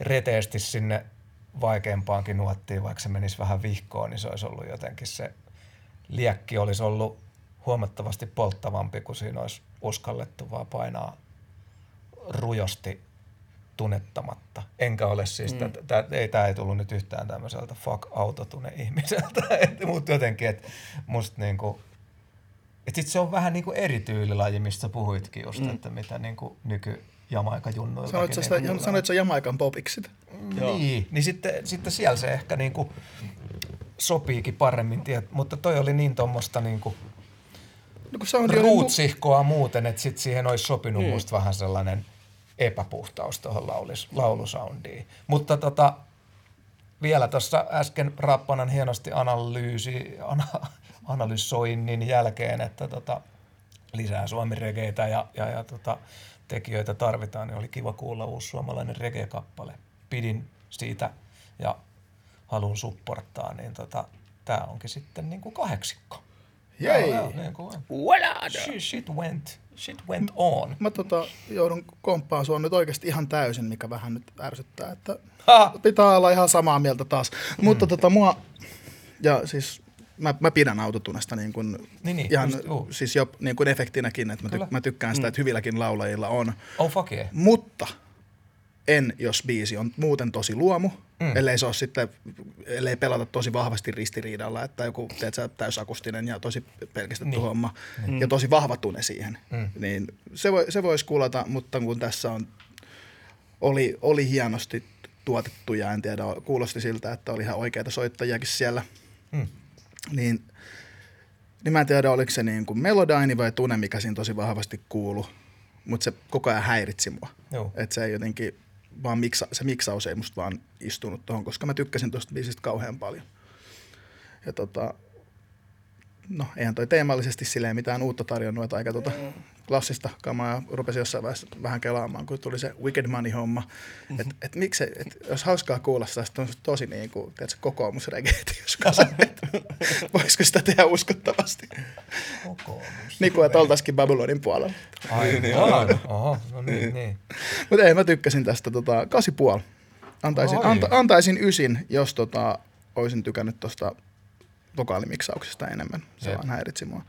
reteesti sinne vaikeampaankin nuottiin, vaikka se menisi vähän vihkoon, niin se olisi ollut jotenkin se liekki olisi ollut huomattavasti polttavampi, kun siinä olisi uskallettu vaan painaa rujosti tunettamatta. Enkä ole siis, mm. tää, ei, tämä ei tullut nyt yhtään tämmöiseltä fuck autotune ihmiseltä, mutta jotenkin, että musta niinku, et sit se on vähän niinku eri tyylilaji, mistä sä puhuitkin just, mm. että mitä niinku nyky Jamaika junnuiltakin. Sanoit sä, sitä, niinku sanoit sä Jamaikan popiksi sitä? niin, niin sitten, sitten siellä se ehkä niinku sopiikin paremmin, tiet, mutta toi oli niin tuommoista niinku No, kun soundi oli mu- ruutsihkoa muuten, että sit siihen olisi sopinut mm. musta vähän sellainen epäpuhtaus tuohon laulis, laulusoundiin. Mutta tota, vielä tuossa äsken Rappanan hienosti analyysi, ana, analysoinnin jälkeen, että tota, lisää suomiregeitä ja, ja, ja tota, tekijöitä tarvitaan, niin oli kiva kuulla uusi suomalainen reggae-kappale. Pidin siitä ja haluan supporttaa, niin tota, tämä onkin sitten niin kuin kahdeksikko. Jei. Joo, joo, niin kuin, shit, shit went, shit went on. Mä tota, joudun komppaan sua nyt oikeasti ihan täysin, mikä vähän nyt ärsyttää, että Ha! pitää olla ihan samaa mieltä taas. Mm. Mutta tota mua, ja siis mä, mä pidän autotunesta niin kuin, Niin, niin, ihan just, siis jo niin kuin efektinäkin, että mä, tyk, mä tykkään sitä, että hyvilläkin laulajilla on. Oh fuck yeah. Mutta en, jos biisi on muuten tosi luomu, Mm. ellei se ole sitten, ellei pelata tosi vahvasti ristiriidalla, että joku teet sä, täysakustinen ja tosi pelkistetty Niin. homma mm. ja tosi vahva tunne siihen, Mm. niin se, voi, se voisi kuulata, mutta kun tässä on, oli, oli hienosti tuotettu ja en tiedä, kuulosti siltä, että oli ihan oikeita soittajiakin siellä, Mm. niin, niin mä en tiedä, oliko se niin kuin melodaini vai tunne, mikä siinä tosi vahvasti kuulu, mutta se koko ajan häiritsi mua. Joo. Että se jotenkin, vaan miksa, se miksaus ei musta vaan istunut tuohon, koska mä tykkäsin tuosta biisistä kauhean paljon. Ja tota, no eihän toi teemallisesti silleen mitään uutta tarjonnut, että aika tota klassista kamaa ja rupesin jossain vaiheessa vähän kelaamaan, kun tuli se Wicked Money-homma. Mm-hmm. Että et miksi, et, jos hauskaa kuulla sitä, sit on tosi niin kuin, tiedätkö, kokoomusregeeti, jos kasa, että voisiko sitä tehdä uskottavasti. Kokoomus. Niin kuin, että oltaisikin Babylonin puolella. Aivan. Oho, no niin, niin. Mutta ei, mä tykkäsin tästä tota, 8,5. Antaisin, anta, antaisin ysin, jos tota, olisin tykännyt tuosta vokaalimiksauksesta enemmän. Se Jep. vaan häiritsi mua.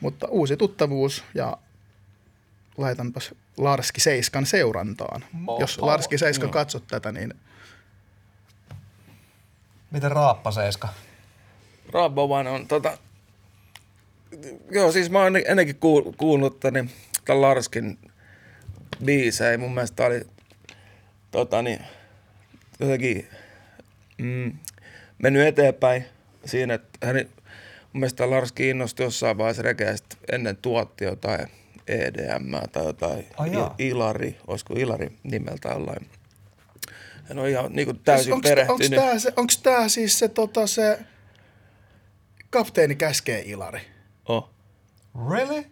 Mutta uusi tuttavuus ja laitanpas Larski Seiskan seurantaan. Mo- Jos Larski Seiska Joo. katsot tätä, niin Miten Raappaseiska? Rabovan on tota... Joo, siis mä oon ennenkin kuul- kuullut tämän, tämän Larskin biisejä. Mun mielestä tää oli tota niin, jotenkin mm, mennyt eteenpäin siinä, että hän, mun mielestä Larski innostui jossain vaiheessa rekeästä ennen tuotti jotain EDM tai jotain jaa. I- Ilari, olisiko Ilari nimeltä jollain. Hän on ihan niin kuin täysin onko perehtynyt. tämä se, onks tää siis se, tota, se kapteeni käskee Ilari? Oh. Really?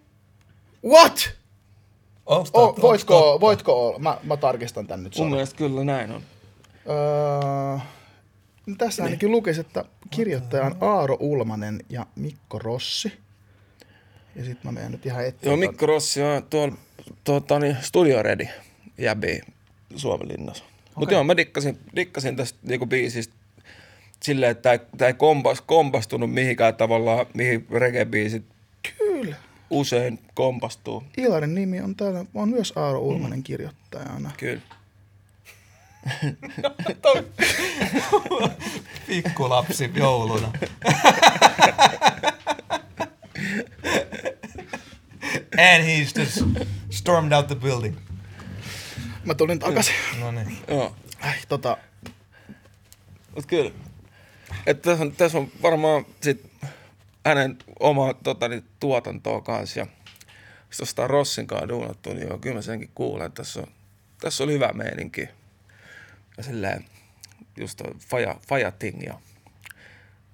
What? Onks Oh, totta? voitko, Onks voitko olla? Mä, mä tarkistan tän nyt. Mun mielestä kyllä näin on. Öö, tässä ainakin lukisi, että kirjoittaja on Aaro Ulmanen ja Mikko Rossi. Ja sitten mä menen nyt ihan etsiä. Joo, Mikko Rossi on tuolla tuota, niin Studio Ready jäbi Suomenlinnassa. Mutta joo, mä dikkasin, dikkasin tästä niinku biisistä silleen, että tämä ei kompas, kompastunut mihinkään tavallaan, mihin reggae-biisit Kyllä. usein kompastuu. Ilarin nimi on täällä, on myös Aaro Ulmanen kirjoittajana. Kyllä. Pikkulapsi jouluna. And he's just stormed out the building. Mä tulin takaisin. No niin. Joo. Ai, tota, Mut kyllä. Että tässä on, tässä on varmaan sit hänen oma tota, niin, tuotantoa kanssa. Ja tuosta on Rossin kanssa duunattu, niin joo, kyllä mä senkin kuulen. Tässä on, tässä on hyvä meininki. Ja silleen just toi faja, faja ting ja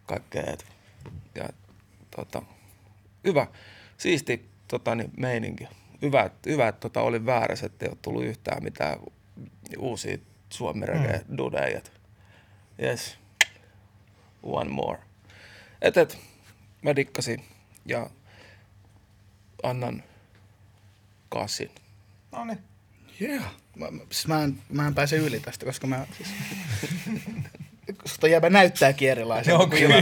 kaikkea. Et, ja tota, hyvä, siisti tota, niin, meininki. Hyvä, että- hyvä että tota, oli väärässä, ettei ole tullut yhtään mitään uusia suomi mm. dudeja. Yes. One more. Et, et, mä dikkasin ja annan kasin. No niin. yeah. Mä, mä- siis mä, en, mä en pääse yli tästä, koska mä siis... koska toi jäbä näyttääkin erilaiselta. Joo, kyllä.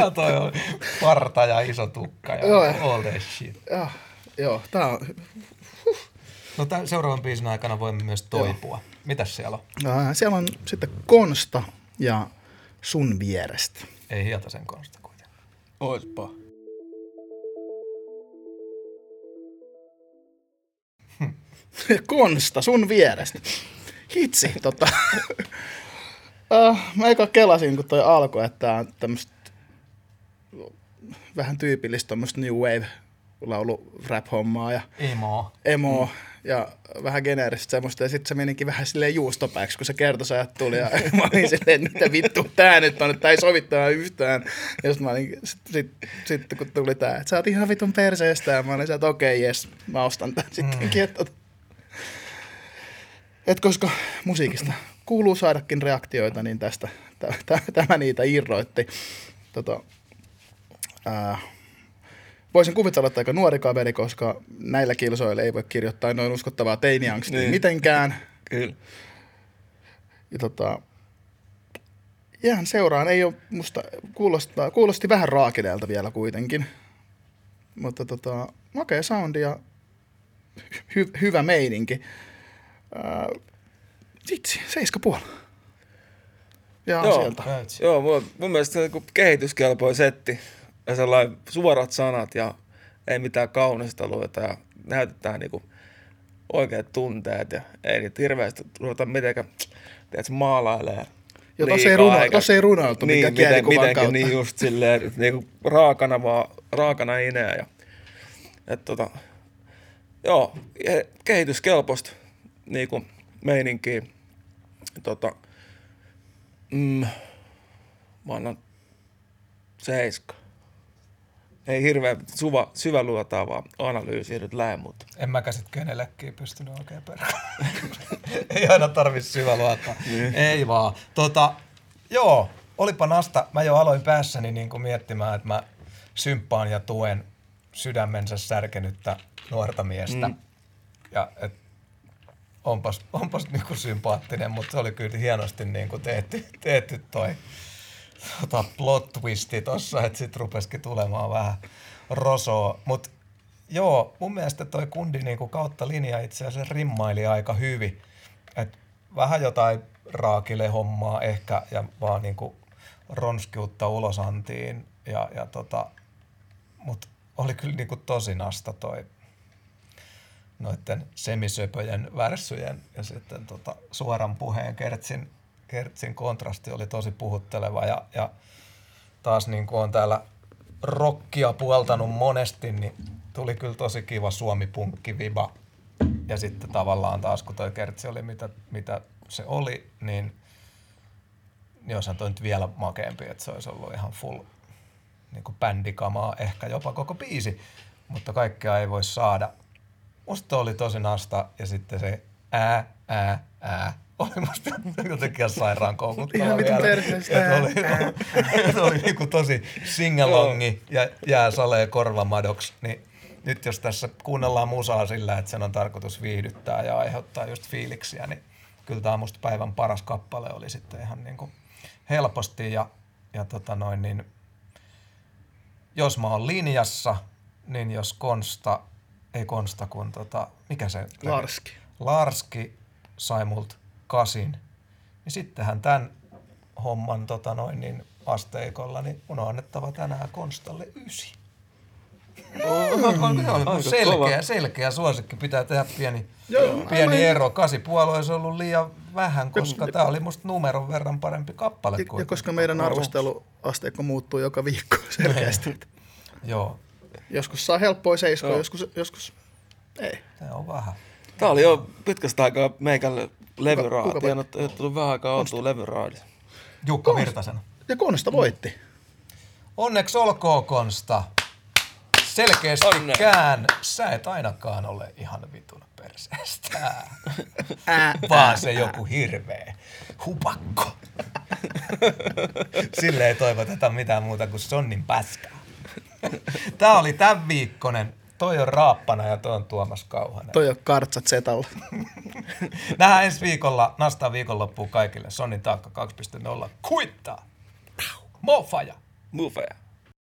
Mä toi parta ja iso tukka ja Joo. all that shit. Joo, joo, tää on... No tämän seuraavan biisin aikana voimme myös toipua. Mitäs siellä on? Ää, Siellä on sitten Konsta ja sun vierestä. Ei Hietasen konsta kuitenkaan. Oispa. Konsta, sun vierestä. Hitsi, tota. uh, mä eka kelasin, kun toi alkoi, että tää on tämmöstä vähän tyypillistä tämmöstä new wave laulu rap hommaa ja Imo. emo mm. ja vähän geneeristä semmoista. Ja sitten se menikin vähän silleen juustopäiksi, kun se kertosajat tuli. Ja mä olin silleen, että mitä vittu tää nyt on, että tää ei sovi tähän yhtään. Ja sitten mä olin, sit, sit, sit, kun tuli tää, että sä oot ihan vitun perseestä. Ja mä olin että okei, okay, jes, mä ostan tän sittenkin. Että, et koska musiikista kuuluu saadakin reaktioita, niin tästä tä- tä- tämä niitä irroitti. Tota, ää, voisin kuvitella, että aika nuori kaveri, koska näillä kilsoilla ei voi kirjoittaa noin uskottavaa teiniangstia niin. Mitenkään. Kyllä. Ja tota, jään seuraan. Ei ole musta, kuulostaa, kuulosti vähän raakineelta vielä kuitenkin. Mutta tota, makea soundi ja hy, hyvä meininki. Ää, vitsi, seiska puoli. Ja Joo. sieltä. Joo, mun, mun mielestä se on niinku kehityskelpoinen setti. Ja sellainen suorat sanat ja ei mitään kaunisteluita ja näytetään niinku oikeat tunteet ja ei niitä hirveästi ruveta mitenkään, tiedätkö, maalailemaan. Ja tossa ei, eikä- tossa ei runoiltu niin, miten, mitenkin, kautta. niin just silleen, niinku raakana vaan, raakana ineä ja et tota, joo, kehityskelpoista niinku meininkiä. Tota, mm, mä annan seiska. Ei hirveän suva, syväluotaavaa analyysiä nyt lähde, mutta En mäkä sit kenellekin pystynyt oikein perään. Ei aina tarvi syvä luottaa. Ei vaan. Tota, joo, olipa nasta. Mä jo aloin päässäni niin kuin miettimään, että mä symppaan ja tuen sydämensä särkenyttä nuorta miestä. Mm. Ja et, onpas, onpas niinku sympaattinen, mutta se oli kyllä hienosti niinku tehty, tehty toi tota, plot twisti tossa, että sit rupesikin tulemaan vähän rosoa. Mut joo, mun mielestä toi kundi niinku kautta linja itse asiassa rimmaili aika hyvin. Et vähän jotain raakile hommaa ehkä ja vaan niinku ronskiutta ulosantiin ja, ja tota, mut oli kyllä niinku tosi nasta toi noiden semisöpöjen värssyjen ja sitten tota suoran puheen Kertsin, Kertsin kontrasti oli tosi puhutteleva ja, ja taas niin kuin on täällä rockia puoltanut monesti, niin tuli kyllä tosi kiva suomi-punkki viba. Ja sitten tavallaan taas kun toi Kertsi oli mitä, mitä se oli, niin, niin olisihan toi nyt vielä makeampi, että se olisi ollut ihan full niin kuin bändikamaa, ehkä jopa koko biisi, mutta kaikkea ei voi saada. Musta oli tosi nasta ja sitten se ää, ää, ää. Oli musta jotenkin ihan sairaan koukuttava Ihan vitun vielä. perseestä, oli, et oli niinku tosi singalongi ja jää salee korvamadoksi, niin nyt jos tässä kuunnellaan musaa sillä, että sen on tarkoitus viihdyttää ja aiheuttaa just fiiliksiä, niin kyllä tämä musta päivän paras kappale oli sitten ihan niin kuin helposti ja, ja tota noin, niin jos mä oon linjassa, niin jos Konsta, ei Konsta kun tota, mikä se? Larski. Larski sai multa kasin, niin sittenhän tämän homman tota noin, niin asteikolla, niin mun on annettava tänään Konstalle ysi. On, selkeä, selkeä suosikki. Pitää tehdä pieni, Joo, pieni aivan. ero. Kasipuolue olisi ollut liian vähän, koska tämä oli musta numeron verran parempi kappale Ja, kuin. ja koska meidän arvosteluasteikko muuttuu joka viikko selkeästi. että Joo, joskus saa helppoa seiskoa, Joo. joskus, joskus ei. se on vähän. Tää oli jo pitkästä aikaa kuka Tiedän, että ei tullut vähän aikaa oltua levyraadi. Jukka Virtasen. Ja Konsta voitti. Onneksi olkoon Konsta. Selkeästikään sä et ainakaan ole ihan vitun perseestä. Vaan se joku hirveä hupakko. Sille ei toivoteta mitään muuta kuin sonnin päskää. Tää oli tämän viikkonen. Toi on Raappana ja toi on Tuomas Kauhanen. Toi on kartsat setalla. Nähdään ensi viikolla. Nastaa viikonloppuun kaikille. Sonnin taakka 2.0. Kuittaa. Mofaja. Move.